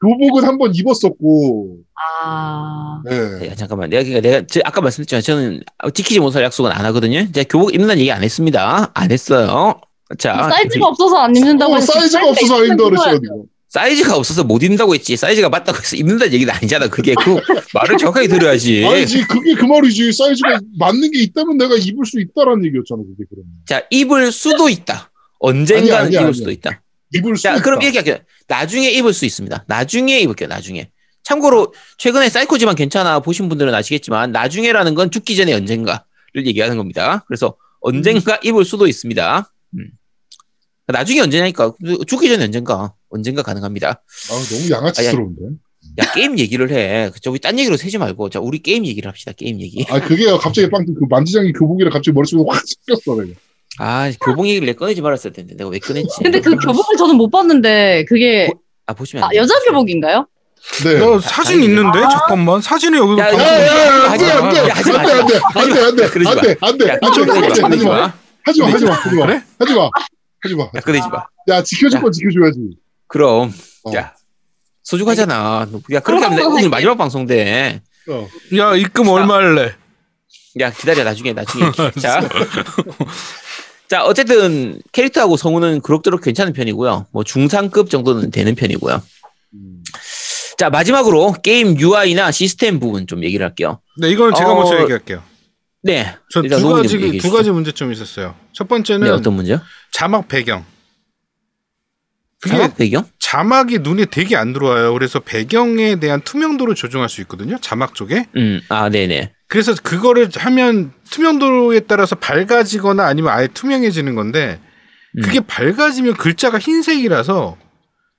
Speaker 2: 교복은 한 번 입었었고,
Speaker 3: 아,
Speaker 2: 네.
Speaker 5: 야, 잠깐만. 내가, 그러니까 내가, 저 아까 말씀드렸지만 저는 지키지 못할 약속은 안 하거든요. 제가 교복 입는다는 얘기 안 했습니다. 안 했어요. 자.
Speaker 3: 사이즈가 없어서 안 입는다고
Speaker 2: 어, 사이즈가 없어서 아닌다
Speaker 3: 입어야죠.
Speaker 2: 그랬어가지고.
Speaker 5: 사이즈가 없어서 못 입는다고 했지. 사이즈가 맞다고 해서 입는다는 얘기는 아니잖아. 그게 그 말을 정확하게 들어야지.
Speaker 2: 아니지, 그게 그 말이지. 사이즈가 맞는 게 있다면 내가 입을 수 있다라는 얘기였잖아, 그게 그러면.
Speaker 5: 자, 입을 수도 있다. 언젠가는
Speaker 2: 아니야, 아니야,
Speaker 5: 입을
Speaker 2: 아니야.
Speaker 5: 수도 있다.
Speaker 2: 입을 수
Speaker 5: 자,
Speaker 2: 있다.
Speaker 5: 그럼 이렇게 할게요. 나중에 입을 수 있습니다. 나중에 입을게요, 나중에. 참고로, 최근에 사이코지만 괜찮아 보신 분들은 아시겠지만, 나중에라는 건 죽기 전에 언젠가를 얘기하는 겁니다. 그래서 언젠가
Speaker 2: 음.
Speaker 5: 입을 수도 있습니다. 음. 나중에 언제냐니까. 죽기 전에 언젠가. 언젠가 가능합니다.
Speaker 2: 아, 너무 양아치스러운데.
Speaker 5: 야, 게임 얘기를 해. 저기 딴 얘기로 세지 말고. 자, 우리 게임 얘기를 합시다, 게임 얘기.
Speaker 2: 아, 그게 갑자기 빵, 그 만지장이 교복이라 갑자기 머릿속에 확 섞였어, 내가.
Speaker 5: 아, 교복 얘기를 내 꺼내지 말았을 텐데. 내가 왜 꺼냈지?
Speaker 3: 근데 그 교복을 저는 못 봤는데 그게
Speaker 5: 아, 보시면
Speaker 3: 아. 여자 교복인가요?
Speaker 2: 네.
Speaker 4: 야, 사진 있는데? 잠깐만. 사진을 여기
Speaker 5: 야, 야,
Speaker 2: 야, 야, 야,
Speaker 5: 하지
Speaker 2: 안
Speaker 5: 마.
Speaker 2: 안 돼,
Speaker 5: 하지
Speaker 2: 안
Speaker 5: 마.
Speaker 2: 돼, 안 돼,
Speaker 5: 하지
Speaker 2: 안 돼, 안 돼, 안
Speaker 5: 마.
Speaker 2: 돼, 안 돼,
Speaker 5: 야,
Speaker 2: 안 돼, 하지 마,
Speaker 5: 마.
Speaker 2: 하지 마, 하지 마, 하지 마,
Speaker 4: 그래?
Speaker 2: 하지 마, 하지 마.
Speaker 5: 야, 꺼내지 마.
Speaker 2: 야, 지켜줄 건 지켜줘야지.
Speaker 5: 그럼,
Speaker 2: 어.
Speaker 5: 야, 소중하잖아. 야, 그렇게 하면 내 오늘 마지막 방송 돼.
Speaker 2: 어.
Speaker 4: 야, 입금 얼마일래?
Speaker 5: 야, 기다려, 나중에, 나중에. 자. 자, 어쨌든, 캐릭터하고 성우는 그럭저럭 괜찮은 편이고요. 뭐, 중상급 정도는 되는 편이고요.
Speaker 2: 음.
Speaker 5: 자 마지막으로 게임 UI나 시스템 부분 좀 얘기를 할게요.
Speaker 4: 네, 이건 제가
Speaker 5: 어,
Speaker 4: 먼저 얘기할게요.
Speaker 5: 네.
Speaker 4: 저
Speaker 5: 일단
Speaker 4: 두
Speaker 5: 노무님
Speaker 4: 가지 두. 가지 문제점이 있었어요. 첫 번째는
Speaker 5: 네 어떤 문제요?
Speaker 4: 자막 배경.
Speaker 5: 자막 배경?
Speaker 4: 자막이 눈에 되게 안 들어와요. 그래서 배경에 대한 투명도를 조정할 수 있거든요. 자막 쪽에.
Speaker 5: 음, 아 네네.
Speaker 4: 그래서 그거를 하면 투명도에 따라서 밝아지거나 아니면 아예 투명해지는 건데
Speaker 5: 음,
Speaker 4: 그게 밝아지면 글자가 흰색이라서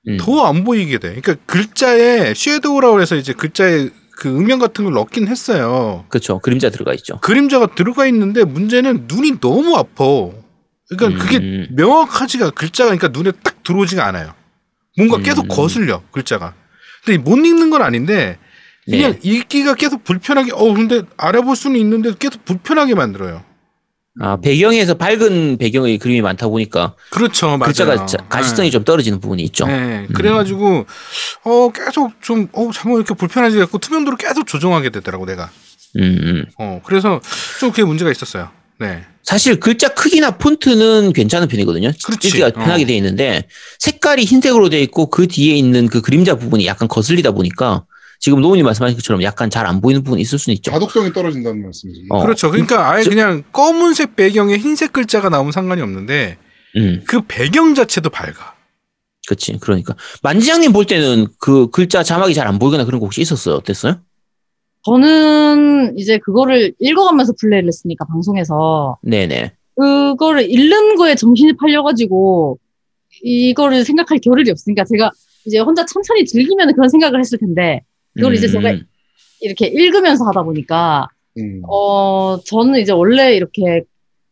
Speaker 5: 음.
Speaker 4: 더안 보이게 돼. 그러니까 글자에 섀도우라고 해서 이제 글자에 그 음영 같은 걸 넣긴 했어요.
Speaker 5: 그렇죠. 그림자 들어가 있죠.
Speaker 4: 그림자가 들어가 있는데 문제는 눈이 너무 아파. 그러니까 그게
Speaker 5: 음.
Speaker 4: 명확하지가 글자가 그러니까 눈에 딱 들어오지가 않아요. 뭔가 계속
Speaker 5: 음.
Speaker 4: 거슬려 글자가. 근데 못 읽는 건 아닌데 그냥
Speaker 5: 네.
Speaker 4: 읽기가 계속 불편하게. 어 근데 알아볼 수는 있는데 계속 불편하게 만들어요.
Speaker 5: 아 배경에서 밝은 배경의 그림이 많다 보니까
Speaker 4: 그렇죠, 맞아요.
Speaker 5: 글자가 자- 가시성이
Speaker 4: 네.
Speaker 5: 좀 떨어지는 부분이 있죠.
Speaker 4: 네, 그래가지고 어 계속 좀어 잠깐 이렇게 불편하지 갖고 투명도를 계속 조정하게 되더라고 내가.
Speaker 5: 음, 음.
Speaker 4: 어 그래서 좀 그게 문제가 있었어요. 네,
Speaker 5: 사실 글자 크기나 폰트는 괜찮은 편이거든요.
Speaker 4: 그렇지.
Speaker 5: 읽기가
Speaker 4: 어.
Speaker 5: 편하게 돼 있는데 색깔이 흰색으로 돼 있고 그 뒤에 있는 그 그림자 부분이 약간 거슬리다 보니까 지금 노우님 말씀하신 것처럼 약간 잘 안 보이는 부분이 있을 수는 있죠.
Speaker 2: 자독성이 떨어진다는 말씀이죠.
Speaker 5: 어.
Speaker 4: 그렇죠. 그러니까 아예
Speaker 5: 저-
Speaker 4: 그냥 검은색 배경에 흰색 글자가 나오면 상관이 없는데
Speaker 5: 음,
Speaker 4: 그 배경 자체도 밝아.
Speaker 5: 그렇지. 그러니까 만지장님 볼 때는 그 글자 자막이 잘 안 보이거나 그런 거 혹시 있었어요? 어땠어요?
Speaker 3: 저는 이제 그거를 읽어가면서 플레이를 했으니까 방송에서
Speaker 5: 네네.
Speaker 3: 그거를 읽는 거에 정신이 팔려가지고 이거를 생각할 겨를이 없으니까 제가 이제 혼자 천천히 즐기면 그런 생각을 했을 텐데 그걸 이제 제가
Speaker 5: 음,
Speaker 3: 이렇게 읽으면서 하다 보니까
Speaker 2: 음.
Speaker 3: 어 저는 이제 원래 이렇게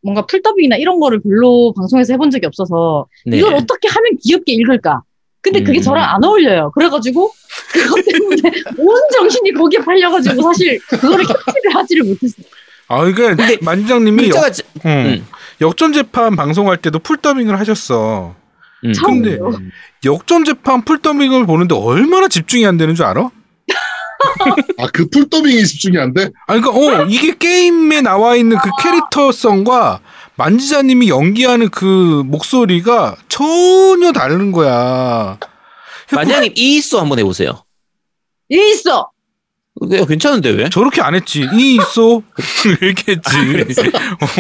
Speaker 3: 뭔가 풀더빙이나 이런 거를 별로 방송에서 해본 적이 없어서
Speaker 5: 네.
Speaker 3: 이걸 어떻게 하면 귀엽게 읽을까? 근데 그게
Speaker 5: 음.
Speaker 3: 저랑 안 어울려요. 그래가지고 그것 때문에 온 정신이 거기에 팔려가지고 사실 그거를 캐치를 하지를 못했어요.
Speaker 4: 아 그러니까
Speaker 5: 근데
Speaker 4: 만지장님이
Speaker 5: 글자가
Speaker 4: 역,
Speaker 5: 자-
Speaker 4: 음,
Speaker 5: 음.
Speaker 4: 역전 재판 방송할 때도 풀더빙을 하셨어.
Speaker 5: 음.
Speaker 4: 근데 역전 재판 풀더빙을 보는데 얼마나 집중이 안 되는 줄 알아?
Speaker 2: 아, 그 풀더빙이 집중이 안 돼?
Speaker 4: 아니 그러니까 어 이게 게임에 나와 있는 그 캐릭터성과 만지자님이 연기하는 그 목소리가 전혀 다른 거야.
Speaker 5: 만지장님 이 있어 한번 해보세요.
Speaker 3: 이 있어.
Speaker 5: 왜 괜찮은데 왜?
Speaker 4: 저렇게 안 했지. 이 있어. 이렇게 했지.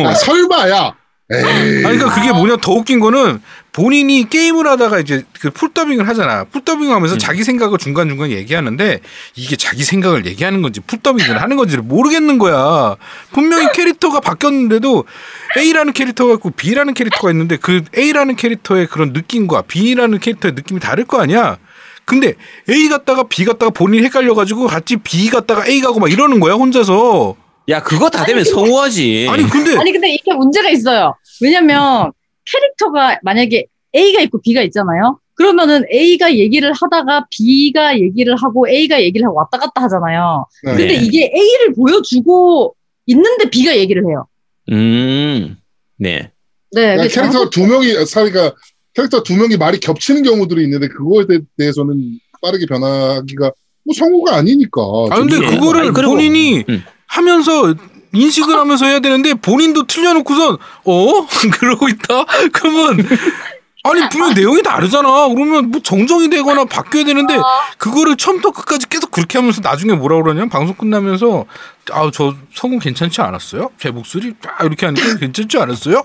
Speaker 4: 어.
Speaker 2: 아, 설마 야.
Speaker 4: 아니, 그러니까 그게 뭐냐 더 웃긴 거는 본인이 게임을 하다가 이제 그 풀더빙을 하잖아. 풀더빙 하면서
Speaker 5: 음.
Speaker 4: 자기 생각을 중간중간 얘기하는데 이게 자기 생각을 얘기하는 건지 풀더빙을 하는 건지를 모르겠는 거야. 분명히 캐릭터가 바뀌었는데도 A라는 캐릭터가 있고 B라는 캐릭터가 있는데 그 A라는 캐릭터의 그런 느낌과 B라는 캐릭터의 느낌이 다를 거 아니야. 근데 A 갔다가 B 갔다가 본인이 헷갈려가지고 같이 B 갔다가 A 가고 막 이러는 거야 혼자서.
Speaker 5: 야 그거 다 되면 성우하지.
Speaker 4: 아니 근데
Speaker 3: 아니 근데 이게 문제가 있어요. 왜냐면 캐릭터가 만약에 A가 있고 B가 있잖아요. 그러면은 A가 얘기를 하다가 B가 얘기를 하고 A가 얘기를 하고 왔다 갔다 하잖아요.
Speaker 2: 네.
Speaker 3: 근데 이게 A를 보여주고 있는데 B가 얘기를 해요.
Speaker 5: 음, 네.
Speaker 3: 네.
Speaker 2: 그러니까
Speaker 3: 그게
Speaker 2: 캐릭터 두 명이, 사니까 캐릭터 두 명이 말이 겹치는 경우들이 있는데 그거에 대- 대해서는 빠르게 변하기가 뭐 성우가 아니니까.
Speaker 4: 아 근데
Speaker 5: 예.
Speaker 4: 그거를
Speaker 5: 아니,
Speaker 4: 본인이
Speaker 5: 음.
Speaker 4: 하면서 인식을 하면서 해야 되는데 본인도 틀려놓고선 어? 그러고 있다? 그러면 아니 분명 내용이 다르잖아. 그러면 뭐 정정이 되거나 바뀌어야 되는데 그거를 처음부터 끝까지 계속 그렇게 하면서 나중에 뭐라 그러냐면 방송 끝나면서 아 저 성우 괜찮지 않았어요? 제 목소리 딱 이렇게 하니까 괜찮지 않았어요?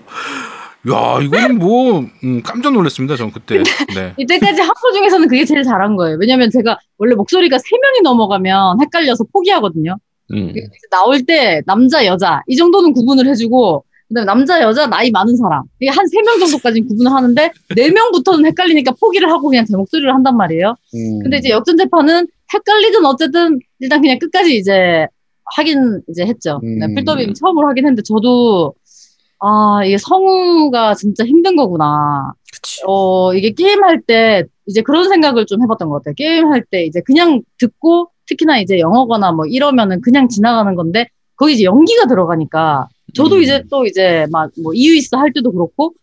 Speaker 4: 야 이거는 뭐 음, 깜짝 놀랐습니다 전 그때. 네.
Speaker 3: 이때까지 한 거 중에서는 그게 제일 잘한 거예요. 왜냐면 제가 원래 목소리가 세 명이 넘어가면 헷갈려서 포기하거든요.
Speaker 5: 음.
Speaker 3: 나올 때 남자 여자 이 정도는 구분을 해주고 그다음에 남자 여자 나이 많은 사람 이게 한 세 명 정도까지는 구분을 하는데 네 명부터는 헷갈리니까 포기를 하고 그냥 제 목소리를 한단 말이에요.
Speaker 2: 음.
Speaker 3: 근데 이제 역전 재판은 헷갈리든 어쨌든 일단 그냥 끝까지 이제 하긴 이제 했죠. 네,
Speaker 2: 음.
Speaker 3: 필더빙 처음으로 하긴 했는데 저도 아 이게 성우가 진짜 힘든 거구나.
Speaker 5: 그치.
Speaker 3: 어 이게 게임 할 때 이제 그런 생각을 좀 해봤던 것 같아요. 게임 할 때 이제 그냥 듣고 특히나 이제 영어거나 뭐 이러면은 그냥 지나가는 건데 거기 이제 연기가 들어가니까 저도
Speaker 5: 음.
Speaker 3: 이제 또 이제 막 뭐 이유 있어 할 때도 그렇고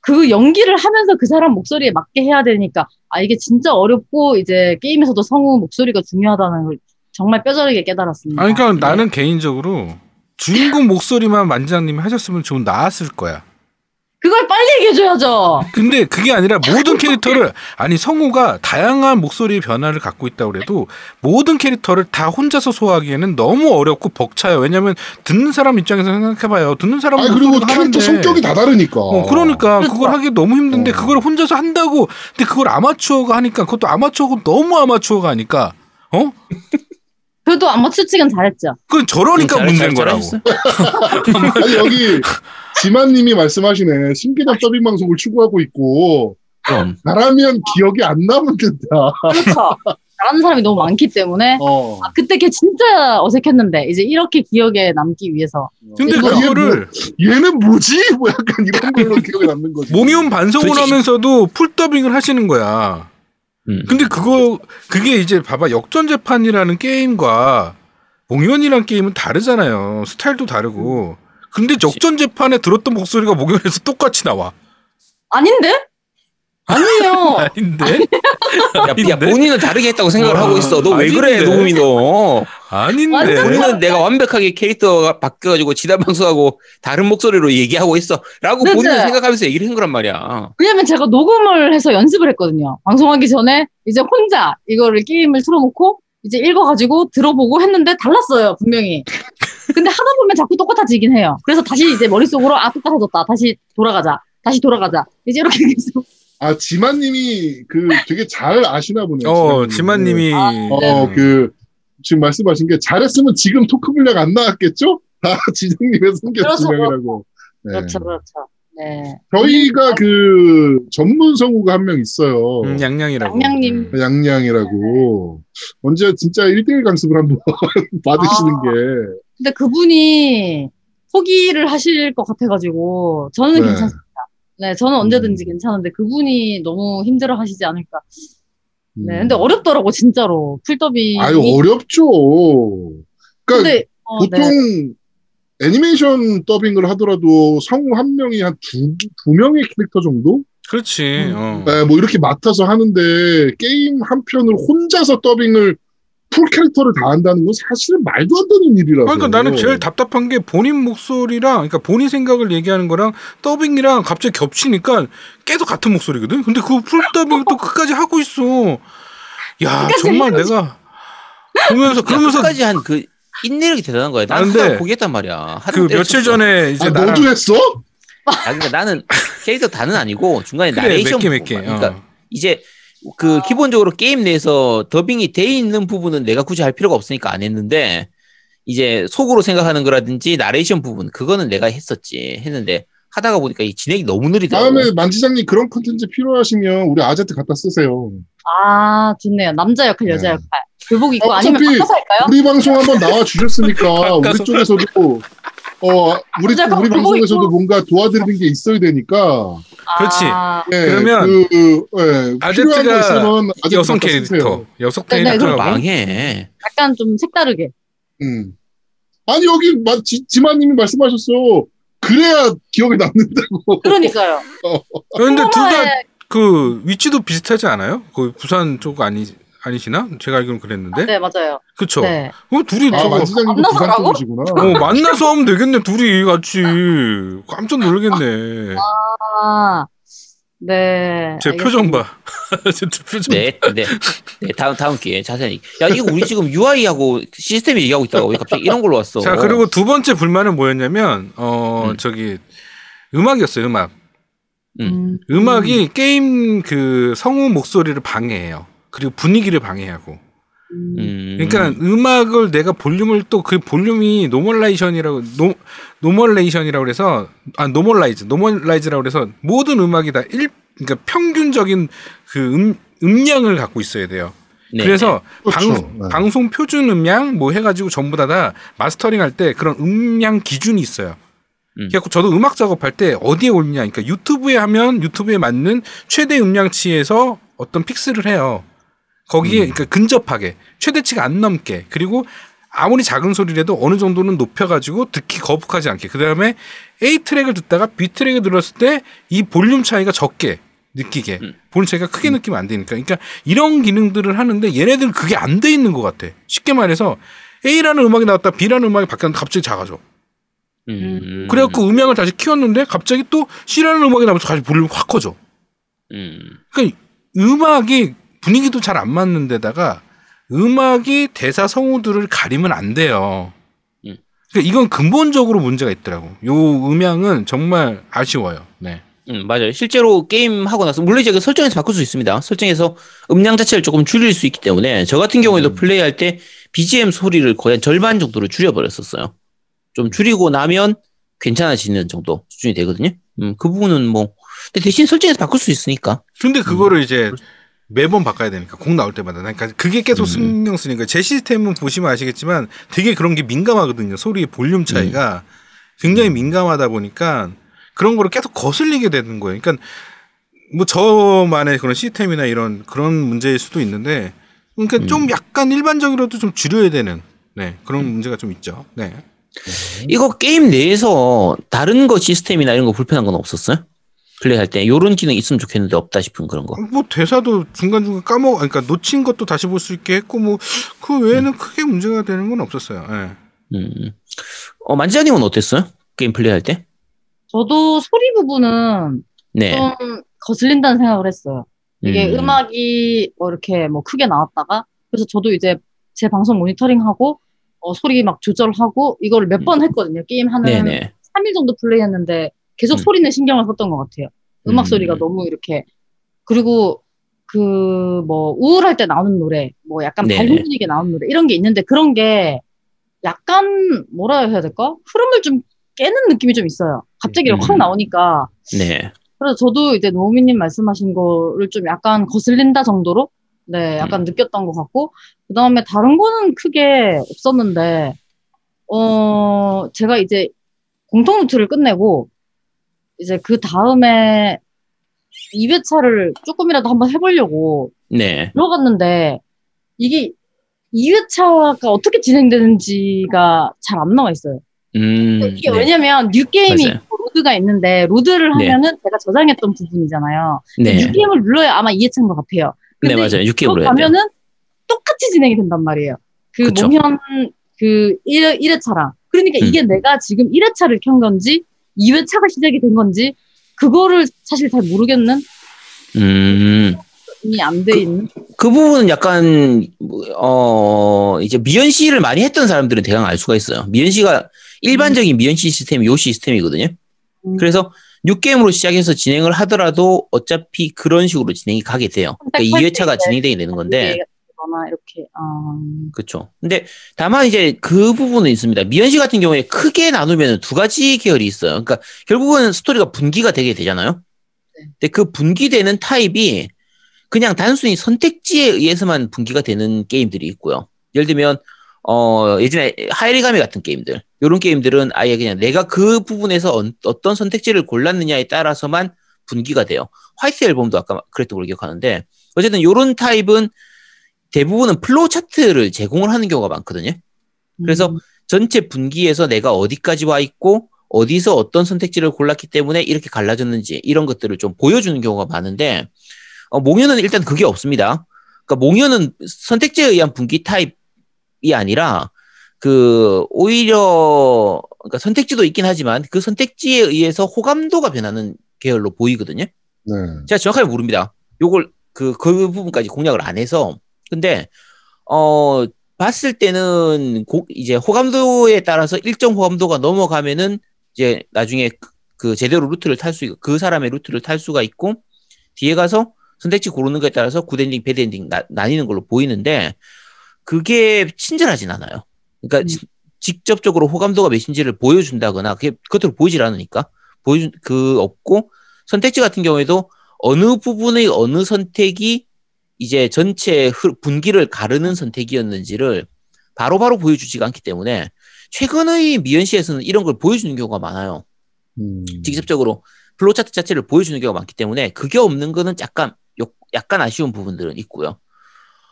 Speaker 3: 그 연기를 하면서 그 사람 목소리에 맞게 해야 되니까 아 이게 진짜 어렵고 이제 게임에서도 성우 목소리가 중요하다는 걸 정말 뼈저리게 깨달았습니다.
Speaker 4: 아니, 그러니까 나는 개인적으로 주인공 목소리만 만지장님이 하셨으면 좀 나았을 거야.
Speaker 3: 그걸 빨리 얘기해줘야죠.
Speaker 4: 근데 그게 아니라 모든 캐릭터를 아니 성우가 다양한 목소리 변화를 갖고 있다고 그래도 모든 캐릭터를 다 혼자서 소화하기에는 너무 어렵고 벅차요. 왜냐면 듣는 사람 입장에서 생각해봐요. 듣는 사람
Speaker 2: 아니 그리고 캐릭터
Speaker 4: 하는데
Speaker 2: 성격이 다 다르니까.
Speaker 4: 어, 그러니까
Speaker 3: 그렇죠.
Speaker 4: 그걸 하기 너무 힘든데
Speaker 2: 어.
Speaker 4: 그걸 혼자서 한다고 근데 그걸 아마추어가 하니까 그것도 아마추어고 너무 아마추어가 하니까 어?
Speaker 3: 그래도 아마추어 측은 잘했죠.
Speaker 4: 그건 저러니까
Speaker 5: 잘-
Speaker 4: 문제인
Speaker 5: 잘-
Speaker 4: 거라고.
Speaker 2: 아니 여기 지만님이 말씀하시네 신기한 더빙 방송을 추구하고 있고
Speaker 5: 그럼.
Speaker 2: 나라면 기억이 안 남는다.
Speaker 3: 그렇죠. 잘하는 사람이 너무 많기 때문에
Speaker 2: 어.
Speaker 3: 아, 그때 걔 진짜 어색했는데 이제 이렇게 기억에 남기 위해서
Speaker 4: 근데 그거를
Speaker 2: 얘는 뭐지? 뭐 약간 이런 걸로 기억에 남는 거지.
Speaker 4: 몽이온 반성을
Speaker 5: 솔직히-
Speaker 4: 하면서도 풀 더빙을 하시는 거야.
Speaker 5: 음.
Speaker 4: 근데 그거 그게 이제 봐봐 역전 재판이라는 게임과 몽이온이라는 게임은 다르잖아요. 스타일도 다르고. 근데 역전 재판에 들었던 목소리가 몽이온에서 똑같이 나와.
Speaker 3: 아닌데? 아니에요.
Speaker 4: 아닌데?
Speaker 5: 야, 야? 본인은 다르게 했다고 생각을
Speaker 4: 와,
Speaker 5: 하고 있어. 너 왜 그래? 노움이 너.
Speaker 4: 아닌데?
Speaker 5: 본인은 내가 완벽하게 캐릭터가 바뀌어가지고 지단 방송하고 다른 목소리로 얘기하고 있어. 라고
Speaker 3: 네네.
Speaker 5: 본인은 생각하면서 얘기를 한 거란 말이야.
Speaker 3: 왜냐면 제가 녹음을 해서 연습을 했거든요. 방송하기 전에 이제 혼자 이거를 게임을 틀어놓고 이제 읽어가지고 들어보고 했는데 달랐어요, 분명히. 근데 하다 보면 자꾸 똑같아지긴 해요. 그래서 다시 이제 머릿속으로 아, 똑같아졌다. 다시 돌아가자. 다시 돌아가자. 이제 이렇게 계속.
Speaker 2: 아 지만님이 그 되게 잘 아시나 보네요.
Speaker 4: 어, 지만님이
Speaker 3: 아,
Speaker 2: 어, 그, 지금 말씀하신 게 잘했으면 지금 토크 분량 안 나왔겠죠? 다 지정님의 성격
Speaker 3: 그렇죠.
Speaker 2: 지명이라고. 네.
Speaker 3: 그렇죠, 그렇죠. 네.
Speaker 2: 저희가 그 전문 성우가 한 명 있어요.
Speaker 4: 음, 양양이라고.
Speaker 3: 양양님.
Speaker 4: 음.
Speaker 2: 양양이라고. 언제 진짜 1대1 강습을 한번 받으시는
Speaker 3: 아.
Speaker 2: 게.
Speaker 3: 근데 그분이 포기를 하실 것 같아가지고 저는
Speaker 2: 네.
Speaker 3: 괜찮습니다. 네, 저는 언제든지 괜찮은데 그분이 너무 힘들어 하시지 않을까. 네,
Speaker 2: 음.
Speaker 3: 근데 어렵더라고 진짜로 풀더빙이.
Speaker 2: 아유, 어렵죠. 그러니까
Speaker 3: 근데 어,
Speaker 2: 보통
Speaker 3: 네.
Speaker 2: 애니메이션 더빙을 하더라도 성우 한 명이 한 두, 두 명의 캐릭터 정도?
Speaker 4: 그렇지.
Speaker 3: 음.
Speaker 4: 어.
Speaker 2: 네, 뭐 이렇게 맡아서 하는데 게임 한 편을 혼자서 더빙을 full 캐릭터를 다 한다는 건 사실은 말도 안 되는 일이라서.
Speaker 4: 그러니까 나는 제일 답답한 게 본인 목소리랑 그러니까 본인 생각을 얘기하는 거랑 더빙이랑 갑자기 겹치니까 계속 같은 목소리거든. 근데 그 full 더빙을 또 끝까지 하고 있어. 야 정말 내가 보면서 그러면서
Speaker 5: 끝까지 한 그 인내력이 대단한 거야.
Speaker 4: 아,
Speaker 5: 나는
Speaker 4: 근데
Speaker 5: 포기했단 말이야.
Speaker 4: 그 며칠 전에 이제
Speaker 2: 아,
Speaker 4: 나랑
Speaker 2: 너도 했어?
Speaker 5: 아, 그러니까 나는 캐릭터 다는 아니고 중간에
Speaker 4: 그래
Speaker 5: 나레이션
Speaker 4: 몇 개 몇
Speaker 5: 부분.
Speaker 4: 개.
Speaker 5: 그러니까
Speaker 4: 어.
Speaker 5: 이제 그 기본적으로 게임 내에서 더빙이 돼 있는 부분은 내가 굳이 할 필요가 없으니까 안 했는데 이제 속으로 생각하는 거라든지 나레이션 부분 그거는 내가 했었지 했는데 하다가 보니까 이 진행이 너무 느리더라고.
Speaker 2: 다음에 만지장님 그런 컨텐츠 필요하시면 우리 아제트 갖다 쓰세요.
Speaker 3: 아 좋네요. 남자 역할, 여자
Speaker 2: 네.
Speaker 3: 역할. 교복 입고
Speaker 2: 어,
Speaker 3: 아니면
Speaker 2: 어차피
Speaker 3: 바꿔서 할까요?
Speaker 2: 우리 방송 한번 나와 주셨으니까 우리 쪽에서도 어 우리
Speaker 3: 잠깐,
Speaker 2: 우리
Speaker 3: 그거
Speaker 2: 방송에서도
Speaker 3: 있고.
Speaker 2: 뭔가 도와드리는 게 있어야 되니까
Speaker 4: 그렇지.
Speaker 3: 아,
Speaker 2: 예,
Speaker 4: 그러면
Speaker 2: 그, 예,
Speaker 4: 아제트가
Speaker 2: 필요한 거 있으면 아제트
Speaker 4: 여성
Speaker 2: 쓰세요.
Speaker 4: 캐릭터, 여성
Speaker 3: 네, 네,
Speaker 4: 캐릭터라고.
Speaker 5: 망해.
Speaker 3: 약간 좀 색다르게.
Speaker 2: 음. 아니 여기 마, 지, 지마님이 말씀하셨어. 그래야 기억에 남는다고.
Speaker 3: 그러니까요.
Speaker 4: 그런데 둘다
Speaker 3: 코로나에
Speaker 4: 그 위치도 비슷하지 않아요? 그 부산 쪽 아니 아니시나? 제가 알기로는 그랬는데.
Speaker 3: 네 맞아요.
Speaker 4: 그쵸?
Speaker 3: 네.
Speaker 4: 어, 둘이
Speaker 2: 아,
Speaker 4: 저거
Speaker 2: 만지장님도
Speaker 3: 만나서
Speaker 2: 부산
Speaker 3: 가고?
Speaker 2: 쪽이시구나.
Speaker 4: 어, 만나서 하면 되겠네, 둘이 같이. 깜짝 놀라겠네.
Speaker 3: 아, 네.
Speaker 4: 제
Speaker 3: 알겠습니다.
Speaker 4: 표정 봐. 제 표정.
Speaker 5: 네, 네, 네. 다음 다음 기회에 자세히. 야 이거 우리 지금 UI하고 시스템 얘기하고 있다가 왜 갑자기 이런 걸로 왔어?
Speaker 4: 자, 그리고 두 번째 불만은 뭐였냐면, 어,
Speaker 5: 음.
Speaker 4: 저기, 음악이었어요, 음악.
Speaker 3: 음.
Speaker 4: 음악이 게임 그 성우 목소리를 방해해요. 그리고 분위기를 방해하고.
Speaker 3: 음.
Speaker 5: 음,
Speaker 4: 그러니까 음악을 내가 볼륨을 또 그 볼륨이 normalation이라고 노 normalation이라고 그래서 아 normalize normalize라고 그래서 모든 음악이 다 일 그러니까 평균적인 그 음, 음량을 갖고 있어야 돼요.
Speaker 5: 네,
Speaker 4: 그래서
Speaker 2: 그렇죠.
Speaker 4: 방,
Speaker 2: 네.
Speaker 4: 방송 표준 음량 뭐 해가지고 전부 다 다 마스터링 할 때 그런 음량 기준이 있어요.
Speaker 5: 음.
Speaker 4: 그래서 저도 음악 작업할 때 어디에 올리냐, 그러니까 유튜브에 하면 유튜브에 맞는 최대 음량치에서 어떤 fix를 해요. 거기에
Speaker 2: 음.
Speaker 4: 그러니까 근접하게 최대치가 안 넘게 그리고 아무리 작은 소리라도 어느 정도는 높여가지고 듣기 거북하지 않게 그 다음에 A 트랙을 듣다가 B 트랙을 들었을 때 이 볼륨 차이가 적게 느끼게
Speaker 5: 음.
Speaker 4: 볼륨 차이가 크게 느끼면 안 되니까 그러니까 이런 기능들을 하는데 얘네들은 그게 안 돼 있는 것 같아 쉽게 말해서 A라는 음악이 나왔다 B라는 음악이 바뀌었는데 갑자기 작아져
Speaker 5: 음.
Speaker 4: 그래갖고 음향을 다시 키웠는데 갑자기 또 C라는 음악이 나면서 다시 볼륨이 확 커져.
Speaker 5: 음.
Speaker 4: 그러니까 음악이 분위기도 잘 안 맞는 데다가 음악이 대사 성우들을 가리면 안 돼요.
Speaker 5: 음.
Speaker 4: 그러니까 이건 근본적으로 문제가 있더라고. 요 음향은 정말 아쉬워요. 네.
Speaker 5: 음, 맞아요. 실제로 게임 하고 나서 물론 이제 그 설정에서 바꿀 수 있습니다. 설정에서 음량 자체를 조금 줄일 수 있기 때문에 저 같은 경우에도
Speaker 2: 음.
Speaker 5: 플레이할 때 BGM 소리를 거의 한 절반 정도로 줄여버렸었어요. 좀 줄이고 나면 괜찮아지는 정도 수준이 되거든요. 음, 그 부분은 뭐 근데 대신 설정에서 바꿀 수 있으니까.
Speaker 4: 근데 그거를 이제 매번 바꿔야 되니까 곡 나올 때마다. 그러니까 그게 계속
Speaker 5: 음.
Speaker 4: 신경 쓰니까. 제 시스템은 보시면 아시겠지만 되게 그런 게 민감하거든요. 소리의 볼륨 차이가. 굉장히 민감하다 보니까 그런 거를 계속 거슬리게 되는 거예요. 그러니까 뭐 저만의 그런 시스템이나 이런 그런 문제일 수도 있는데 그러니까
Speaker 5: 음.
Speaker 4: 좀 약간 일반적으로도 좀 줄여야 되는 네 그런 문제가 좀 있죠. 네.
Speaker 5: 이거 게임 내에서 다른 거 시스템이나 이런 거 불편한 건 없었어요? 플레이할 때 요런 기능 있으면 좋겠는데 없다 싶은 그런 거.
Speaker 4: 뭐 대사도 중간 중간 까먹 그러니까 놓친 것도 다시 볼 수 있게 했고 뭐 그 외에는 크게 문제가 되는 건 없었어요 예.
Speaker 5: 음. 어, 만지아님은 어땠어요? 게임 플레이할 때?
Speaker 3: 저도 소리 부분은
Speaker 5: 네.
Speaker 3: 좀 거슬린다는 생각을 했어요. 이게
Speaker 5: 음.
Speaker 3: 음. 악이뭐 이렇게 뭐 크게 나왔다가 그래서 저도 이제 제 방송 모니터링하고 어, 소리 막 조절하고 이거를 몇번 했거든요. 게임 하는
Speaker 5: 음. 네네.
Speaker 3: 3일 정도 플레이했는데 계속
Speaker 5: 음.
Speaker 3: 소리는 신경을 썼던 것 같아요. 음악
Speaker 5: 음.
Speaker 3: 소리가 너무 이렇게 그리고 그 뭐 우울할 때 나오는 노래, 뭐 약간
Speaker 5: 네네.
Speaker 3: 밝은 분위기에 나오는 노래 이런 게 있는데 그런 게 약간 뭐라 해야 될까? 흐름을 좀 깨는 느낌이 좀 있어요. 갑자기
Speaker 5: 음.
Speaker 3: 확 나오니까
Speaker 5: 네.
Speaker 3: 그래서 저도 이제 노우미님 말씀하신 거를 좀 약간 거슬린다 정도로 네 약간
Speaker 5: 음.
Speaker 3: 느꼈던 것 같고 그 다음에 다른 거는 크게 없었는데 어 제가 이제 공통 루트를 끝내고 이제 그 다음에 2회차를 조금이라도 한번 해보려고
Speaker 5: 네.
Speaker 3: 들어갔는데 이게 2회차가 어떻게 진행되는지가 잘 안 나와 있어요.
Speaker 5: 음.
Speaker 3: 이게
Speaker 5: 네.
Speaker 3: 왜냐면 뉴게임이 로드가 있는데 로드를
Speaker 5: 네.
Speaker 3: 하면은 제가 저장했던 부분이잖아요.
Speaker 5: 네.
Speaker 3: new game을 눌러야 아마 2회차인 것 같아요.
Speaker 5: 네, 맞아요. 6개월로
Speaker 3: 그거
Speaker 5: 해야 돼요.
Speaker 3: 가면은 똑같이 진행이 된단 말이에요. 그
Speaker 5: 그쵸.
Speaker 3: 몽현 그 1, 1회차랑. 그러니까
Speaker 5: 음.
Speaker 3: 이게 내가 지금 1회차를 켠 건지 2회차가 시작이 된 건지 그거를 사실 잘 모르겠는
Speaker 5: 음.
Speaker 3: 이미 안돼 있는
Speaker 5: 그 부분은 약간 어 이제 미연 씨를 많이 했던 사람들은 대강 알 수가 있어요. 미연 씨가 일반적인 미연 씨 시스템이 요 시스템이거든요.
Speaker 3: 음.
Speaker 5: 그래서 6게임으로 시작해서 진행을 하더라도 어차피 그런 식으로 진행이 가게 돼요. 그러니까 2회차가 진행되게 되는 건데.
Speaker 3: 거나 이렇게 아
Speaker 5: 그렇죠. 근데 다만 이제 그 부분은 있습니다. 미연 씨 같은 경우에 크게 나누면 두 가지 계열이 있어요. 그러니까 결국은 스토리가 분기가 되게 되잖아요.
Speaker 3: 네.
Speaker 5: 근데 그 분기되는 타입이 그냥 단순히 선택지에 의해서만 분기가 되는 게임들이 있고요. 예를 들면 어 예전에 하이리가미 같은 게임들 이런 게임들은 아예 그냥 내가 그 부분에서 어, 어떤 선택지를 골랐느냐에 따라서만 분기가 돼요. 화이트 앨범도 아까 그랬던 걸로 기억하는데 어쨌든 이런 타입은 대부분은 플로우 차트를 제공을 하는 경우가 많거든요. 그래서
Speaker 3: 음.
Speaker 5: 전체 분기에서 내가 어디까지 와 있고 어디서 어떤 선택지를 골랐기 때문에 이렇게 갈라졌는지 이런 것들을 좀 보여주는 경우가 많은데 어, 몽현은 일단 그게 없습니다. 그러니까 몽현은 선택지에 의한 분기 타입이 아니라 그 오히려 그러니까 선택지도 있긴 하지만 그 선택지에 의해서 호감도가 변하는 계열로 보이거든요.
Speaker 2: 네.
Speaker 5: 제가 정확하게 모릅니다. 요걸 그, 그 부분까지 공략을 안 해서. 근데, 어, 봤을 때는 고, 이제 호감도에 따라서 일정 호감도가 넘어가면은 이제 나중에 그, 그 제대로 루트를 탈 수, 있고 그 사람의 루트를 탈 수가 있고 뒤에 가서 선택지 고르는 거에 따라서 good ending, bad ending 나, 나뉘는 걸로 보이는데 그게 친절하진 않아요. 그러니까
Speaker 3: 음.
Speaker 5: 지- 직접적으로 호감도가 몇인지를 보여준다거나 그게 겉으로 보이질 않으니까 보여준 그 없고 선택지 같은 경우에도 어느 부분의 어느 선택이 이제 전체 흐- 분기를 가르는 선택이었는지를 바로 바로 보여주지가 않기 때문에 최근의 미연시에서는 이런 걸 보여주는 경우가 많아요.
Speaker 2: 음.
Speaker 5: 직접적으로 플로차트 자체를 보여주는 경우가 많기 때문에 그게 없는 거는 약간 요- 약간 아쉬운 부분들은 있고요.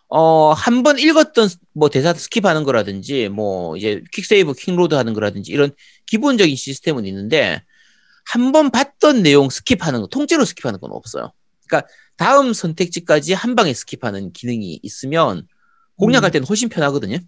Speaker 5: 어, 한 번 읽었던 뭐 대사 스킵하는 거라든지 뭐 이제 quick save quick load 하는 거라든지 이런 기본적인 시스템은 있는데 한 번 봤던 내용 스킵하는 거 통째로 스킵하는 건 없어요. 그러니까 다음 선택지까지 한 방에 스킵하는 기능이 있으면 공략할 때는 훨씬 편하거든요.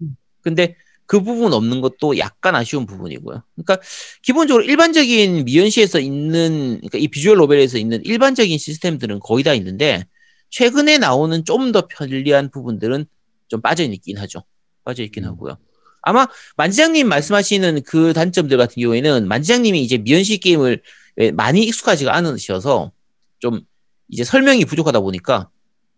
Speaker 3: 음.
Speaker 5: 근데 그 부분 없는 것도 약간 아쉬운 부분이고요. 그러니까 기본적으로 일반적인 미연시에서 있는 그러니까 이 비주얼 노벨에서 있는 일반적인 시스템들은 거의 다 있는데 최근에 나오는 좀 더 편리한 부분들은 좀 빠져 있긴 하죠. 빠져 있긴
Speaker 2: 음.
Speaker 5: 하고요. 아마 만지장님 말씀하시는 그 단점들 같은 경우에는 만지장님이 이제 미연시 게임을 많이 익숙하지가 않으셔서 좀 이제 설명이 부족하다 보니까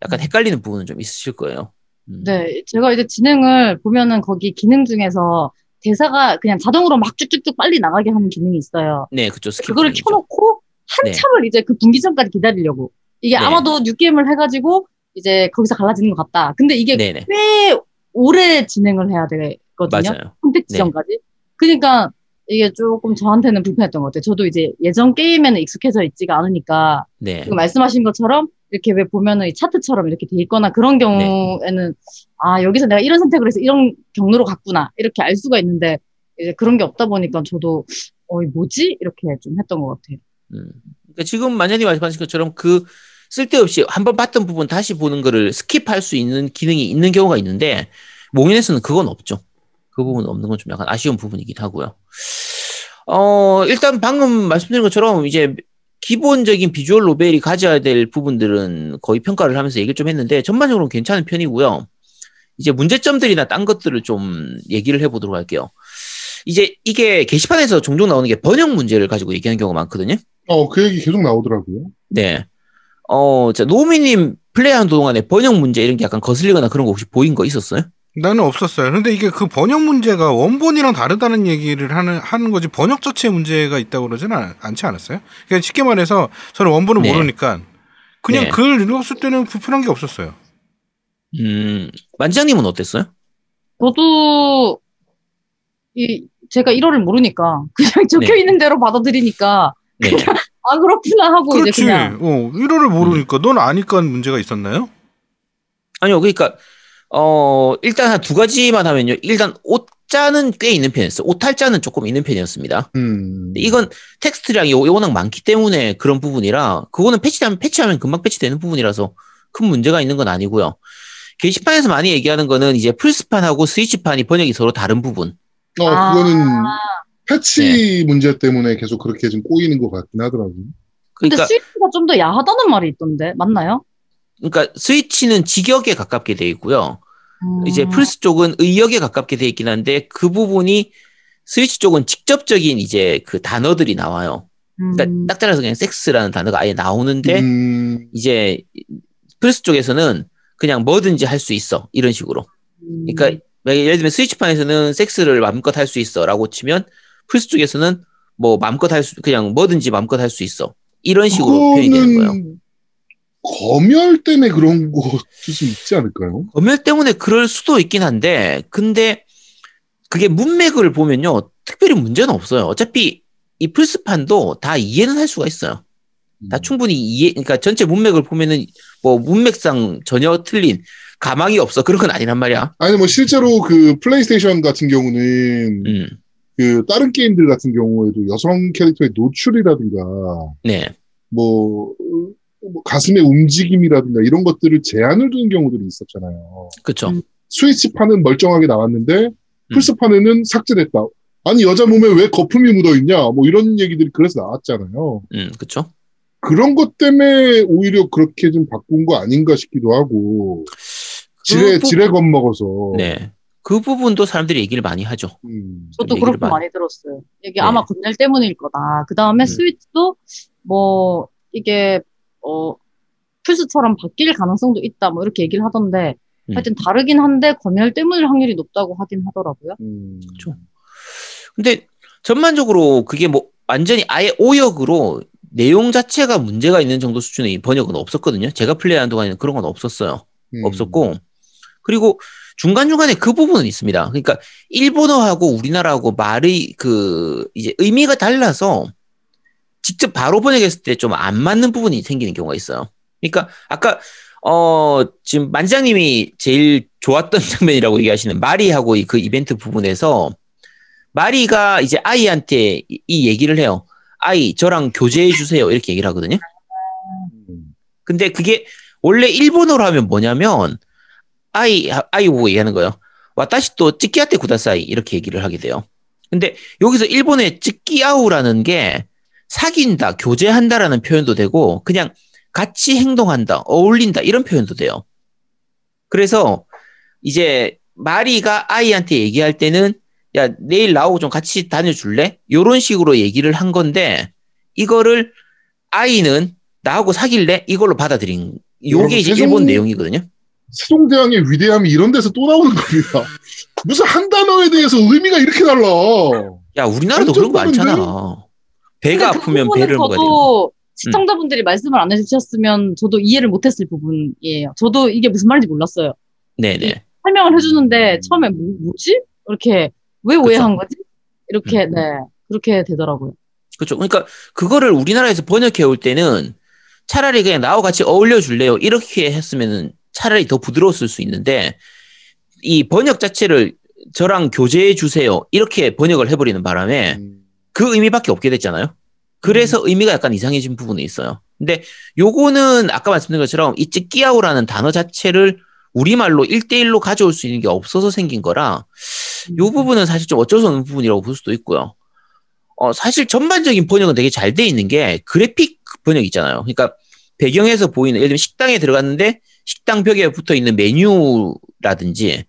Speaker 5: 약간 헷갈리는 부분은 좀 있으실 거예요. 음.
Speaker 3: 네, 제가 이제 진행을 보면은 거기 기능 중에서 대사가 그냥 자동으로 막 쭉쭉쭉 빨리 나가게 하는 기능이 있어요.
Speaker 5: 네, 그쵸.
Speaker 3: 그거를
Speaker 5: 기능이죠.
Speaker 3: 켜놓고 한참을 이제 그 분기 전까지 기다리려고. 이게
Speaker 5: 네.
Speaker 3: 아마도 뉴게임을 해가지고 이제 거기서 갈라지는 것 같다. 근데 이게
Speaker 5: 네네.
Speaker 3: 꽤 오래 진행을 해야 되거든요.
Speaker 5: 맞아요.
Speaker 3: 콘택트
Speaker 5: 네.
Speaker 3: 전까지. 그러니까 이게 조금 저한테는 불편했던 것 같아요. 저도 이제 예전 게임에는 익숙해져 있지가 않으니까
Speaker 5: 네.
Speaker 3: 지금 말씀하신 것처럼 이렇게 왜 보면은 이 차트처럼 이렇게 돼 있거나 그런 경우에는 아 여기서 내가 이런 선택을 해서 이런 경로로 갔구나 이렇게 알 수가 있는데 이제 그런 게 없다 보니까 저도 어이 뭐지 이렇게 좀 했던 것 같아요.
Speaker 5: 음. 그러니까 지금 만약에 말씀하신 것처럼 그 쓸데없이 한번 봤던 부분 다시 보는 거를 스킵할 수 있는 기능이 있는 경우가 있는데 몽인에서는 그건 없죠. 그 부분 없는 건 좀 약간 아쉬운 부분이긴 하고요. 어, 일단 방금 말씀드린 것처럼 이제 기본적인 비주얼 노벨이 가져야 될 부분들은 거의 평가를 하면서 얘기를 좀 했는데 전반적으로는 괜찮은 편이고요. 이제 문제점들이나 딴 것들을 좀 얘기를 해보도록 할게요. 이제 이게 게시판에서 종종 나오는 게 번역 문제를 가지고 얘기하는 경우가 많거든요.
Speaker 2: 어, 그 얘기 계속 나오더라고요.
Speaker 5: 네. 어, 자, 노미님 플레이하는 동안에 번역 문제 이런 게 약간 거슬리거나 그런 거 혹시 보인 거 있었어요?
Speaker 4: 나는 없었어요. 근데 이게 그 번역 문제가 원본이랑 다르다는 얘기를 하는 하는 거지 번역 자체에 문제가 있다고 그러지는 않- 않지 않았어요? 그러니까 쉽게 말해서 저는 원본을
Speaker 5: 네.
Speaker 4: 모르니까 그냥
Speaker 5: 네.
Speaker 4: 글 읽었을 때는 불편한 게 없었어요.
Speaker 5: 음, 만지장님은 어땠어요?
Speaker 3: 저도 이 제가 1호를 모르니까 그냥 적혀
Speaker 5: 네.
Speaker 3: 있는 대로 받아들이니까
Speaker 5: 네.
Speaker 3: 아 그렇구나 하고
Speaker 4: 그렇지.
Speaker 3: 이제 그냥
Speaker 4: 어, 1호를 모르니까 넌 아니까 문제가 있었나요?
Speaker 5: 아니요, 그러니까, 어, 일단 한 두 가지만 하면요. 일단 옷자는 꽤 있는 편이었어요. 오탈자는 조금 있는 편이었습니다.
Speaker 2: 음.
Speaker 5: 근데 이건 텍스트량이 워- 워낙 많기 때문에 그런 부분이라, 그거는 패치하면, 패치하면 금방 패치되는 부분이라서 큰 문제가 있는 건 아니고요. 게시판에서 많이 얘기하는 거는 이제 플스판하고 스위치판이 번역이 서로 다른 부분.
Speaker 2: 어,
Speaker 3: 아.
Speaker 2: 그거는 패치
Speaker 5: 네.
Speaker 2: 문제 때문에 계속 그렇게 좀 꼬이는 것 같긴 하더라고요.
Speaker 3: 근데
Speaker 5: 그러니까,
Speaker 3: 스위치가 좀 더 야하다는 말이 있던데 맞나요?
Speaker 5: 그러니까 스위치는 직역에 가깝게 돼 있고요.
Speaker 3: 음.
Speaker 5: 이제 플스 쪽은 의역에 가깝게 돼 있긴 한데 그 부분이 스위치 쪽은 직접적인 이제 그 단어들이 나와요. 그러니까
Speaker 3: 음.
Speaker 5: 딱 잘라서 그냥 섹스라는 단어가 아예 나오는데
Speaker 2: 음,
Speaker 5: 이제 플스 쪽에서는 그냥 뭐든지 할 수 있어 이런 식으로.
Speaker 3: 음.
Speaker 5: 그러니까 예를 들면 스위치판에서는 섹스를 마음껏 할 수 있어라고 치면 플스 쪽에서는 뭐 마음껏 할 수 그냥 뭐든지 마음껏 할 수 있어 이런 식으로 표현이 되는 거예요.
Speaker 2: 검열 때문에 그런 것도 좀 있지 않을까요?
Speaker 5: 검열 때문에 그럴 수도 있긴 한데, 근데 그게 문맥을 보면요, 특별히 문제는 없어요. 어차피 이 플스판도 다 이해는 할 수가 있어요. 다
Speaker 2: 음.
Speaker 5: 충분히 이해, 그러니까 전체 문맥을 보면은 뭐 문맥상 전혀 틀린 가망이 없어. 그런 건 아니란 말이야.
Speaker 2: 아니 뭐 실제로 그 플레이스테이션 같은 경우는
Speaker 5: 음,
Speaker 2: 그 다른 게임들 같은 경우에도 여성 캐릭터의 노출이라든가
Speaker 5: 네.
Speaker 2: 뭐, 뭐 가슴의 움직임이라든가 이런 것들을 제한을 두는 경우들이 있었잖아요.
Speaker 5: 그쵸.
Speaker 3: 음.
Speaker 2: 스위치판은 멀쩡하게 나왔는데 플스판에는 삭제됐다. 아니 여자 몸에 왜 거품이 묻어 있냐? 뭐 이런 얘기들이 그래서 나왔잖아요.
Speaker 5: 음, 그쵸.
Speaker 2: 그런 것 때문에 오히려 그렇게 좀 바꾼 거 아닌가 싶기도 하고 지레
Speaker 5: 그 부-
Speaker 2: 지레 겁먹어서
Speaker 5: 네. 그 부분도 사람들이 얘기를 많이 하죠.
Speaker 2: 음.
Speaker 3: 저도 그렇게
Speaker 5: 많이-
Speaker 3: 많이 들었어요. 이게
Speaker 5: 네.
Speaker 3: 아마 검열 때문일 거다. 그 다음에
Speaker 5: 음.
Speaker 3: 스위치도 뭐 이게 어 플스처럼 바뀔 가능성도 있다. 뭐 이렇게 얘기를 하던데
Speaker 5: 음.
Speaker 3: 하여튼 다르긴 한데 검열 때문일 확률이 높다고 하긴 하더라고요.
Speaker 2: 음.
Speaker 5: 그쵸. 근데 전반적으로 그게 뭐 완전히 아예 오역으로 내용 자체가 문제가 있는 정도 수준의 번역은 없었거든요. 제가 플레이하는 동안에는 그런 건 없었어요.
Speaker 2: 음.
Speaker 5: 없었고 그리고 중간중간에 그 부분은 있습니다. 그러니까 일본어하고 우리나라하고 말의 그 이제 의미가 달라서 직접 바로 번역했을 때 좀 안 맞는 부분이 생기는 경우가 있어요. 그러니까 아까 어 지금 만장님이 제일 좋았던 장면이라고 얘기하시는 마리하고 이그 이벤트 부분에서 마리가 이제 아이한테 이- 이 얘기를 해요. 아이 저랑 교제해 주세요 이렇게 얘기를 하거든요.
Speaker 2: 음.
Speaker 5: 근데 그게 원래 일본어로 하면 뭐냐면 아이 아이 보고 얘기하는 거예요. 와타시 또 찌끼아테 구다사이 이렇게 얘기를 하게 돼요. 근데 여기서 일본의 찌끼아우라는 게 사귄다, 교제한다라는 표현도 되고 그냥 같이 행동한다, 어울린다 이런 표현도 돼요. 그래서 이제 마리가 아이한테 얘기할 때는 야 내일 나오고 좀 같이 다녀줄래? 이런 식으로 얘기를 한 건데 이거를 아이는 나하고 사귈래? 이걸로 받아들인 요게 이제
Speaker 2: 세종-
Speaker 5: 일본 내용이거든요.
Speaker 2: 세종대왕의 위대함이 이런 데서 또 나오는 겁니다. 무슨 한 단어에 대해서 의미가 이렇게 달라.
Speaker 5: 야 우리나라도 그런 거? 많잖아. 배가
Speaker 3: 그
Speaker 5: 아프면 배를 먹어야 돼.
Speaker 3: 저도 시청자분들이 말씀을 안 해주셨으면 저도 이해를 못했을 부분이에요. 저도 이게 무슨 말인지 몰랐어요.
Speaker 5: 네네.
Speaker 3: 설명을 해주는데 처음에 뭐, 뭐지? 이렇게 왜 오해한 거지? 이렇게
Speaker 5: 음.
Speaker 3: 네 그렇게 되더라고요.
Speaker 5: 그렇죠. 그러니까 그거를 우리나라에서 번역해 올 때는 차라리 그냥 나하고 같이 어울려 줄래요. 이렇게 했으면은 차라리 더 부드러웠을 수 있는데 이 번역 자체를 저랑 교제해 주세요. 이렇게 번역을 해버리는 바람에
Speaker 2: 음.
Speaker 5: 그 의미밖에 없게 됐잖아요. 그래서 의미가 약간 이상해진 부분이 있어요. 근데 요거는 아까 말씀드린 것처럼 이 찌끼아우라는 단어 자체를 우리말로 1대1로 가져올 수 있는 게 없어서 생긴 거라 요 부분은 사실 좀 어쩔 수 없는 부분이라고 볼 수도 있고요. 어, 사실 전반적인 번역은 되게 잘 돼 있는 게 그래픽 번역 있잖아요. 그러니까 배경에서 보이는 예를 들면 식당에 들어갔는데 식당 벽에 붙어 있는 메뉴라든지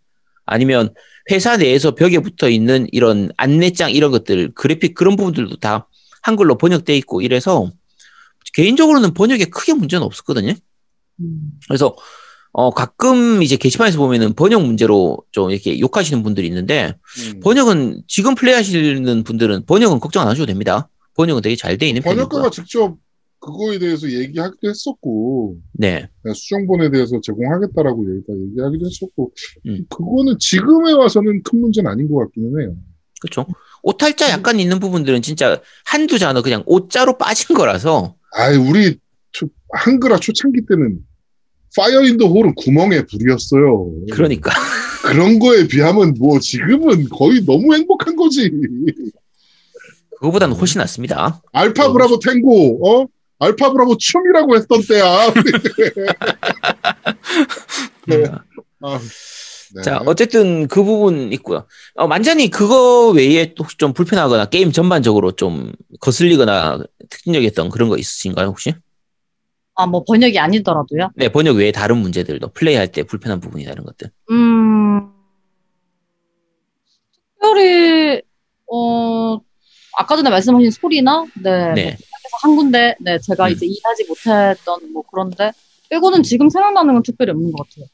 Speaker 5: 아니면 회사 내에서 벽에 붙어 있는 이런 안내장 이런 것들 그래픽 그런 부분들도 다 한글로 번역돼 있고 이래서 개인적으로는 번역에 크게 문제는 없었거든요.
Speaker 3: 음.
Speaker 5: 그래서 어 가끔 이제 게시판에서 보면은 번역 문제로 좀 이렇게 욕하시는 분들이 있는데
Speaker 2: 음.
Speaker 5: 번역은 지금 플레이하시는 분들은 번역은 걱정 안 하셔도 됩니다. 번역은 되게 잘 돼 있는 편이고요.
Speaker 2: 번역가가 직접 그거에 대해서 얘기하기도 했었고
Speaker 5: 네,
Speaker 2: 수정본에 대해서 제공하겠다라고 얘기하기도 했었고
Speaker 5: 음.
Speaker 2: 그거는 지금에 와서는 큰 문제는 아닌 것 같기는 해요.
Speaker 5: 그렇죠. 오탈자 약간 있는 부분들은 진짜 한두 단어 그냥 오자로 빠진 거라서
Speaker 2: 아이 우리 초- 한글화 초창기 때는 파이어 인더 홀은 구멍에 불이었어요.
Speaker 5: 그러니까
Speaker 2: 그런 거에 비하면 뭐 지금은 거의 너무 행복한 거지.
Speaker 5: 그거보다는 훨씬 낫습니다.
Speaker 2: 알파 브라보 탱고 어 알파 브라보 춤이라고 했던 때야. 네. 아, 네.
Speaker 5: 자, 어쨌든 그 부분 있고요. 어, 완전히 그거 외에 또 혹시 좀 불편하거나 게임 전반적으로 좀 거슬리거나 특징적이었던 그런 거 있으신가요, 혹시?
Speaker 3: 아 뭐 번역이 아니더라도요.
Speaker 5: 네, 번역 외에 다른 문제들도 플레이할 때 불편한 부분이나 이런 것들.
Speaker 3: 음, 특별히, 어, 아까 전에 말씀하신 소리나, 네,
Speaker 5: 네.
Speaker 3: 한 군데, 네, 제가
Speaker 5: 음.
Speaker 3: 이제 이해하지 못했던 뭐 그런데, 빼고는 지금 생각나는 건 특별히 없는 것 같아요.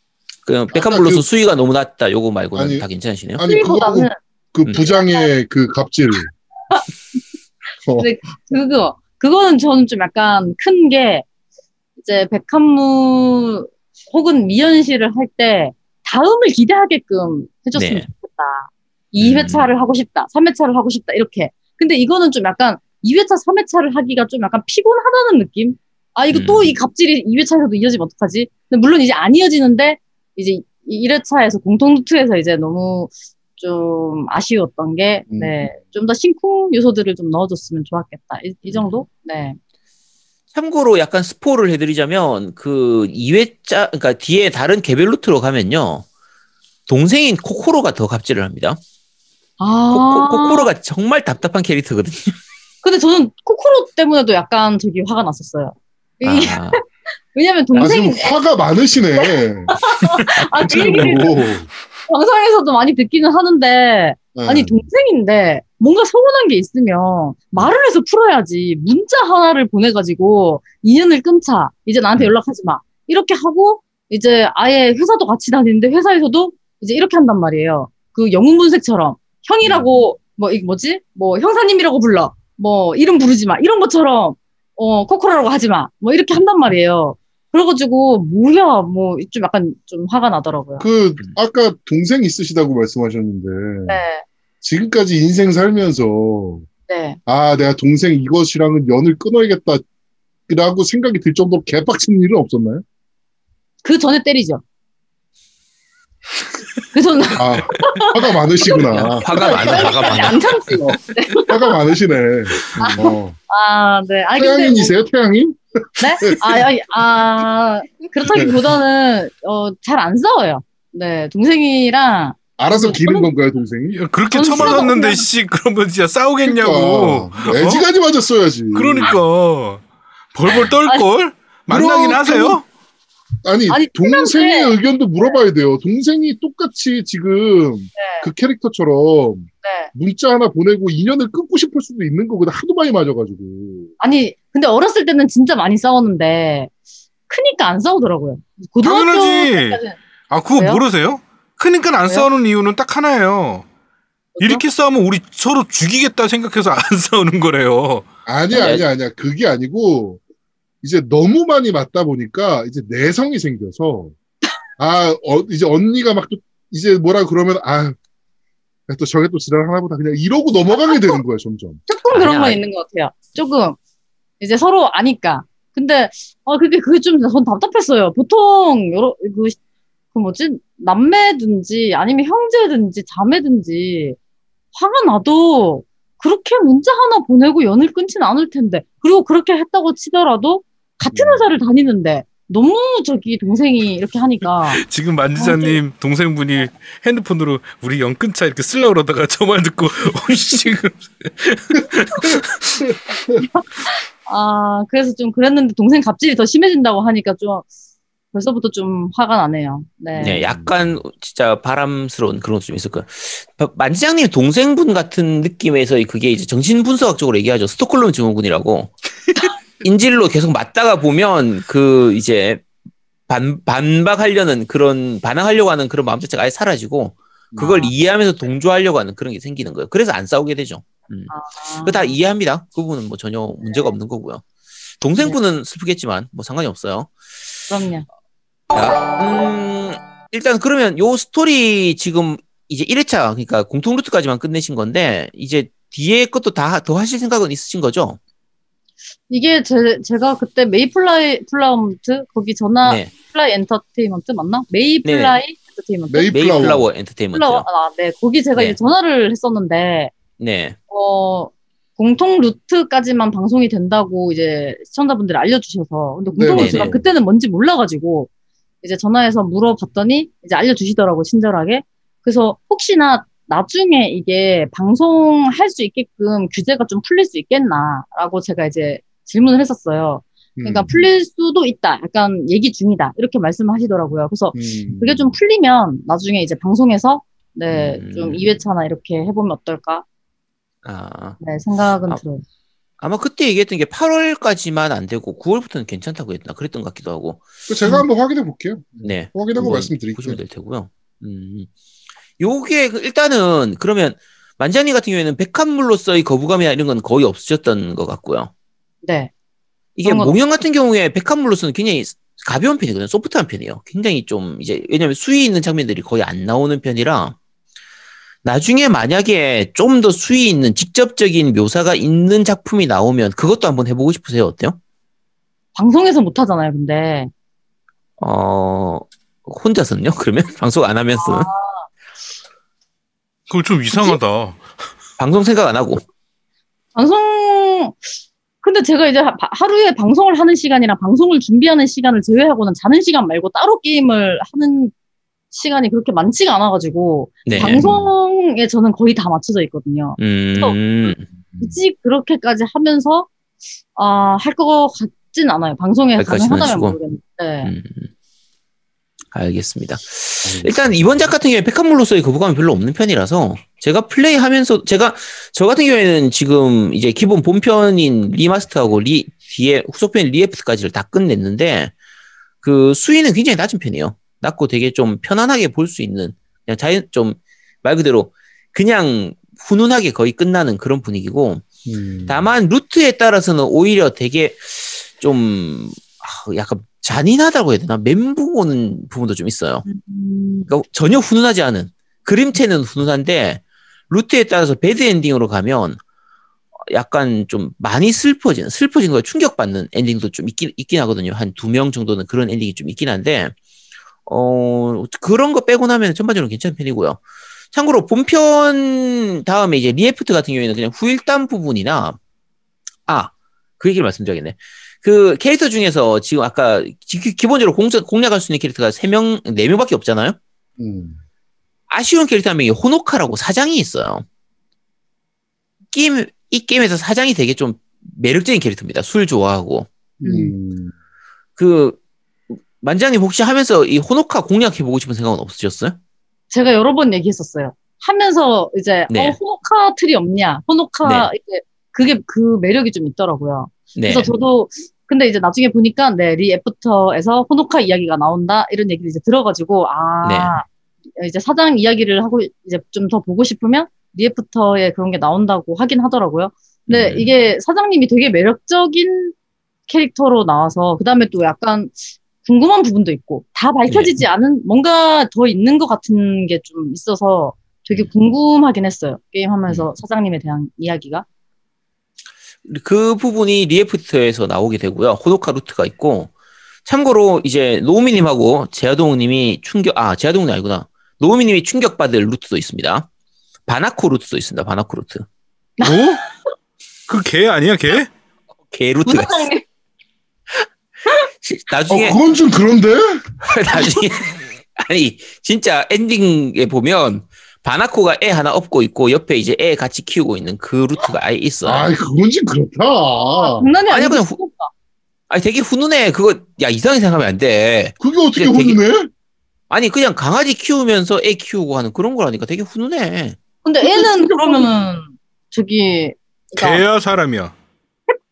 Speaker 5: 그 백한
Speaker 2: 아까
Speaker 5: 블러스
Speaker 2: 그-
Speaker 5: 수위가 너무 낮다. 요거 말고는
Speaker 2: 아니,
Speaker 5: 다 괜찮으시네요.
Speaker 2: 아니 그거
Speaker 3: 그리보다는
Speaker 2: 그
Speaker 5: 음.
Speaker 2: 부장의 그 갑질. 어,
Speaker 3: 네. 그거, 그거는 저는 좀 약간 큰 게, 이제 백한무 혹은 미연씨를 할 때, 다음을 기대하게끔 해줬으면
Speaker 5: 네.
Speaker 3: 좋겠다. 2회차를 하고 싶다. 3회차를 하고 싶다. 이렇게. 근데 이거는 좀 약간 2회차, 3회차를 하기가 좀 약간 피곤하다는 느낌? 아, 이거 또
Speaker 5: 음.
Speaker 3: 이 갑질이 2회차에서도 이어지면 어떡하지? 물론 이제 안 이어지는데, 이제 1회차에서 공통 루트에서 이제 너무 좀 아쉬웠던 게,
Speaker 2: 음.
Speaker 3: 네. 좀 더 심쿵 요소들을 좀 넣어줬으면 좋았겠다. 이, 이 정도? 네.
Speaker 5: 참고로 약간 스포를 해드리자면 그 2회차, 그러니까 뒤에 다른 개별 루트로 가면요. 동생인 코코로가 더 갑질을 합니다.
Speaker 3: 아.
Speaker 5: 코, 코로가 정말 답답한 캐릭터거든요.
Speaker 3: 근데 저는 코코로 때문에도 약간 저기 화가 났었어요.
Speaker 5: 아,
Speaker 3: 왜냐면
Speaker 2: 아, 지금
Speaker 3: 동생이,
Speaker 2: 화가 많으시네.
Speaker 3: 아, 그 얘기를
Speaker 2: 오.
Speaker 3: 방송에서도 많이 듣기는 하는데,
Speaker 2: 네.
Speaker 3: 아니, 동생인데, 뭔가 서운한 게 있으면, 말을 해서 풀어야지. 문자 하나를 보내가지고, 인연을 끊자. 이제 나한테
Speaker 5: 음.
Speaker 3: 연락하지 마. 이렇게 하고, 이제 아예 회사도 같이 다니는데, 회사에서도 이제 이렇게 한단 말이에요. 그 영웅문색처럼. 형이라고, 뭐, 이 뭐지? 뭐, 형사님이라고 불러. 뭐, 이름 부르지 마. 이런 것처럼, 어, 코코라라고 하지 마. 뭐, 이렇게 한단 말이에요. 그래가지고, 뭐야, 뭐, 좀 약간 좀 화가 나더라고요.
Speaker 2: 그 아까 동생 있으시다고 말씀하셨는데
Speaker 3: 네,
Speaker 2: 지금까지 인생 살면서
Speaker 3: 네.
Speaker 2: 아 내가 동생 이것이랑은 연을 끊어야겠다. 라고 생각이 들 정도로 개빡친 일은 없었나요?
Speaker 3: 그 전에 때리죠. 그 전,
Speaker 2: 아, 화가 많으시구나.
Speaker 5: 화가 많아, 화가 많아.
Speaker 3: 안 참지.
Speaker 2: 화가 많으시네. 어.
Speaker 3: 아, 네. 아니, 근데 뭐,
Speaker 2: 태양인이세요, 태양인?
Speaker 3: 네? 아, 아니, 아, 그렇다기보다는, 어, 잘 안 싸워요. 네. 동생이랑
Speaker 2: 알아서 기는 건가요, 동생이?
Speaker 4: 야, 그렇게
Speaker 3: 전
Speaker 4: 처맞았는데 씨 그러면 진짜 싸우겠냐고.
Speaker 2: 그러니까, 애지간히 맞았어야지.
Speaker 4: 그러니까 벌벌 떨 걸. 만나긴 하세요?
Speaker 2: 아니,
Speaker 3: 아니,
Speaker 2: 동생의
Speaker 3: 친한데.
Speaker 2: 의견도 물어봐야 돼요. 동생이 똑같이 지금 그 캐릭터처럼
Speaker 3: 네.
Speaker 2: 문자 하나 보내고 인연을 끊고 싶을 수도 있는 거거든. 하도 많이 맞아가지고.
Speaker 3: 아니, 근데 어렸을 때는 진짜 많이 싸웠는데, 크니까 안 싸우더라고요. 고등학교
Speaker 4: 당연하지.
Speaker 3: 때까지는
Speaker 4: 아 그거
Speaker 3: 왜요?
Speaker 4: 모르세요? 그러니까 안
Speaker 3: 왜요?
Speaker 4: 싸우는 이유는 딱 하나예요. 이렇게 싸우면 우리 서로 죽이겠다 생각해서 안 싸우는 거래요.
Speaker 2: 아니야,
Speaker 5: 아니,
Speaker 2: 아니야, 아니야. 그게 아니고, 이제 너무 많이 맞다 보니까, 이제 내성이 생겨서, 아, 어, 이제 언니가 막 또, 이제 뭐라 그러면, 아, 또 저게 또 지랄 하나 보다. 그냥 이러고 넘어가게 되는 거야, 점점.
Speaker 3: 조금 그런
Speaker 5: 아니야,
Speaker 3: 건. 있는 것 같아요. 조금. 이제 서로 아니까. 근데, 어, 그게, 그게 좀, 전 답답했어요. 보통, 여러, 그, 그 뭐지, 남매든지, 아니면 형제든지, 자매든지, 화가 나도, 그렇게 문자 하나 보내고 연을 끊지는 않을 텐데. 그리고 그렇게 했다고 치더라도, 같은
Speaker 2: 음.
Speaker 3: 회사를 다니는데, 너무 저기 동생이 이렇게 하니까.
Speaker 4: 지금 만지자님 동생분이 핸드폰으로 우리 연 끊자 이렇게 쓰려고 그러다가 저 말 듣고 어, 지금
Speaker 3: 아, 그래서 좀 그랬는데, 동생 갑질이 더 심해진다고 하니까 좀, 벌써부터 좀 화가 나네요. 네.
Speaker 5: 네, 약간 진짜 바람스러운 그런 것도 좀 있을 거예요. 바- 만지장님 동생분 같은 느낌에서 그게 이제 정신분석학적으로 얘기하죠. 스톡홀름 증후군이라고. 인질로 계속 맞다가 보면 그 이제 반, 반박하려는 그런, 반항하려고 하는 그런 마음 자체가 아예 사라지고 그걸
Speaker 3: 아.
Speaker 5: 이해하면서 동조하려고 하는 그런 게 생기는 거예요. 그래서 안 싸우게 되죠. 음.
Speaker 3: 아.
Speaker 5: 그거 다 이해합니다. 그 부분은 뭐 전혀 문제가 없는 거고요. 동생분은 슬프겠지만 뭐 상관이 없어요.
Speaker 3: 그럼요.
Speaker 5: 자, 음, 일단 그러면 요 스토리 지금 이제 1회차, 그러니까 공통 루트까지만 끝내신 건데, 이제 뒤에 것도 다 더 하실 생각은 있으신 거죠?
Speaker 3: 이게 제, 제가 그때 메이플라이 플라이먼트 거기 전화
Speaker 5: 네.
Speaker 3: 플라이 엔터테인먼트 맞나? 메이플라이 엔터테인먼트
Speaker 2: 메이-
Speaker 5: 메이플라워
Speaker 2: 플라워.
Speaker 5: 엔터테인먼트요.
Speaker 3: 플라워 아, 네 거기 제가
Speaker 5: 네.
Speaker 3: 이제 전화를 했었는데
Speaker 5: 네.
Speaker 3: 어 공통 루트까지만 방송이 된다고 이제 시청자분들이 알려주셔서 근데 공통
Speaker 2: 네,
Speaker 3: 루트가
Speaker 5: 네.
Speaker 3: 그때는 뭔지 몰라가지고 이제 전화해서 물어봤더니 이제 알려주시더라고 친절하게 그래서 혹시나 나중에 이게 방송할 수 있게끔 규제가 좀 풀릴 수 있겠나라고 제가 이제 질문을 했었어요. 그러니까
Speaker 2: 음.
Speaker 3: 풀릴 수도 있다. 약간 얘기 중이다. 이렇게 말씀하시더라고요. 그래서
Speaker 2: 음.
Speaker 3: 그게 좀 풀리면 나중에 이제 방송에서 네,
Speaker 5: 음.
Speaker 3: 좀 2회차나 이렇게 해보면 어떨까?
Speaker 5: 아,
Speaker 3: 네, 생각은
Speaker 5: 아,
Speaker 3: 들어요.
Speaker 5: 아마 그때 얘기했던 게 8월까지만 안 되고 9월부터는 괜찮다고 했나 그랬던 것 같기도 하고.
Speaker 2: 그 제가 한번 확인해 볼게요.
Speaker 5: 네.
Speaker 2: 확인하고 말씀드릴게요.
Speaker 5: 보시면 될 테고요. 음. 요게 그 일단은 그러면 만지아니 같은 경우에는 백합물로서의 거부감이나 이런 건 거의 없으셨던 것 같고요.
Speaker 3: 네.
Speaker 5: 이게 몽영 같은 경우에 백합물로서는 굉장히 가벼운 편이거든요. 소프트한 편이에요. 굉장히 좀 이제 왜냐면 수위 있는 장면들이 거의 안 나오는 편이라 나중에 만약에 좀 더 수위 있는 직접적인 묘사가 있는 작품이 나오면 그것도 한번 해보고 싶으세요? 어때요?
Speaker 3: 방송에서 못 하잖아요, 근데.
Speaker 5: 어 혼자서는요? 그러면 방송 안 하면서는
Speaker 4: 그거 좀 이상하다.
Speaker 5: 방송 생각 안 하고
Speaker 3: 방송, 근데 제가 이제 하- 하루에 방송을 하는 시간이랑 방송을 준비하는 시간을 제외하고는 자는 시간 말고 따로 게임을 하는 시간이 그렇게 많지가 않아가지고,
Speaker 5: 네.
Speaker 3: 방송에 저는 거의 다 맞춰져 있거든요.
Speaker 5: 음,
Speaker 3: 굳이 그렇게까지 하면서, 아, 할 것 같진 않아요. 방송에 가능하다면. 모르겠는데. 네.
Speaker 5: 음. 알겠습니다. 일단 이번 작 같은 경우에 백합물로서의 거부감이 별로 없는 편이라서 제가 플레이하면서 제가 저 같은 경우에는 지금 이제 기본 본편인 리마스터하고 리 뒤에 후속편 리애프터까지를 다 끝냈는데 그 수위는 굉장히 낮은 편이에요. 낮고 되게 좀 편안하게 볼 수 있는 그냥 자연 좀 말 그대로 그냥 훈훈하게 거의 끝나는 그런 분위기고
Speaker 2: 음.
Speaker 5: 다만 루트에 따라서는 오히려 되게 좀 아, 약간 잔인하다고 해야 되나 멘붕 오는 부분도 좀 있어요.
Speaker 3: 음,
Speaker 5: 그러니까 전혀 훈훈하지 않은 그림체는 훈훈한데 루트에 따라서 배드 엔딩으로 가면 약간 좀 많이 슬퍼지는 슬퍼진 거에 충격받는 엔딩도 좀 있긴, 있긴 하거든요. 한 두 명 정도는 그런 엔딩이 좀 있긴 한데 어 그런 거 빼고 나면 전반적으로 괜찮은 편이고요. 참고로 본편 다음에 이제 리애프터 같은 경우에는 그냥 후일담 부분이나 아 그 얘기를 말씀드려야겠네. 그 캐릭터 중에서 지금 아까 기, 기본적으로 공, 공략할 수 있는 캐릭터가 3명, 4명밖에 없잖아요?
Speaker 2: 음.
Speaker 5: 아쉬운 캐릭터 한 명이 호노카라고 사장이 있어요. 게임 이 게임에서 사장이 되게 좀 매력적인 캐릭터입니다. 술 좋아하고
Speaker 2: 음.
Speaker 5: 그 만지장님 혹시 하면서 이 호노카 공략해 보고 싶은 생각은 없으셨어요?
Speaker 3: 제가 여러 번 얘기했었어요. 하면서 이제
Speaker 5: 네.
Speaker 3: 어, 호노카 루트 없냐? 호노카 이제 그게 그 매력이 좀 있더라고요.
Speaker 5: 네.
Speaker 3: 그래서 저도 근데 이제 나중에 보니까 네, 리 애프터에서 호노카 이야기가 나온다 이런 얘기를 이제 들어가지고 아 이제 사장 이야기를 하고 이제 좀 더 보고 싶으면 리 애프터에 그런 게 나온다고 하긴 하더라고요. 근데
Speaker 5: 음.
Speaker 3: 이게 사장님이 되게 매력적인 캐릭터로 나와서 그 다음에 또 약간 궁금한 부분도 있고 다 밝혀지지
Speaker 5: 네.
Speaker 3: 않은 뭔가 더 있는 것 같은 게 좀 있어서 되게 궁금하긴 했어요. 게임 하면서 사장님에 대한 이야기가.
Speaker 5: 그 부분이 리에프트에서 나오게 되고요. 호노카 루트가 있고 참고로 이제 노우미님하고 제아동님이 충격 아 제아동님 아니구나 노우미님이 충격받을 루트도 있습니다. 바나코 루트도 있습니다. 바나코 루트
Speaker 4: 뭐? 그개 아니야 개?
Speaker 5: 개 어, 나중에
Speaker 2: 그건 좀 그런데?
Speaker 5: 나중에 아니 진짜 엔딩에 보면 바나코가 애 하나 업고 있고 옆에 이제 애 같이 키우고 있는 그 루트가 아예 있어.
Speaker 2: 아, 그건 좀 그렇다.
Speaker 3: 장난이
Speaker 5: 아니야, 그냥
Speaker 3: 진짜
Speaker 5: 아니 되게 훈훈해. 그거 야 이상하게 생각하면 안 돼.
Speaker 2: 그게 어떻게
Speaker 5: 되게-
Speaker 2: 혼내네?
Speaker 5: 아니 그냥 강아지 키우면서 애 키우고 하는 그런 거라니까 되게 훈훈해.
Speaker 3: 근데 애는 그러면은 저기 그러니까
Speaker 4: 개야 사람이야.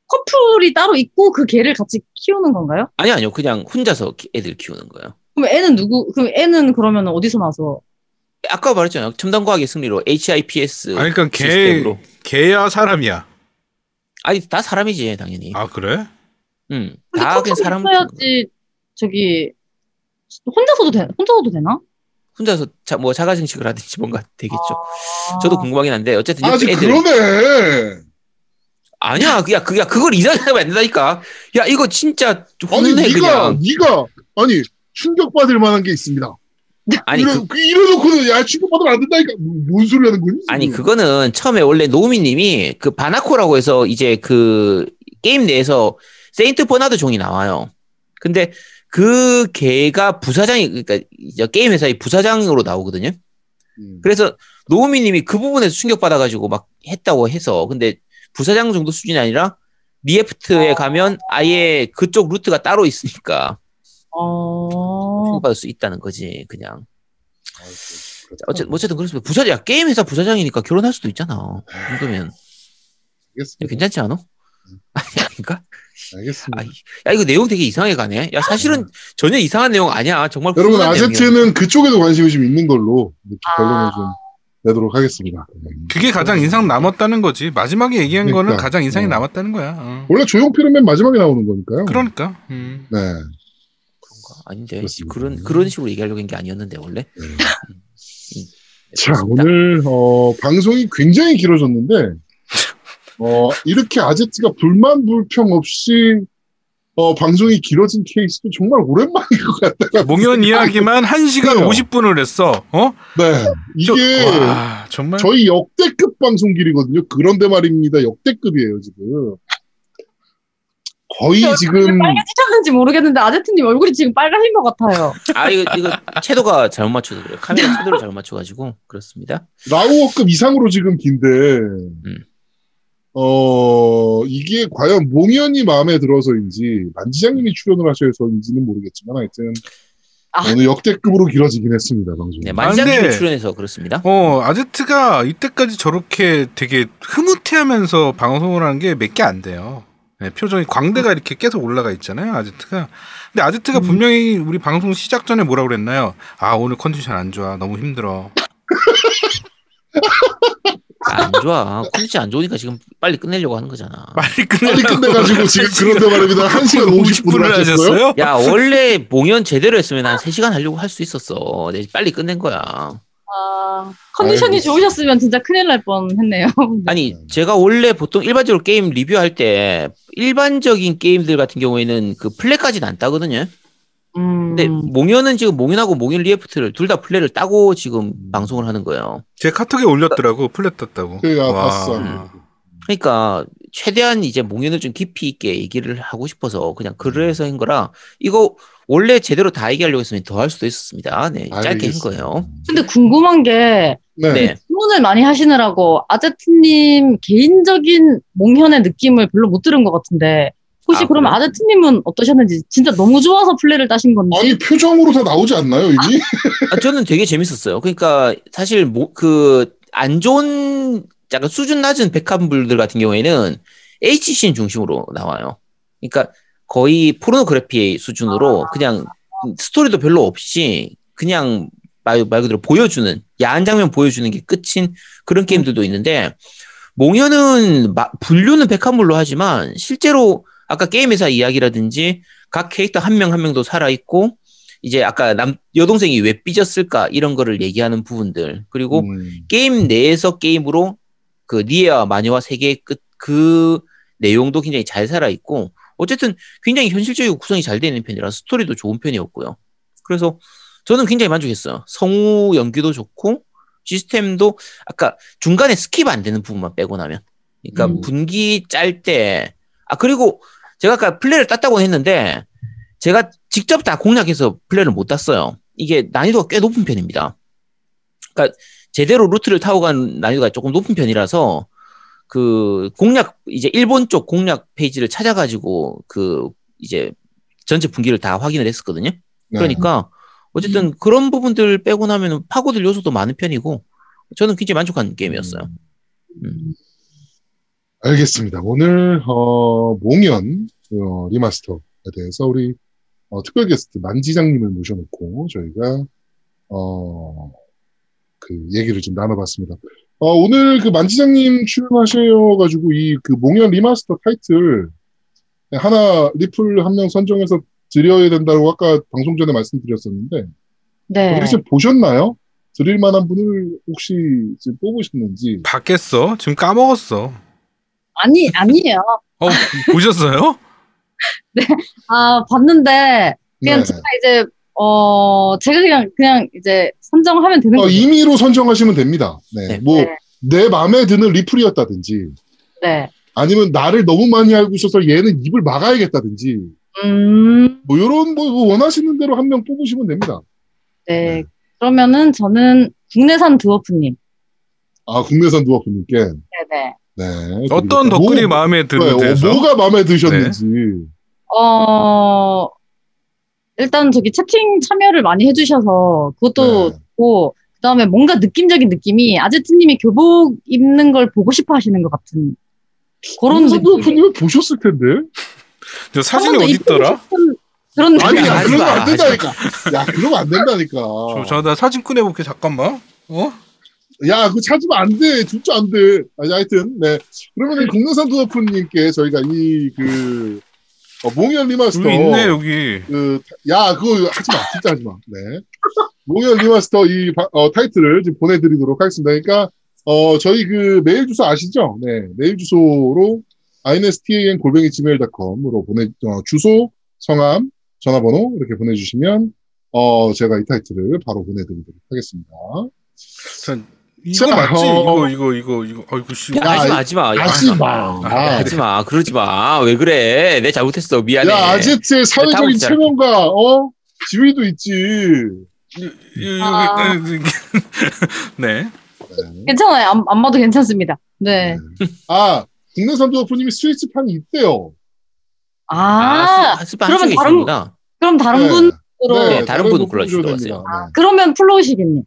Speaker 3: 커플이 따로 있고 그 개를 같이 키우는 건가요?
Speaker 5: 아니 아니요 그냥 혼자서 키- 애들 키우는 거예요.
Speaker 3: 그럼 애는 누구? 그럼 애는 그러면 어디서 나서?
Speaker 5: 아까 말했잖아요. 첨단 과학의 승리로 HIPS
Speaker 4: 아니 그러니까 개
Speaker 5: 시스템으로.
Speaker 4: 개야 사람이야.
Speaker 5: 아니 다 사람이지 당연히.
Speaker 4: 아 그래?
Speaker 5: 음,
Speaker 3: 근데
Speaker 5: 다 그냥 사람
Speaker 3: 있어야지 저기 혼자서도 돼? 혼자서도 되나?
Speaker 5: 혼자서 자, 뭐 자가증식을 하든지 뭔가 되겠죠.
Speaker 3: 아.
Speaker 5: 저도 궁금하긴 한데 어쨌든
Speaker 2: 아직
Speaker 5: 애들
Speaker 2: 그러네.
Speaker 5: 아니야 그야 그야 그걸 이상하면 안 된다니까. 야 이거 진짜
Speaker 2: 아니,
Speaker 5: 훈훈해
Speaker 2: 네가,
Speaker 5: 그냥.
Speaker 2: 네가, 아니, 충격받을 만한 게 있습니다.
Speaker 5: 아니
Speaker 2: 이래,
Speaker 5: 그,
Speaker 2: 그, 이래놓고는, 야, 충격받으면 안 된다니까. 뭐- 뭔 소리 하는 거니?
Speaker 5: 아니? 그거는 처음에 원래 노우미님이 그 바나코라고 해서 이제 그 게임 내에서 세인트 버나드 종이 나와요. 근데 그 개가 부사장이 그러니까 이제 게임 회사의 부사장으로 나오거든요.
Speaker 2: 음.
Speaker 5: 그래서 노우미님이 그 부분에서 충격받아가지고 막 했다고 해서 근데 부사장 정도 수준이 아니라 리애프터에 가면 아예 그쪽 루트가 따로 있으니까
Speaker 3: 어.
Speaker 5: 충격받을 수 있다는 거지 그냥.
Speaker 2: 아이고,
Speaker 5: 어쨌든 어쨌든 그렇습니다. 부사장 야, 게임 회사 부사장이니까 결혼할 수도 있잖아. 이 정도면. 야,
Speaker 2: 알겠습니다.
Speaker 5: 괜찮지 않아? 아니 아닌가?
Speaker 2: 알겠습니다.
Speaker 5: 아이, 야 이거 내용 되게 이상하게 가네. 야 사실은 전혀 이상한 내용 아니야. 정말
Speaker 2: 여러분,
Speaker 5: 훈훈한 내용이야.
Speaker 2: 아제트는 그쪽에도 관심이 좀 있는 걸로. 이렇게 결론을 좀 내도록 하겠습니다.
Speaker 4: 그게 가장 인상 남았다는 거지. 마지막에 얘기한 거는
Speaker 2: 그러니까.
Speaker 4: 가장 인상이
Speaker 2: 어.
Speaker 4: 남았다는 거야. 어.
Speaker 2: 원래 조용필은 맨 마지막에 나오는 거니까요.
Speaker 4: 그러니까. 음.
Speaker 2: 네.
Speaker 5: 그런가? 아닌데
Speaker 2: 그렇습니다.
Speaker 5: 그런 그런 식으로 얘기하려고 한 게 아니었는데 원래
Speaker 2: 네.
Speaker 5: 네,
Speaker 2: 자,
Speaker 5: 그렇습니다.
Speaker 2: 오늘, 어, 방송이 굉장히 길어졌는데, 어, 이렇게 아제트가 불만 불평 없이, 어, 방송이 길어진 케이스도 정말 오랜만인 것 같다가.
Speaker 4: 몽연 이야기만 1시간
Speaker 2: 그래요.
Speaker 4: 50분을 했어. 어?
Speaker 2: 네. 이게,
Speaker 4: 저- 와, 정말
Speaker 2: 저희 역대급 방송 길이거든요. 그런데 말입니다. 역대급이에요, 지금. 거의 지금,
Speaker 3: 빨개지셨는지 모르겠는데 아제트님 얼굴이 지금 빨가신 것 같아요.
Speaker 5: 아 이거 이거 채도가 잘못 맞춰서 그래요 카메라 채도를 잘못 맞춰가지고 그렇습니다
Speaker 2: 라우어급 이상으로 지금 긴데,
Speaker 5: 음.
Speaker 2: 어, 이게 과연 몽연이 마음에 들어서인지, 만지장님이 출연을 하셔서인지는 모르겠지만, 하여튼,
Speaker 3: 아.
Speaker 2: 어느 역대급으로 길어지긴 했습니다, 방송이.
Speaker 5: 네 만장님이
Speaker 4: 아, 근데-
Speaker 5: 출연해서 그렇습니다
Speaker 4: 어, 아제트가 이때까지 저렇게 되게 흐뭇해하면서 방송을 하는 게 몇 개 안 돼요. 네, 표정이 광대가 이렇게 계속 올라가 있잖아요, 아제트가. 근데 아제트가 분명히 우리 방송 시작 전에 뭐라 그랬나요? 아, 오늘 컨디션 안 좋아. 너무 힘들어.
Speaker 5: 안 좋아 컨디션 안 좋으니까 지금 빨리 끝내려고 하는 거잖아
Speaker 4: 빨리
Speaker 2: 빨리
Speaker 4: 끝내라고.
Speaker 2: 끝내가지고 지금 그런데 말입니다. 1시간 50분을 하셨어요?
Speaker 5: 야 원래 몽연 제대로 했으면 한 3시간 하려고 할 수 있었어 내 빨리 끝낸 거야
Speaker 3: 아, 컨디션이
Speaker 2: 아이고.
Speaker 3: 좋으셨으면 진짜 큰일 날 뻔 했네요.
Speaker 5: 아니 제가 원래 보통 일반적으로 게임 리뷰할 때 일반적인 게임들 같은 경우에는 그 플랫까지는 안 따거든요
Speaker 3: 음.
Speaker 5: 근데 몽현은 지금 몽현하고 몽현 리애프터를 둘 다 플랫을 따고 지금 방송을 하는 거예요
Speaker 4: 제 카톡에 올렸더라고. 플랫 떴다고.
Speaker 2: 그, 아,
Speaker 4: 와.
Speaker 2: 봤어.
Speaker 5: 그러니까 최대한 이제 몽현을 좀 깊이 있게 얘기를 하고 싶어서 그냥 글을 해서 한 거라 이거 원래 제대로 다 얘기하려고 했으면 더 할 수도 있었습니다. 네, 짧게 한
Speaker 2: 알겠습니다.
Speaker 5: 거예요.
Speaker 3: 근데 궁금한 게
Speaker 2: 네.
Speaker 5: 네.
Speaker 3: 질문을 많이 하시느라고 아제트님 개인적인 몽현의 느낌을 별로 못 들은 것 같은데 혹시
Speaker 5: 아,
Speaker 3: 그러면
Speaker 5: 그래요?
Speaker 3: 아제트님은 어떠셨는지 진짜 너무 좋아서 플레이를 따신 건지
Speaker 2: 아니 표정으로 다 나오지 않나요 이미?
Speaker 5: 아, 저는 되게 재밌었어요. 그러니까 사실 그안 좋은 약간 수준 낮은 백합물들 같은 경우에는 HCN 중심으로 나와요. 그러니까 거의 포르노그래피 수준으로 그냥 스토리도 별로 없이 그냥 말, 말 그대로 보여주는 야한 장면 보여주는 게 끝인 그런 게임들도 있는데 몽현은 마- 분류는 백합물로 하지만 실제로 아까 게임 회사 이야기라든지 각 캐릭터 한명한 명도 살아 있고 이제 아까 남 여동생이 왜 삐졌을까 이런 거를 얘기하는 부분들 그리고
Speaker 2: 음.
Speaker 5: 게임 내에서 게임으로 그 니에와 마녀와 세계의 끝 그 내용도 굉장히 잘 살아 있고 어쨌든 굉장히 현실적이고 구성이 잘 되는 편이라 스토리도 좋은 편이었고요. 그래서 저는 굉장히 만족했어요. 성우 연기도 좋고 시스템도 아까 중간에 스킵 안 되는 부분만 빼고 나면 그러니까
Speaker 3: 음.
Speaker 5: 분기 짤 때 아 그리고 제가 아까 플래를 땄다고 했는데 제가 직접 다 공략해서 플래를 못 땄어요. 이게 난이도가 꽤 높은 편입니다. 그러니까 제대로 루트를 타고 간 난이도가 조금 높은 편이라서 그 공략 이제 일본 쪽 공략 페이지를 찾아가지고 그 이제 전체 분기를 다 확인을 했었거든요.
Speaker 2: 네.
Speaker 5: 그러니까 어쨌든 그런 부분들 빼고 나면 파고들 요소도 많은 편이고 저는 굉장히 만족한 게임이었어요. 음.
Speaker 2: 알겠습니다. 오늘 어, 몽현 어, 리마스터에 대해서 우리 어, 특별 게스트 만지장님을 모셔놓고 저희가 어, 그 얘기를 좀 나눠봤습니다. 어, 오늘 그 만지장님 출연하셔가지고 이 그 몽현 리마스터 타이틀 하나 리플 한 명 선정해서 드려야 된다고 아까 방송 전에 말씀드렸었는데
Speaker 3: 네.
Speaker 2: 혹시 보셨나요? 드릴 만한 분을 혹시 지금 뽑으셨는지
Speaker 4: 받겠어? 지금 까먹었어.
Speaker 3: 아니 아니에요.
Speaker 4: 어, 보셨어요?
Speaker 3: 아 봤는데 그냥
Speaker 2: 네.
Speaker 3: 제가 이제 어 제가 그냥 그냥 이제 선정하면 되는
Speaker 2: 어,
Speaker 3: 거죠.
Speaker 2: 임의로 선정하시면 됩니다. 네.
Speaker 5: 네.
Speaker 2: 뭐,
Speaker 3: 네.
Speaker 2: 내 마음에 드는 리플이었다든지,
Speaker 3: 네.
Speaker 2: 아니면 나를 너무 많이 알고 있어서 얘는 입을 막아야겠다든지,
Speaker 3: 음.
Speaker 2: 뭐, 요런, 뭐, 뭐 원하시는 대로 한 명 뽑으시면 됩니다.
Speaker 3: 네. 그러면은 저는 국내산 드워프님.
Speaker 2: 아, 국내산 두어프님께.
Speaker 3: 네네.
Speaker 2: 네.
Speaker 4: 어떤
Speaker 2: 그리고
Speaker 4: 덧글이
Speaker 2: 뭐,
Speaker 4: 마음에
Speaker 2: 네,
Speaker 4: 드는데서?
Speaker 2: 어, 뭐가 마음에 드셨는지.
Speaker 3: 어 일단 저기 채팅 참여를 많이 해주셔서 그것도
Speaker 2: 네.
Speaker 3: 좋고 그 다음에 뭔가 느낌적인 느낌이 아제트님이 교복 입는 걸 보고 싶어 하시는 것 같은 그런 느낌.
Speaker 2: 두어프님은 보셨을 텐데.
Speaker 4: 저 사진이 어디 있더라?
Speaker 3: 그런
Speaker 2: 아니,
Speaker 3: 느낌.
Speaker 2: 야,
Speaker 5: 하지
Speaker 2: 그러면
Speaker 5: 마,
Speaker 2: 안
Speaker 5: 하지
Speaker 2: 된다니까. 야, 그러면 안 된다니까.
Speaker 4: 저, 저, 나 사진 꺼내볼게, 잠깐만. 어?
Speaker 2: 야, 그거 찾으면 안 돼. 진짜 안 돼. 아니, 하여튼, 네. 그러면은 국내산 두어프님께 저희가 이, 그, 어, 몽현 remaster.
Speaker 4: 여기 있네, 여기.
Speaker 2: 그, 야, 그거 하지 마. 진짜 하지 마. 네. 몽연 리마스터 이 바- 어, 타이틀을 지금 보내드리도록 하겠습니다. 그러니까, 어, 저희 그 메일 주소 아시죠? 네. 메일 주소로 instan 골뱅이 gmail.com으로 보내, 어, 주소, 성함, 전화번호 이렇게 보내주시면, 어, 제가 이 타이틀을 바로 보내드리도록 하겠습니다.
Speaker 4: 전, 이거
Speaker 2: 자,
Speaker 4: 맞지?
Speaker 2: 어,
Speaker 4: 이거, 이거, 이거, 이거. 아이고, 씨.
Speaker 5: 야, 하지 마, 하지 마. 야,
Speaker 2: 하지 마.
Speaker 4: 아,
Speaker 5: 하지 마. 그러지 마. 왜 그래? 내 잘못했어. 미안해.
Speaker 2: 야, 아제트의 사회적인. 체면과, 어? 지위도 있지.
Speaker 3: 아.
Speaker 4: 여기, 네.
Speaker 2: 네.
Speaker 3: 괜찮아요. 안, 안 봐도 괜찮습니다. 네.
Speaker 2: 아, 국내산 두어프님이 스위치판이 있대요.
Speaker 3: 아,
Speaker 5: 스- 스파
Speaker 3: 그러면 다른-
Speaker 5: 있습니다.
Speaker 3: 그럼 다른
Speaker 2: 네.
Speaker 3: 분으로
Speaker 5: 네, 다른
Speaker 2: 분분
Speaker 5: 골라주시면
Speaker 2: 뽑으셔야
Speaker 5: 좋았어요.
Speaker 2: 됩니다. 네.
Speaker 3: 그러면 플로우시기님.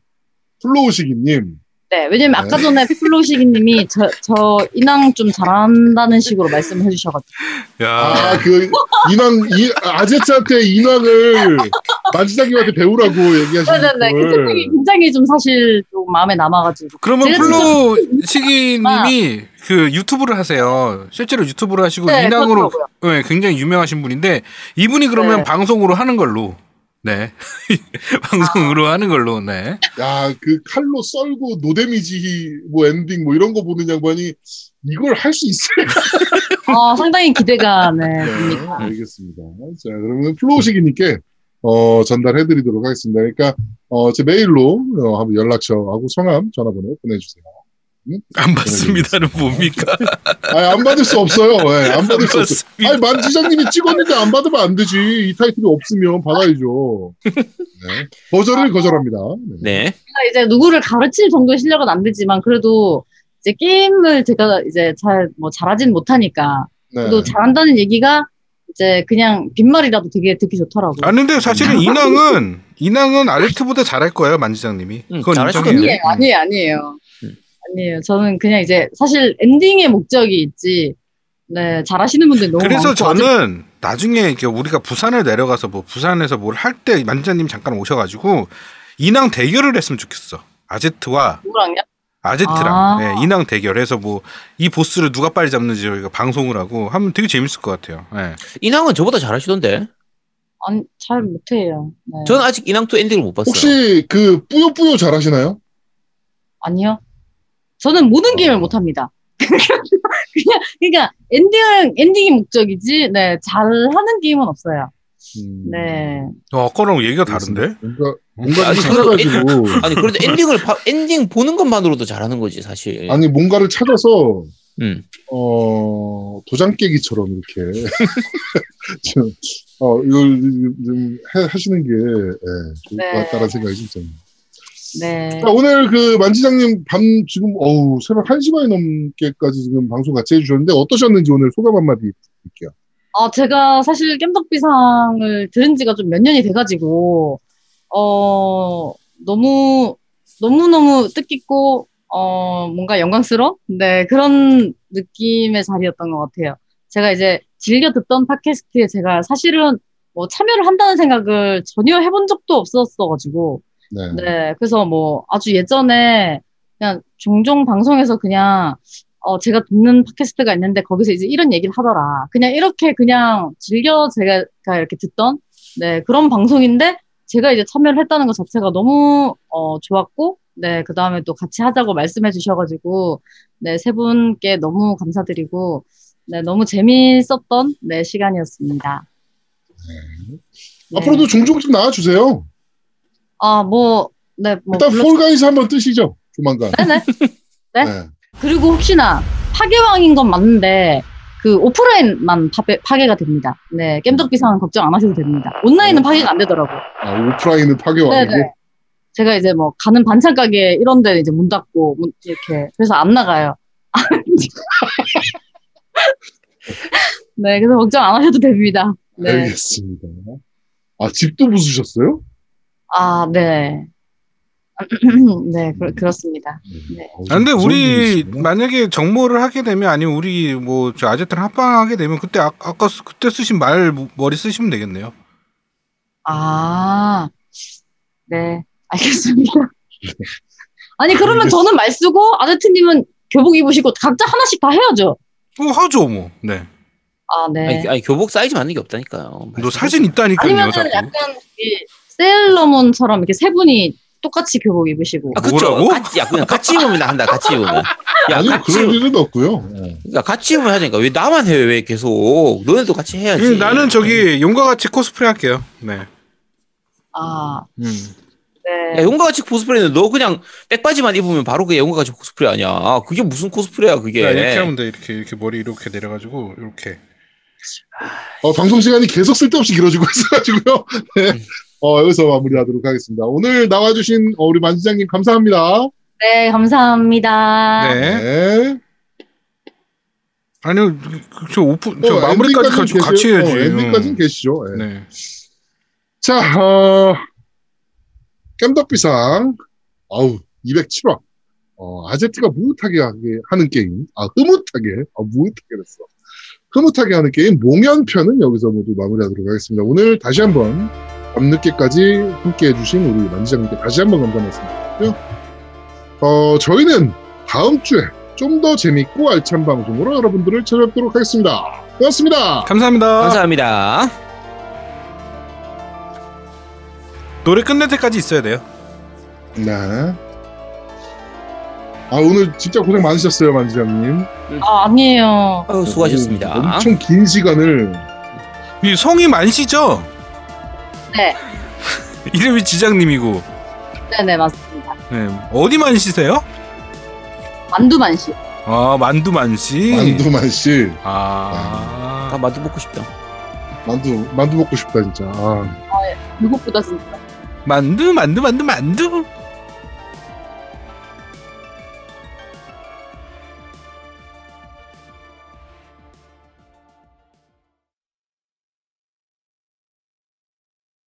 Speaker 2: 플로우시기님.
Speaker 3: 네, 왜냐면
Speaker 2: 네.
Speaker 3: 아까 전에 플로우시기님이 저, 저 인왕 좀 잘한다는 식으로 말씀을 해주셔가지고.
Speaker 4: 야.
Speaker 2: 아, 그, 인왕, 이, 아제트한테 인왕을 만지장님한테 배우라고 얘기하시는
Speaker 3: 네 네 네. 그
Speaker 2: 걸.
Speaker 3: 채팅이 굉장히 좀 사실 좀 마음에 남아가지고.
Speaker 4: 그러면
Speaker 3: 제가
Speaker 4: 플로 시기님이 그 유튜브를 하세요. 실제로 유튜브를 하시고
Speaker 3: 네,
Speaker 4: 인왕으로
Speaker 3: 그렇더라고요.
Speaker 4: 네, 굉장히 유명하신 분인데 이분이 그러면
Speaker 3: 네.
Speaker 4: 방송으로 하는 걸로. 네. 방송으로 하는 걸로. 네.
Speaker 2: 야, 그 칼로 썰고 no damage 뭐 엔딩 뭐 이런 거 보는 양반이 이걸 할 수 있을까?
Speaker 3: 어, 상당히 기대가, 네,
Speaker 2: 네. 알겠습니다. 자, 그러면 플로우시기님께 어, 전달해드리도록 하겠습니다. 그러니까 어, 제 메일로 어, 한번 연락처하고 성함, 전화번호 보내주세요.
Speaker 4: 안 받습니다는 뭡니까?
Speaker 2: 아니, 안 받을 수 없어요. 예, 안 받을 수 없어요.
Speaker 4: 받습니다.
Speaker 2: 아니, 만 지장님이 찍었는데 안 받으면 안 되지. 이 타이틀이 없으면 받아야죠. 네. 거절을 거절합니다. 네.
Speaker 5: 네.
Speaker 3: 제가 이제 누구를 가르칠 정도의 실력은 안 되지만 그래도 이제 게임을 제가 이제 잘 뭐 잘하진 못하니까
Speaker 2: 네.
Speaker 3: 그래도 잘한다는 얘기가 이제 그냥 빈말이라도 되게 듣기 좋더라고요.
Speaker 4: 아는데 사실은 인왕은 인왕은 아르트보다 잘할 거예요 만지장님이.
Speaker 5: 응,
Speaker 4: 그건
Speaker 5: 잘하시겠네.
Speaker 4: 인정해요.
Speaker 3: 아니에요, 아니에요, 아니에요. 저는 그냥 이제 사실 엔딩의 목적이 있지. 네, 잘하시는 분들 너무
Speaker 4: 그래서
Speaker 3: 많고 아직-
Speaker 4: 저는 나중에 이렇게 우리가 부산을 내려가서 뭐 부산에서 뭘 할 때 만지장님 잠깐 오셔가지고 인왕 대결을 했으면 좋겠어. 아제트와
Speaker 3: 누구랑요?
Speaker 4: 아제트랑
Speaker 3: 아.
Speaker 4: 예, 인왕 대결해서 뭐 이 보스를 누가 빨리 잡는지 저희가 방송을 하고 하면 되게 재밌을 것 같아요. 예.
Speaker 5: 인왕은 저보다 잘하시던데.
Speaker 3: 아니, 잘 못해요. 네.
Speaker 5: 저는 아직 인왕2 엔딩을 못 봤어요.
Speaker 2: 혹시 그 뿌요뿌요 잘 하시나요?
Speaker 3: 아니요. 저는 모든 게임을 못합니다. 그냥, 그러니까 엔딩, 엔딩이 목적이지, 네, 잘하는 게임은 없어요.
Speaker 2: 음,
Speaker 3: 네.
Speaker 4: 어, 아까랑 얘기가 다른데?
Speaker 2: 뭔가, 뭔가
Speaker 5: 아니,
Speaker 2: 좀 찾아가지고.
Speaker 5: 아니 그래도 엔딩을 봐- 엔딩 보는 것만으로도 잘하는 거지 사실.
Speaker 2: 아니, 뭔가를 찾아서,
Speaker 5: 음.
Speaker 2: 어, 도장 깨기처럼 이렇게. 좀, 어, 이걸 좀 해- 하시는 게, 예, 좋을
Speaker 3: 네.
Speaker 2: 것 같다는 생각이 진짜.
Speaker 3: 네.
Speaker 2: 자, 오늘 그 만지장님 밤 지금, 어우, 새벽 1시 반이 넘게까지 지금 방송 같이 해주셨는데 어떠셨는지 오늘 소감 한마디 드릴게요.
Speaker 3: 아, 제가 사실 깸덕비상을 들은 지가 좀 몇 년이 돼가지고, 어, 너무, 너무 너무 뜻깊고, 어, 뭔가 영광스러운? 네, 그런 느낌의 자리였던 것 같아요. 제가 이제 즐겨 듣던 팟캐스트에 제가 사실은 뭐 참여를 한다는 생각을 전혀 해본 적도 없었어가지고,
Speaker 2: 네.
Speaker 3: 네, 그래서 뭐 아주 예전에 그냥 종종 방송에서 그냥 어 제가 듣는 팟캐스트가 있는데 거기서 이제 이런 얘기를 하더라. 그냥 이렇게 그냥 즐겨 제가 이렇게 듣던 네 그런 방송인데 제가 이제 참여를 했다는 것 자체가 너무 어 좋았고 네 그 다음에 또 같이 하자고 말씀해 주셔가지고 네 세 분께 너무 감사드리고 네 너무 재미있었던 네 시간이었습니다. 네.
Speaker 2: 앞으로도 종종 좀 나와주세요.
Speaker 3: 아 뭐 네, 뭐
Speaker 2: 일단 폴가이즈 한번 뜨시죠. 조만간.
Speaker 3: 네네. 네?
Speaker 2: 네.
Speaker 3: 그리고 혹시나 파괴왕인 건 맞는데 그 오프라인만 파괴, 파괴가 됩니다. 네, 겜덕비상은 걱정 안 하셔도 됩니다. 온라인은 파괴가 안 되더라고요.
Speaker 2: 아, 오프라인은 파괴왕이고.
Speaker 3: 네네. 제가 이제 뭐 가는 반찬 가게 이런 데 이제 문 닫고 문- 이렇게 그래서 안 나가요. 네, 그래서 걱정 안 하셔도 됩니다. 네.
Speaker 2: 알겠습니다. 아, 집도 부수셨어요?
Speaker 3: 아, 네. 네, 그, 그렇습니다. 네.
Speaker 2: 어,
Speaker 4: 아, 근데 우리. 만약에 정모를 하게 되면 아니면 우리 뭐 저 아제트랑 합방하게 되면 그때 아, 아까 쓰- 그때 쓰신 말 머리 쓰시면 되겠네요.
Speaker 3: 아, 네, 알겠습니다. 아니, 그러면 저는 말 쓰고, 아제트님은 교복 입으시고, 각자 하나씩 다 해야죠.
Speaker 4: 어 하죠 뭐. 네.
Speaker 3: 아, 네.
Speaker 5: 아니, 아니, 교복 사이즈 맞는 게 없다니까요.
Speaker 4: 너 사진 있다니까요.
Speaker 3: 아니면은
Speaker 4: 자꾸.
Speaker 3: 약간, 이 세일러문처럼 이렇게 세 분이 똑같이 교복 입으시고.
Speaker 5: 아, 그쵸. 같이, 야, 그냥 같이 입으면 한다, 같이 입으면. 야,
Speaker 2: 아니,
Speaker 5: 같이,
Speaker 2: 그럴
Speaker 5: 입-
Speaker 2: 일은 없고요. 네.
Speaker 5: 그러니까 같이 입으면 하자니까. 왜 나만 해, 왜 계속. 너네도 같이 해야지.
Speaker 4: 음, 나는 저기 용과 같이 코스프레 할게요. 네.
Speaker 3: 아,
Speaker 4: 음.
Speaker 3: 네.
Speaker 5: 야, 용과 같이 코스프레는 너 그냥 백바지만 입으면 바로 그게 용과 같이 코스프레 아니야. 아, 그게 무슨 코스프레야, 그게.
Speaker 4: 야, 이렇게 하면 돼. 이렇게 이렇게 머리 이렇게 내려가지고 이렇게.
Speaker 2: 어, 방송 시간이 계속 쓸데없이 길어지고 있어가지고요. 네.
Speaker 5: 음.
Speaker 2: 어, 여기서 마무리하도록 하겠습니다. 오늘 나와주신 어, 우리 만지장님 감사합니다.
Speaker 3: 네, 감사합니다.
Speaker 4: 네.
Speaker 2: 네.
Speaker 4: 아니요, 그- 저 오픈 저
Speaker 2: 어,
Speaker 4: 마무리까지 같이, 같이
Speaker 2: 계세요.
Speaker 4: 해야지.
Speaker 2: 어, 엔딩까지는 계시죠. 네.
Speaker 4: 네.
Speaker 2: 자, 어, 깸덕비상, 아우, 207화. 어, 아제트가 무릇하게 하게 하는 게임. 아, 흐뭇하게. 아, 무릇하게 됐어. 흐뭇하게 하는 게임, 몽연편은 여기서 모두 마무리하도록 하겠습니다. 오늘 다시 한번 밤늦게까지 함께 해주신 우리 만지장님께 다시 한번 감사 말씀드리고요. 어, 저희는 다음 주에 좀 더 재밌고 알찬 방송으로 여러분들을 찾아뵙도록 하겠습니다. 고맙습니다.
Speaker 4: 감사합니다.
Speaker 5: 감사합니다.
Speaker 4: 노래 끝낼 때까지 있어야 돼요.
Speaker 2: 네. 아, 오늘 진짜 고생 많으셨어요, 만지장님.
Speaker 3: 아, 아니에요.
Speaker 5: 아유, 수고하셨습니다.
Speaker 2: 엄청 긴 시간을
Speaker 4: 이 성이 만시죠?
Speaker 3: 네.
Speaker 4: 이름이 지장님이고.
Speaker 3: 네네, 맞습니다.
Speaker 4: 네. 어디 만시세요?
Speaker 3: 만두만시.
Speaker 4: 아 만두 만시.
Speaker 2: 만두만 씨.
Speaker 4: 아.
Speaker 5: 아 만두 먹고 싶다.
Speaker 2: 만두 만두 먹고 싶다 진짜. 아.
Speaker 3: 무엇보다 진짜.
Speaker 4: 만두 만두 만두 만두.